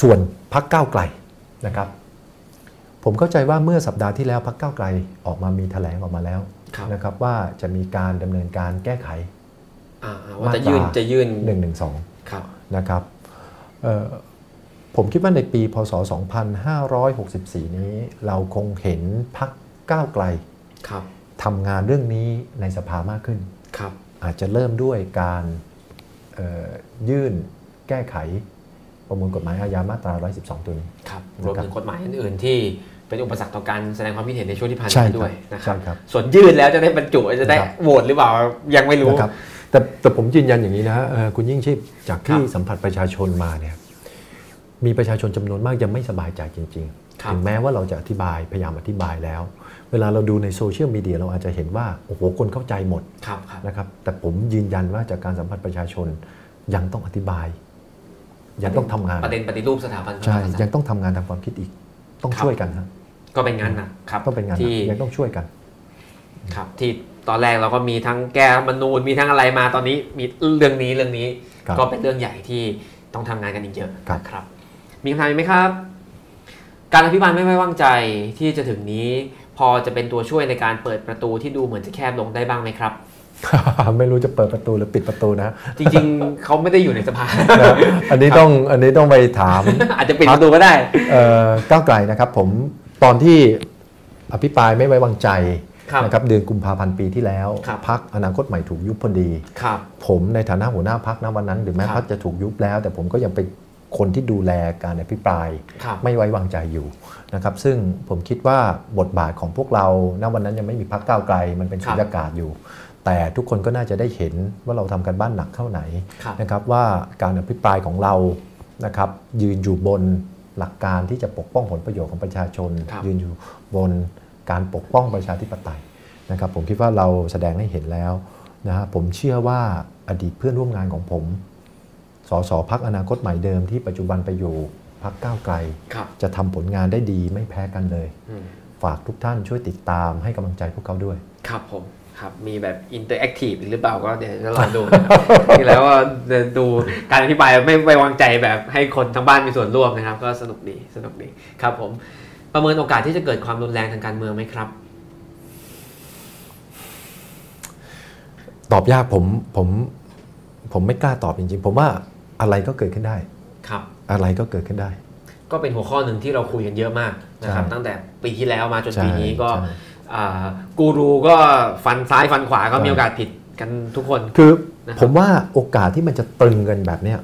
ส่วนพักก้าวไกลนะครับ ผมเข้าใจว่าเมื่อสัปดาห์ที่แล้วพักก้าวไกลออกมามีแถลงออกมาแล้วครับนะครับ ว่าจะมีการดำเนินการแก้ไขอ่าๆว่าจะยื่นมาตราจะยื่น1นึครับนะครับเอ่อผมคิดว่าในปี พศ 2564 นี้ เราคงเห็นพักก้าวไกลครับ ทำงานเรื่องนี้ในสภามากขึ้นครับอาจจะเริ่มด้วยการเอ่อยื่นแก้ไขประมวลกฎหมายอาญามาตรา 112 ตัวนี้ครับนะครับรวมถึงกฎหมายอื่นๆ ที่เป็นอุปสรรคต่อการแสดงความคิดเห็นในช่วงที่ผ่านใช่มาครับด้วยนะคใช่รับครับส่วนยื่นแล้วจะได้บรรจุจะได้ครับโหวตหรือเปล่ายังไม่รู้นะครับแต่แต่ผมยืนยันอย่างนี้นะฮะเอ่อคุณยิ่งชีพจากที่ครับสัมผัสประชาชนมาเนี่ยมีประชาชนจำนวนมากยังไม่สบายใจจริงครับๆถึงแม้ว่าเราจะอธิบายพยายามอธิบายแล้ว เวลาเราดูในโซเชียลมีเดียเราอาจจะเห็นว่า โอ้โห คนเข้าใจหมดครับครับนะครับ แต่ผมยืนยันว่าจากการสัมผัสประชาชนยังต้องอธิบาย ยังต้องทำงานประเด็นปฏิรูปสถาบันพระใช่มหากษัตริย์ยังต้องทำงานทางความคิดอีก ต้องครับช่วยกันฮะก็เป็นงานหนักครับต้องเป็นงานหนักที่ยังต้องช่วยกัน ครับที่ตอนแรกเราก็มีทั้งแก้รัฐธรรมนูญมีทั้งอะไรมาตอนนี้มีเรื่องนี้เรื่องนี้ครับก็เป็นเรื่องใหญ่ที่ต้องทำงานกันอีกเยอะครับนะครับมีคำถามอีกไหมครับ การอภิบาลไม่ไว้วางใจที่จะถึงนี้ พอจะเป็นตัวช่วยในการเปิดประตูที่ดูเหมือนจะแคบลงได้บ้างไหมครับ ไม่รู้จะเปิดประตูหรือปิดประตูนะ จริงๆ เขาไม่ได้อยู่ในสภานะอันนี้ต้องอันนี้ต้องไปถาม อาจจะปิดประตูก็ได้เอ่อก้าวไกลนะครับผมตอนที่อภิปรายไม่ไว้วางใจครับนะครับเดือนกุมภาพันธ์ปีที่แล้วครับพักอนาคตใหม่ถูกยุบพอดีครับผมในฐานะหัวหน้าพักณวันนั้นถึงแม้ครับพักจะถูกยุบแล้ว แต่ผมก็ยังเป็น คนที่ดูแลการอภิปรายครับไม่ไว้วางใจอยู่นะครับซึ่งผมคิดว่าบทบาทของพวกเราณวันนั้นยังไม่มีพักก้าวไกล มันเป็นครัสุบญญากาศอยู่ แต่ทุกคนก็น่าจะได้เห็นว่าเราทำกันบ้านหนักเท่าไหนครับนะครับว่าการอภิปรายของเรานะครับยืนอยู่บนหลักการที่จะปกป้องผลประโยชน์ของประชาชนครับยืนอยู่บนการปกป้องประชาธิปไตยนะครับผมคิดว่าเราแสดงให้เห็นแล้วนะฮะผมเชื่อว่าอดีตเพื่อนร่วมงานของผม สสพักอนาคตใหม่เดิมที่ปัจจุบันไปอยู่พักก้าวไกลครับจะทำผลงานได้ดีไม่แพ้กันเลยอืมฝากทุกท่านช่วยติดตามให้กำลังใจพวกเขาด้วย ครับผมครับมีแบบ interactive หรือเปล่าก็เดี๋ยวจะลองดูนะครับที่แล้วก็เดินดูการอภิปรายไม่ไว้วางใจแบบให้คนทั้งบ้านมีส่วนร่วมนะครับ ก็สนุกดีสนุกดีครับผมประเมินโอกาสที่จะเกิดความรุนแรงทางการเมืองไหมครับ ตอบยากผมผมผมไม่กล้าตอบจริงๆ ผมว่า อะไรก็เกิดขึ้นได้ครับ อะไรก็เกิดขึ้นได้ ก็เป็นหัวข้อหนึ่งที่เราคุยกันเยอะมากนะครับใช่ตั้งแต่ปีที่แล้วมาจนใช่ปีนี้ก็ใช่อ่ากูรูก็ฟันซ้ายฟันขวาก็ใช่มีโอกาสผิดกันทุกคนคือนะครับผมว่าโอกาสที่มันจะตรึงกันแบบเนี้ย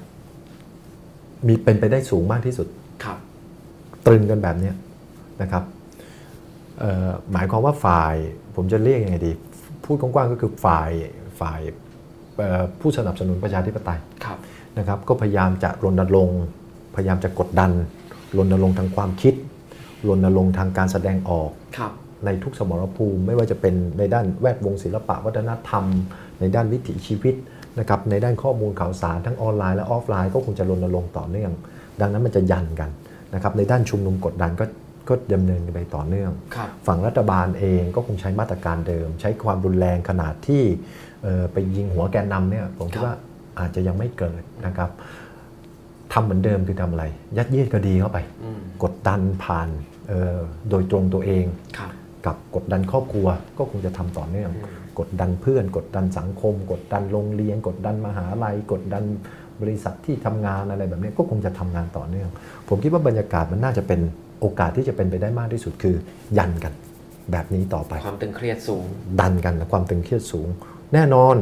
มีเป็นไปได้สูงมากที่สุดครับ ตรึงกันแบบเนี้ยนะครับเอ่อหมายความว่าฝ่ายผมจะเรียกยังไงดี พูดกว้างๆก็คือฝ่ายฝ่ายเอ่อผู้สนับสนุนประชาธิปไตยครับ นะครับก็พยายามจะรณรงค์พยายามจะกดดันรณรงค์ทางความคิดรณรงค์ทางการแสดงออกครับในทุกสมรภูมิ ไม่ว่าจะเป็นในด้านแวดวงศิลปะวัฒนธรรม ในด้านวิถีชีวิตนะครับในด้านข้อมูลข่าวสารทั้งออนไลน์และออฟไลน์ก็คงจะรณรงค์ต่อเนื่อง ดังนั้นมันจะยันกันนะครับในด้านชุมนุมกดดันก็ก็ดำเนินไปต่อเนื่องครับฝั่งรัฐบาลเองก็คงใช้มาตรการเดิม ใช้ความรุนแรงขนาดที่เอ่อไปยิงหัวแกนนำเนี่ยผมคิดครับว่า อาจจะยังไม่เกิดนะครับทำเหมือนเดิมคือทำอะไร ยัดเยียดคดีเข้าไปอืมกดดันผ่านเอ่อโดยตรงตัวเองครับกับกดดันครอบครัวก็คงจะทำต่อเนื่องอืมกดดันเพื่อน กดดันสังคม กดดันโรงเรียน กดดันมหาลัย กดดันบริษัทที่ทำงานอะไรแบบนี้ก็คงจะทำงานต่อเนื่อง ผมคิดว่าบรรยากาศมันน่าจะเป็นโอกาสที่จะเป็นไปได้มากที่สุดคือ ยันกันแบบนี้ต่อไป ความตึงเครียดสูง ดันกันและความตึงเครียดสูง แน่นอน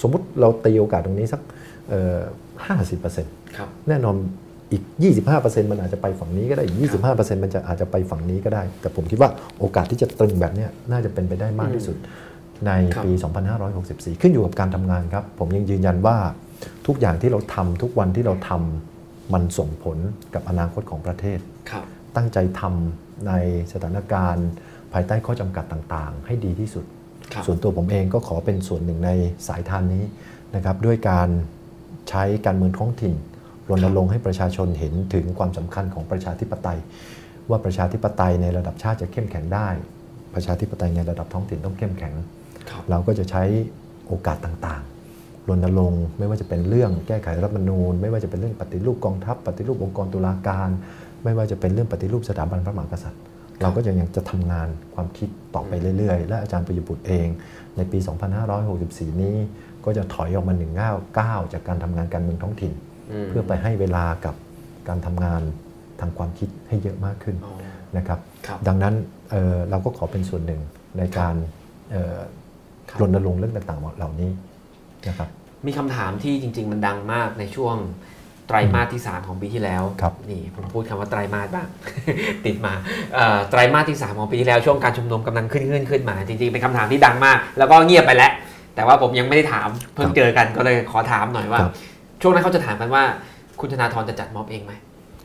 สมมุติเราตีโอกาสตรงนี้สักห้าสิบเปอร์เซ็นต์ครับแน่นอนอีก 25%มันอาจจะไปฝั่งนี้ก็ได้อีก25%มันจะอาจจะไปฝั่งนี้ก็ได้ แต่ผมคิดว่าโอกาสที่จะตึงแบบเนี้ยน่าจะเป็นไปได้มากที่สุดในครับปี 2564 ขึ้นอยู่กับการทำงานครับ ผมยังยืนยันว่าทุกอย่างที่เราทำทุกวันที่เราทำมันส่งผลกับอนาคตของประเทศครับตั้งใจทำในสถานการณ์ ภายใต้ข้อจำกัดต่างๆ ให้ดีที่สุดครับ ส่วนตัวผมเองก็ขอเป็นส่วนหนึ่งในสายทานนี้นะครับด้วยการใช้การเมืองท้องถิ่นรณรงค์ให้ประชาชนเห็นถึงความสำคัญของประชาธิปไตย ว่าประชาธิปไตยในระดับชาติจะเข้มแข็งได้ ประชาธิปไตยในระดับท้องถิ่นต้องเข้มแข็งครับเราก็จะใช้โอกาสต่างๆรณรงค์ไม่ว่าจะเป็นเรื่องแก้ไขรัฐธรรมนูญ ไม่ว่าจะเป็นเรื่องปฏิรูปกองทัพ ปฏิรูปองค์กรตุลาการ ไม่ว่าจะเป็นเรื่องปฏิรูปสถาบันพระมหากษัตริย์ เราก็จะยังจะทำงานความคิดต่อไปเรื่อยๆ และอาจารย์ปิยบุตรเอง ในปี 2564 นี้ก็จะถอยออกมาหนึ่งก้าวก้าวจากการทำงานการเมืองท้องถิ่นมเพื่อไปให้เวลากับการทำงานทางความคิดให้เยอะมากขึ้นอ๋อนะครับครับดังนั้นเอ่อเราก็ขอเป็นส่วนหนึ่งในการเอ่อครับรณรงค์เรื่องต่างๆเหล่านี้นะครับมีคำถามที่จริง ๆ มันดังมากในช่วง ไตรมาสที่ 3 ของปีที่แล้วครับนี่ผมพูดคำว่าไตรมาสบ้าง ติดมาเอ่อไตรมาสที่ 3 ของปีที่แล้วช่วงการชุมนุมกำลังขึ้นขึ้นขึ้นมา จริงๆ เป็นคำถามที่ดังมาก แล้วก็เงียบไปแล้ว แต่ว่าผมยังไม่ได้ถามเพิ่งครับเจอกันก็เลยขอถามหน่อยว่าครับช่วงนั้นเขาจะถามกันว่า คุณธนาธรจะจัดม็อบเองไหม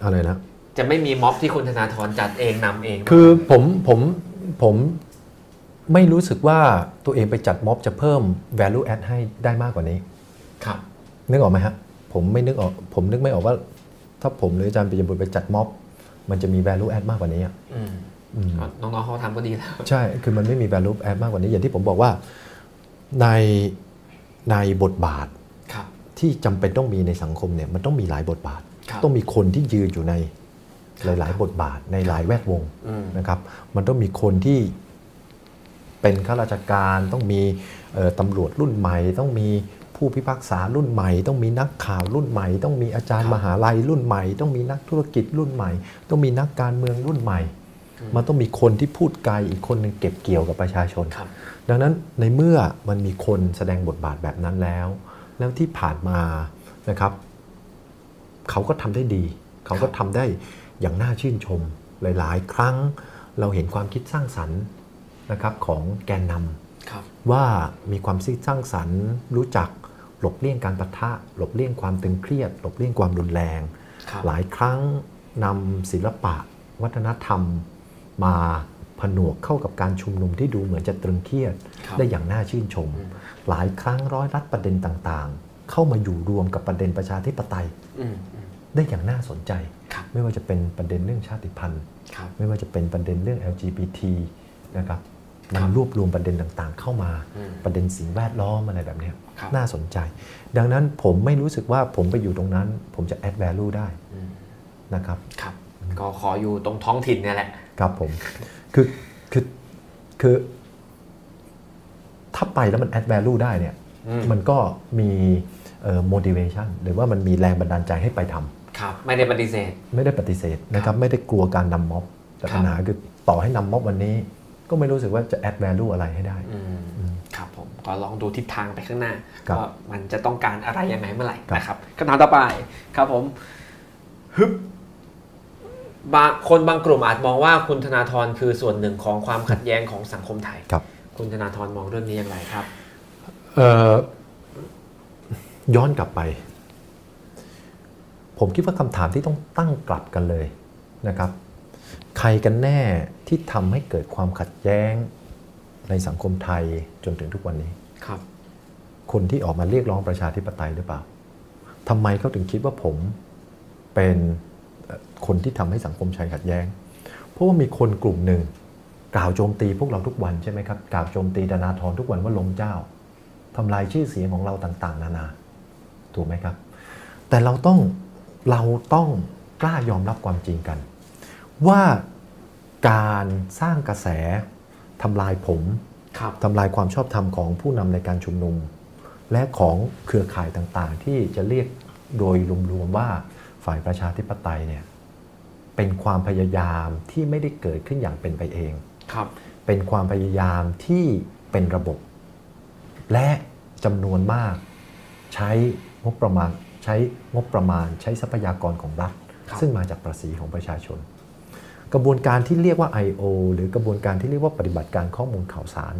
อะไรนะจะไม่มีม็อบที่คุณธนาธรจัดเองนำเอง คือผมผมผมไม่รู้สึกว่าตัวเองไปจัดม็อบจะเพิ่ม value add ให้ได้มากกว่านี้ ครับนึกออกไหมฮะ ผมไม่นึกออกผมนึกไม่ออกว่า ถ้าผมหรืออาจารย์ปิยบุตรไปจัดม็อบ มันจะมี value add มากกว่านี้อะอืมอืมน้องๆเขาทำก็ดีแล้ว ใช่ คือมันไม่มี value add มากกว่านี้ อย่างที่ผมบอกว่าในในบทบาทครับที่จำเป็นต้องมีในสังคมเนี่ยมันต้องมีหลายบทบาทครับต้องมีคนที่ยืนอยู่ในหลาย ๆ บทบาทในหลายแวดวงอืมนะครับ มันต้องมีคนที่เป็นข้าราชการต้องมีเอ่อตำรวจรุ่นใหม่ ต้องมี ผู้พิพากษารุ่นใหม่ ต้องมีนักข่าวรุ่นใหม่ ต้องมีอาจารย์ครับมหาลัยรุ่นใหม่ ต้องมีนักธุรกิจรุ่นใหม่ ต้องมีนักการเมืองรุ่นใหม่ มันต้องมีคนที่พูดไกลอีกคนหนึ่งเก็บเกี่ยวกับประชาชนครับดังนั้นในเมื่อมันมีคนแสดงบทบาทแบบนั้นแล้ว แล้วที่ผ่านมานะครับเขาก็ทำได้ดี เขาก็ทำได้อย่างน่าชื่นชมหลาย ๆ ครั้งเราเห็นความคิดสร้างสรรค์นะครับของแกนนำครับว่ามีความคิดสร้างสรรค์ รู้จัก หลบเลี่ยงการปะทะ หลบเลี่ยงความตึงเครียด หลบเลี่ยงความรุนแรงครับหลายครั้งนำศิลปะ วัฒนธรรม มาผนวกเข้ากับการชุมนุมที่ดูเหมือนจะตรึงเครียดครับได้อย่างน่าชื่นชมอืมหลายครั้งร้อยรัดประเด็นต่างๆ เข้ามาอยู่รวมกับประเด็นประชาธิปไตยอืมอืมได้อย่างน่าสนใจครับไม่ว่าจะเป็นประเด็นเรื่องชาติพันธุ์ครับไม่ว่าจะเป็นประเด็นเรื่อง LGBT นะครับมันครับรวบรวมประเด็นต่างๆ เข้ามาอืมประเด็นสิ่งแวดล้อมอะไรแบบเนี้ยครับ น่าสนใจ ดังนั้นผมไม่รู้สึกว่าผมไปอยู่ตรงนั้น ผมจะ add value ได้อืมนะครับครับ ก็ขออยู่ตรงท้องถิ่นเนี่ยแหละ ครับผม คือคือคือถ้าไปแล้วมัน add value ได้เนี่ยอืมมันก็มีเอ่อ motivation หรือว่ามันมีแรงบันดาลใจให้ไปทำครับ ไม่ได้ปฏิเสธ ไม่ได้ปฏิเสธนะครับ ไม่ได้กลัวการนำม็อบ แต่ครับปัญหาคือต่อให้นำม็อบวันนี้ ก็ไม่รู้สึกว่าจะ add value อะไรให้ได้อืมครับผม ก็ลองดูทิศทางไปข้างหน้าครับว่ามันจะต้องการอะไรยังไงเมื่อไหร่ครับนะครับคำถามต่อไปครับผมฮึบบางคนบางกลุ่มอาจมองว่าคุณธนาธรคือส่วนหนึ่งของความขัดแย้งของสังคมไทยครับ คุณธนาธรมองเรื่องนี้อย่างไรครับเอ่อย้อนกลับไป ผมคิดว่าคำถามที่ต้องตั้งกลับกันเลยนะครับ ใครกันแน่ที่ทำให้เกิดความขัดแย้ง ในสังคมไทยจนถึงทุกวันนี้ครับ คนที่ออกมาเรียกร้องประชาธิปไตยหรือเปล่าทำไมเขาถึงคิดว่าผมเป็นเอ่อคนที่ทำให้สังคมไทยขัดแย้ง เพราะว่ามีคนกลุ่มหนึ่งกล่าวโจมตีพวกเราทุกวันใช่ไหมครับกล่าวโจมตีดนาธรทุกวันว่าลงเจ้าทำลายชื่อเสียงของเราต่าง ๆ นานา ถูกไหมครับ แต่เราต้องเราต้องกล้ายอมรับความจริงกัน ว่าการสร้างกระแส ทำลายผมครับทำลายความชอบธรรมของผู้นำในการชุมนุม และของเครือข่ายต่างๆ ที่จะเรียกโดยรวมๆว่าฝ่ายประชาธิปไตยเนี่ยเป็นความพยายามที่ไม่ได้เกิดขึ้นอย่างเป็นไปเองครับ เป็นความพยายามที่เป็นระบบ และจำนวนมากใช้งบประมาณใช้งบประมาณใช้ทรัพยากรของรัฐครับซึ่งมาจากภาษีของประชาชน กระบวนการที่เรียกว่า I.O. หรือกระบวนการที่เรียกว่าปฏิบัติการข้อมูลข่าวสาร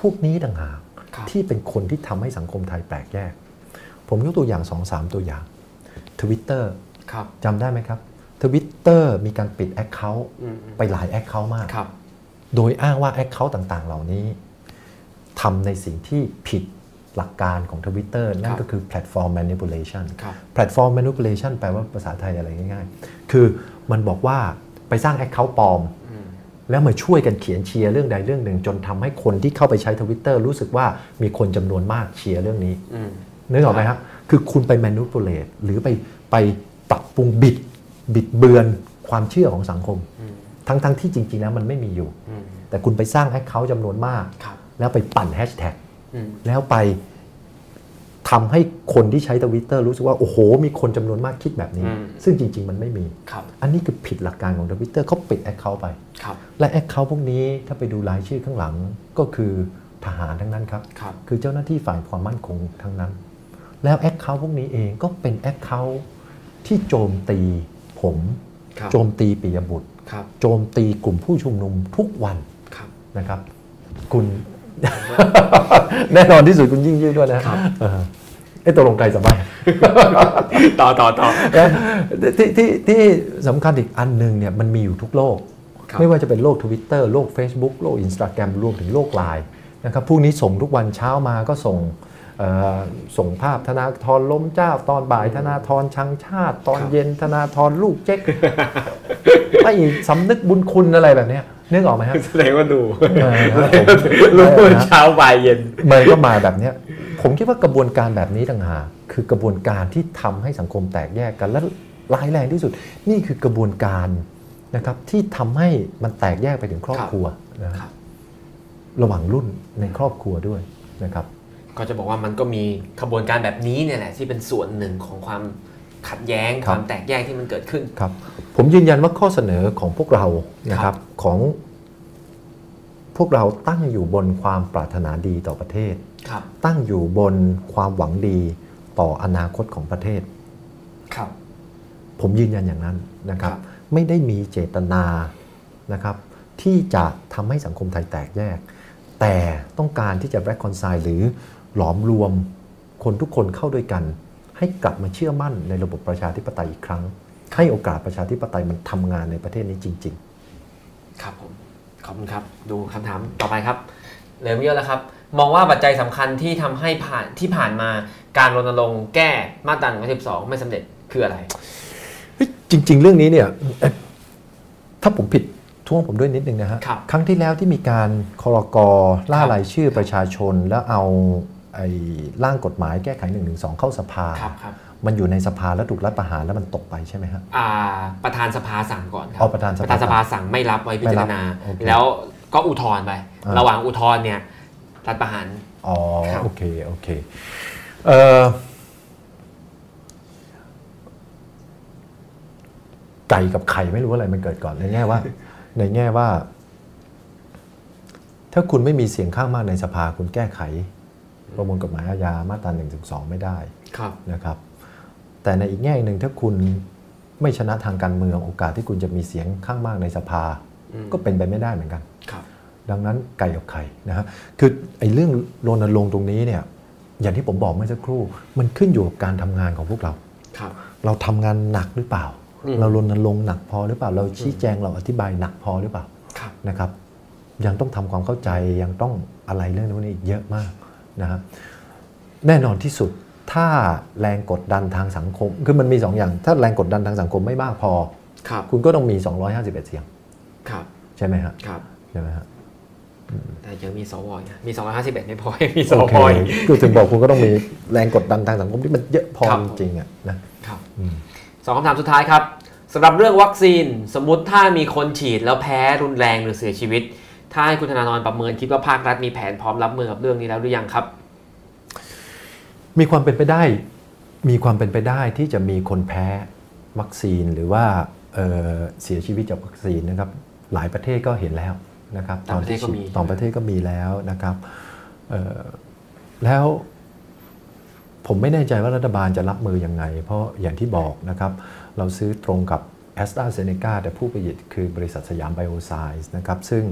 พวกนี้ต่างหากครับที่เป็นคนที่ทำให้สังคมไทยแปลกแยก ผมยกตัวอย่าง 2-3 ตัวอย่าง Twitter ครับจำได้ไหมครับ Twitter มีการปิด Account อืมอืมไปหลาย Account มากครับโดยอ้างว่า Account ต่างๆ เหล่านี้ทำในสิ่งที่ผิดหลักการของ Twitter นั่นก็คือ platform manipulation ครับ platform manipulation แปลว่าภาษาไทยอะไรง่ายๆ คือ มันบอกว่าไปสร้าง Account ปลอมอืมแล้วมาช่วยกันเขียนเชียร์เรื่องใดเรื่องหนึ่ง จนทำให้คนที่เข้าไปใช้ทวิตเตอร์รู้สึกว่ามีคนจำนวนมากเชียร์เรื่องนี้อืมนึกออกไหมครับคือคุณไป manipulate หรือไปไปปรับปรุงบิดบิดเบือนความเชื่อของสังคมอืมทั้งทั้งที่จริง ๆ แล้วมันไม่มีอยู่อืมแต่คุณไปสร้าง account จำนวนมากครับแล้วไปปั่นแฮชแท็กอืมแล้วไป ทำให้คนที่ใช้ทวิตเตอร์รู้สึกว่า โอ้โห มีคนจำนวนมากคิดแบบนี้อืมซึ่งจริง ๆ มันไม่มีครับอันนี้คือผิดหลักการของทวิตเตอร์เขาปิด account ไปครับและ account พวกนี้ถ้าไปดูรายชื่อข้างหลังก็คือทหารทั้งนั้นครับครับคือเจ้าหน้าที่ฝ่ายความมั่นคงทั้งนั้น แล้ว account พวกนี้เองก็เป็น account ที่โจมตีผมครับโจมตีปิยบุตรครับโจมตีกลุ่มผู้ชุมนุมทุกวันครับนะครับ คุณแน่นอนที่สุดคุณยิ่งชีพด้วยนะครับ เออเอ้ตกลงใครสบายต่อต่อต่อที่ที่ที่สำคัญอีกอันหนึ่งเนี่ยมันมีอยู่ทุกโลกครับไม่ว่าจะเป็นโลก Twitter โลก Facebook โลก Instagram รวมถึงโลกไลน์นะครับพวกนี้ส่งทุกวันเช้ามาก็ส่งเอ่อส่งภาพธนาธรล้มเจ้า ตอนบ่ายธนาธรชังชาติ ตอนครับเย็นธนาธรลูกเจ๊กไม่สำนึกบุญคุณอะไรแบบเนี้ย นึกออกไหมครับแสดงว่าดูเออครับผมรู้เช้าบ่ายเย็นมันก็มาแบบเนี้ยผมคิดว่ากระบวนการแบบนี้ต่างหากคือกระบวนการที่ทำให้สังคมแตกแยกกันและร้ายแรงที่สุด นี่คือกระบวนการนะครับที่ทำให้มันแตกแยกไปถึงครอบครัวนะครับระหว่างรุ่นในครอบครัวด้วยนะครับ ก็จะบอกว่ามันก็มีขบวนการแบบนี้เนี่ยแหละที่เป็นส่วนหนึ่งของความ ขัดแย้งคครับวามแตกแยกที่มันเกิดขึ้นครับผมยืนยันว่าข้อเสนอของพวกเรานะคครัรับบของพวกเราตั้งอยู่บนความปรารถนาดีต่อประเทศครับตั้งอยู่บนความหวังดีต่ออนาคตของประเทศครับผมยืนยันอย่างนั้นนะครับครับไม่ได้มีเจตนานะครับ ที่จะทำให้สังคมไทยแตกแยก แต่ต้องการที่จะ reconcile หรือหลอมรวมคนทุกคนเข้าด้วยกัน ให้กลับมาเชื่อมั่นในระบบประชาธิปไตยอีกครั้ง ให้โอกาสประชาธิปไตยมันทำงานในประเทศนี้จริงครับผมขอบคุณครับ ดูคำถามต่อไปครับเหลือไม่เยอะแล้วครับ มองว่าปัจจัยสำคัญที่ทำให้ผ่านที่ผ่านมาการรณรงค์แก้มาตรา112 ไม่สำเร็จคืออะไรๆเฮ้ยจริง ๆ เรื่องนี้เนี่ยเอ่อถ้าผมผิดท่วงผมด้วยนิดนึงนะฮะครับครั้งที่แล้วที่มีการคอรกอล่าครับรายชื่อประชาชนแล้วเอาไอ้ ร่างกฎหมายแก้ไข1นึเข้าสภาครับครับมันอยู่ในสภาแล้วถูกรัฐประหารแล้วมันตกไปใช่ไหมฮะอ่าประธานสภาสั่งก่อนครัอ๋อประธานสภาประธานสภาสั่งไม่รับไว้พิจารณาไม่รับโอเคแล้วก็อุทธรณ์ไปอ่าระหว่างอุทธรณ์เนี่ยรัฐประหารอ๋อครับโอเคโอเคเอ่อไก่กับไข่ไม่รู้อะไรมันเกิดก่อนในแง่ว่า ในแง่ว่า ถ้าคุณไม่มีเสียงข้างมากในสภาคุณแก้ไข ประมวลกฎหมายอาญามาตรา1นึไม่ได้ครับนะครับ แต่ในอีกแง่หนึ่งถ้าคุณไม่ชนะทางการเมืองโอกาสที่คุณจะมีเสียงข้างมากในสภาอืมก็เป็นไปไม่ได้เหมือนกันครับดังนั้นไก่กับไข่นะฮะคือไอ้เรื่องรณรงค์ตรงนี้เนี่ยอย่างที่ผมบอกเมื่อสักครู่ มันขึ้นอยู่กับการทำงานของพวกเราครับเราทำงานหนักหรือเปล่าอืมเรารณรงค์หนักพอหรือเปล่า เราชี้แจงเราอธิบายหนักพอหรือเปล่าครับนะครับ ยังต้องทำความเข้าใจยังต้องอะไรเรื่องนู้นอีกเยอะมาก นะฮะแน่นอนที่สุดถ้าแรงกดดันทางสังคม คือมันมีสองอย่าง ถ้าแรงกดดันทางสังคมไม่มากพอครับคุณก็ต้องมี 251 เสียงครับใช่ไหมฮะครับใช่ไหมฮะแต่ยังมีสวอีกนะมี 251 ไม่พอยังมีสโอวเคอีกคือถึงบอกคุณก็ต้องมีแรงกดดันทางสังคมที่มันเยอะพอครับจริงๆอะนะครับอืมสองคำถามสุดท้ายครับสำหรับเรื่องวัคซีน สมมติถ้ามีคนฉีดแล้วแพ้รุนแรงหรือเสียชีวิต ถ้าให้คุณธนาธรประเมินคิดว่าภาครัฐมีแผนพร้อมรับมือกับเรื่องนี้แล้วหรือยังครับ มีความเป็นไปได้ มีความเป็นไปได้ที่จะมีคนแพ้วัคซีนหรือว่าเอ่อเสียชีวิตจากวัคซีนนะครับ หลายประเทศก็เห็นแล้วนะครับต่างประเทศก็มีฉีดต่างประเทศก็มีแล้วนะครับเอ่อแล้วผมไม่แน่ใจว่ารัฐบาลจะรับมือยังไง เพราะอย่างที่บอกนะครับ เราซื้อตรงกับ AstraZeneca แต่ผู้ผลิตคือบริษัทสยามไบโอไซเอนซ์นะครับซึ่ง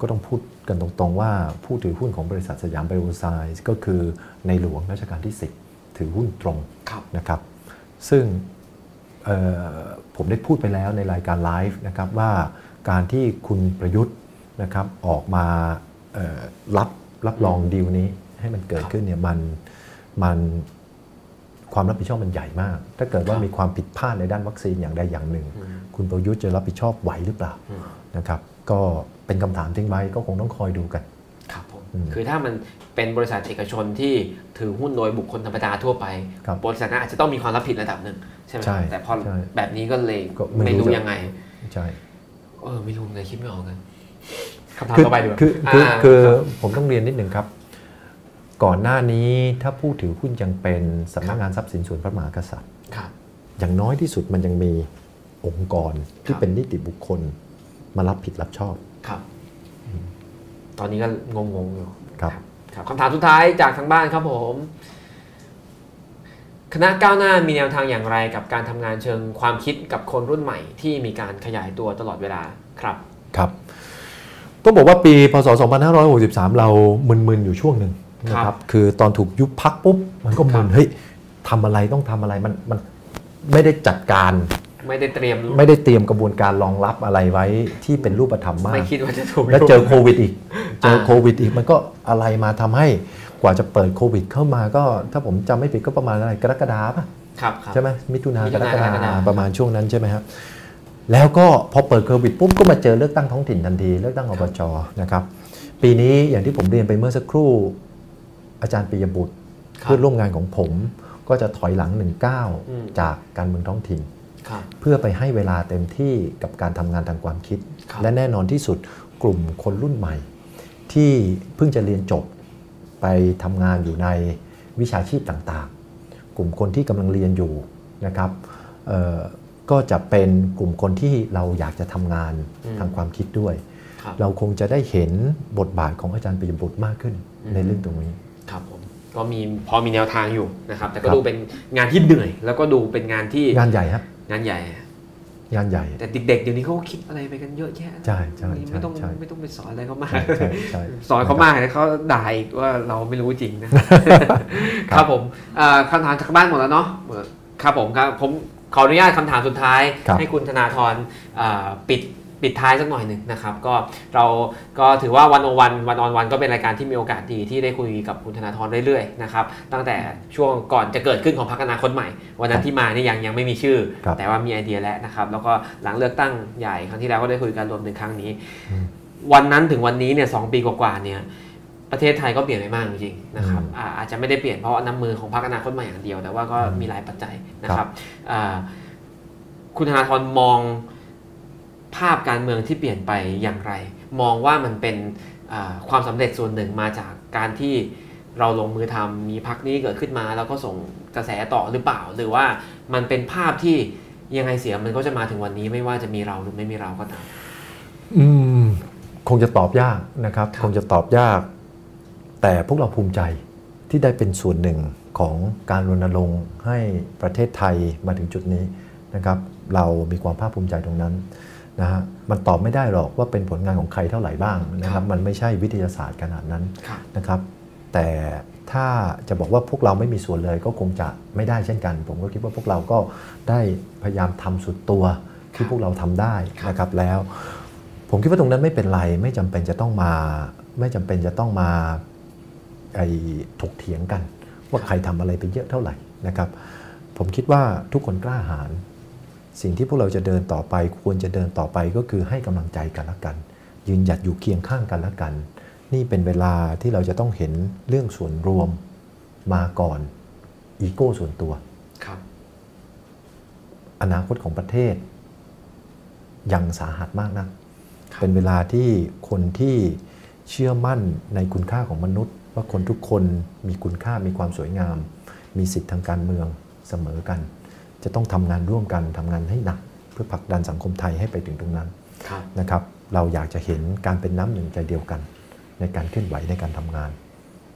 ก็ต้องพูดกันตรงๆว่าผู้ถือหุ้นของบริษัทสยามไบโอไซเอนซ์ก็คือในหลวงรัชกาลที่ 10 ถือหุ้นตรงครับนะครับซึ่งเอ่อผมได้พูดไปแล้วในรายการไลฟ์นะครับว่าการที่คุณประยุทธ์นะครับออกมาเอ่อรับรับรองดีลนี้ให้มันเกิดขึ้นเนี่ยมันมัน ความรับผิดชอบมันใหญ่มาก ถ้าเกิดว่าครับมีความผิดพลาดในด้านวัคซีนอย่างใดอย่างหนึ่งอืมคุณประยุทธ์จะรับผิดชอบไหวหรือเปล่าอืมนะครับก็เป็นคำถามทิ้งไว้ก็คงต้องคอยดูกันครับผมอืมคือถ้ามันเป็นบริษัทเอกชนที่ถือหุ้นโดยบุคคลธรรมดาทั่วไปครับบริษัทนั้นอาจจะต้องมีความรับผิดระดับหนึ่งใช่ไหมใช่แต่พอใช่แบบนี้ก็เลยก็ไม่ไม่รู้รู้จะยังไงใช่เออไม่รู้เลยคิดไม่ออกกันคำถามคือต่อไปดีกว่าคือคืออ่าคือผมต้องเรียนนิดหนึ่งครับ ก่อนหน้านี้ถ้าผู้ถือหุ้นยังเป็นสำนักงานทรัพย์สินส่วนพระมหากษัตริย์ครับอย่างน้อยที่สุดมันยังมีองค์กรที่ครับเป็นนิติบุคคลมารับผิดรับชอบครับ ตอนนี้ก็งงๆอยู่ครับครับคำถามสุดท้ายจากทางบ้านครับผม คณะก้าวหน้ามีแนวทางอย่างไรกับการทำงานเชิงความคิดกับคนรุ่นใหม่ ที่มีการขยายตัวตลอดเวลาครับครับต้องบอกว่าปีพศ 2563 เรามึนๆอยู่ช่วงหนึ่ง นะคครัรับบคือตอนถูกยุบพักปุ๊บมันก็มึครันบเฮ้ยทำอะไรต้องทำอะไรมันมันไม่ได้จัดการไม่ได้เตรียมไม่ได้เตรียมกระบวนการรองรับอะไรไว้ที่เป็นรูปธรรมมากไม่คิดว่าจะถูกแล้วเจอโควิดอีกเจออ่าโควิดอีกมันก็อะไรมาทำให้กว่าจะเปิดโควิด เข้ามาก็ถ้าผมจำไม่ผิดก็ประมาณอะไรกรกฎาป่ะครับครับใช่ไหมมิถุนากรกฎากรกฎาประมาณช่วงนั้นใช่ไหมครับแล้วก็พอเปิดโควิดปุ๊บก็มาเจอเลือกตั้งท้องถิ่นทันทีเลือกตั้งอบจนะครับปีนี้อย่างที่ผมเรียนไปเมื่อสักครู่ อาจารย์ปิยบุตรครับเพื่อนร่วมงานของผมก็จะถอยหลังหนึ่งก้าวอืมจากการเมืองท้องถิ่นครับเพื่อไปให้เวลาเต็มที่กับการทำงานทางความคิดครับและแน่นอนที่สุดกลุ่มคนรุ่นใหม่ ที่เพิ่งจะเรียนจบไปทำงานอยู่ในวิชาชีพต่างๆ กลุ่มคนที่กำลังเรียนอยู่นะครับเอ่อก็จะเป็นกลุ่มคนที่เราอยากจะทำงานอืมทางความคิดด้วยครับเราคงจะได้เห็นบทบาทของอาจารย์ปิยบุตรมากขึ้นอืมในเรื่องตรงนี้ครับผม ก็มีพอมีแนวทางอยู่นะครับ แต่ก็ครับดูเป็นงานที่เหนื่อย แล้วก็ดูเป็นงานที่งานใหญ่ครับงานใหญ่งานใหญ่ แต่เด็กๆเดี๋ยวนี้เขาก็คิดอะไรไปกันเยอะแยะนะใช่ใช่ไม่ไม่ต้องใช่ไม่ต้องไปสอนอะไรเขามากใช่ใช่ใช่สอนเขามากแล้วเขาด่าอีกว่าเราไม่รู้จริงนะคครับรับผมอ่าคำถามจากบ้านหมดแล้วเนาะครับผมครับผมขออนุญาตคำถามสุดท้ายครับให้คุณธนาธรอ่าปิด ปิดท้ายสักหน่อยหนึ่งนะครับก็เราก็ถือว่าวันอวันวันออนวันก็เป็นรายการที่มีโอกาสดีที่ได้คุยกับคุณธนาธรเรื่อยๆนะครับตั้งแต่ช่วงก่อนจะเกิดขึ้นของพรรคอนาคตใหม่ วันนั้นที่มานี่ยังยังไม่มีชื่อครับแต่ว่ามีไอเดียแล้วนะครับแล้วก็หลังเลือกตั้งใหญ่ครั้งที่แล้วก็ได้คุยกันรวมถึงครั้งนี้อืมวันนั้นถึงวันนี้เนี่ยสองปีกว่าๆเนี่ยประเทศไทยก็เปลี่ยนไปมากจริงๆนะครับอืมอ่าอาจจะไม่ได้เปลี่ยนเพราะน้ำมือของพรรคอนาคตใหม่อย่างเดียว แต่ว่าก็มีหลายปัจจัยนะครับอ่าคุณธนาธรมอง ภาพการเมืองที่เปลี่ยนไปอย่างไร มองว่ามันเป็นอ่าความสำเร็จส่วนหนึ่งมาจากการที่เราลงมือทำมีพักนี้เกิดขึ้นมา แล้วก็ส่งกระแสต่อหรือเปล่า หรือว่ามันเป็นภาพที่ยังไงเสียมันก็จะมาถึงวันนี้ไม่ว่าจะมีเราหรือไม่มีเราก็ตามอืมคงจะตอบยากนะครับครับคงจะตอบยาก แต่พวกเราภูมิใจที่ได้เป็นส่วนหนึ่งของการรณรงค์ให้ประเทศไทยมาถึงจุดนี้นะครับ เรามีความภาคภูมิใจตรงนั้น นะฮะมันตอบไม่ได้หรอกว่าเป็นผลงานของใครเท่าไหร่บ้างนะคครัรับบมันไม่ใช่วิทยาศาสตร์ขนาดนั้นครับนะครับ แต่ถ้าจะบอกว่าพวกเราไม่มีส่วนเลยก็คงจะไม่ได้เช่นกัน ผมก็คิดว่าพวกเราก็ได้พยายามทำสุดตัวที่พวกเราทำได้นะครับแล้ว ผมคิดว่าตรงนั้นไม่เป็นไรไม่จำเป็นจะต้องมา ไม่จำเป็นจะต้องมาไอ้ถกเถียงกัน ว่าใครทำอะไรไปเยอะเท่าไหร่นะครับ ผมคิดว่าทุกคนกล้าหาญ สิ่งที่พวกเราจะเดินต่อไป ควรจะเดินต่อไปก็คือให้กำลังใจกันละกัน ยืนหยัดอยู่เคียงข้างกันละกัน นี่เป็นเวลาที่เราจะต้องเห็นเรื่องส่วนรวมมาก่อนอีโก้ส่วนตัวครับอนาคตของประเทศ ยังสาหัสมากนะครับเป็นเวลาที่คนที่เชื่อมั่นในคุณค่าของมนุษย์ ว่าคนทุกคนมีคุณค่ามีความสวยงาม มีสิทธิทางการเมืองเสมอกัน จะต้องทำงานร่วมกันทำงานให้หนัก เพื่อผลักดันสังคมไทยให้ไปถึงตรงนั้นครับนะครับ เราอยากจะเห็นการเป็นน้ำหนึ่งใจเดียวกัน ในการเคลื่อนไหวในการทำงาน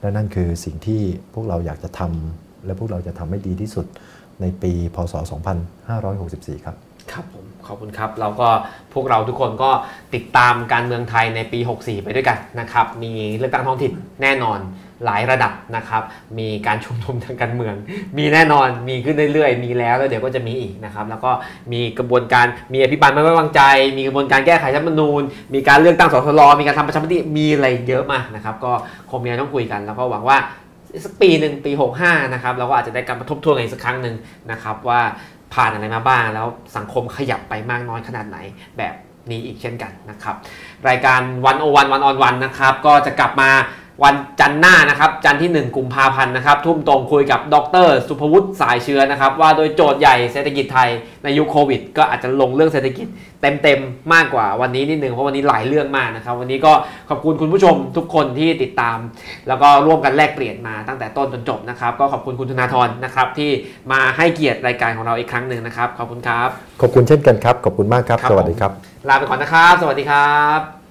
และนั่นคือสิ่งที่พวกเราอยากจะทำและพวกเราจะทำให้ดีที่สุดในปีพศ 2564 ครับครับผมขอบคุณครับเราก็พวกเราทุกคนก็ติดตามการเมืองไทยในปี 64 ไปด้วยกันนะครับ มีเลือกตั้งท้องถิ่นแน่นอน หลายระดับนะครับ มีการชุมนุมทางการเมือง มีแน่นอนมีขึ้นเรื่อยๆ มีแล้วแล้วเดี๋ยวก็จะมีอีกนะครับแล้วก็มีกระบวนการมีอภิปรายไม่ไว้วางใจ มีกระบวนการแก้ไขรัฐธรรมนูญ มีการเลือกตั้งสสรมีการทำประชามติมีอะไรเยอะมากนะครับก็คงมีอะไรต้องคุยกัน แล้วก็หวังว่าสักปีหนึ่งปี 65 นะครับเราก็อาจจะได้กลับมาทบทวนกันอีกสักครั้งหนึ่งนะครับว่าผ่านอะไรมาบ้าง แล้วสังคมขยับไปมากน้อยขนาดไหนแบบนี้อีกเช่นกันนะครับ รายการวันโอวันวันออนวันนะครับ ก็จะกลับมา วันจันทร์หน้านะครับ จันทร์ที่ 1 กุมภาพันธ์นะครับ ทุ่มตรงคุยกับดร สุภวุฒิสายเชื้อนะครับ ว่าโดยโจทย์ใหญ่เศรษฐกิจไทยในยุคโควิด ก็อาจจะลงเรื่องเศรษฐกิจเต็มๆ มากกว่าวันนี้นิดนึงเพราะวันนี้หลายเรื่องมากนะครับ วันนี้ก็ขอบคุณคุณผู้ชมทุกคนที่ติดตาม แล้วก็ร่วมกันแลกเปลี่ยนมาตั้งแต่ต้นจนจบนะครับ ก็ขอบคุณคุณธนาธรนะครับที่มาให้เกียรติรายการของเราอีกครั้งหนึ่งนะครับขอบคุณครับขอบคุณเช่นกันครับขอบคุณมากครับครับสวัสดีครับ ลาไปก่อนนะครับ สวัสดีครับ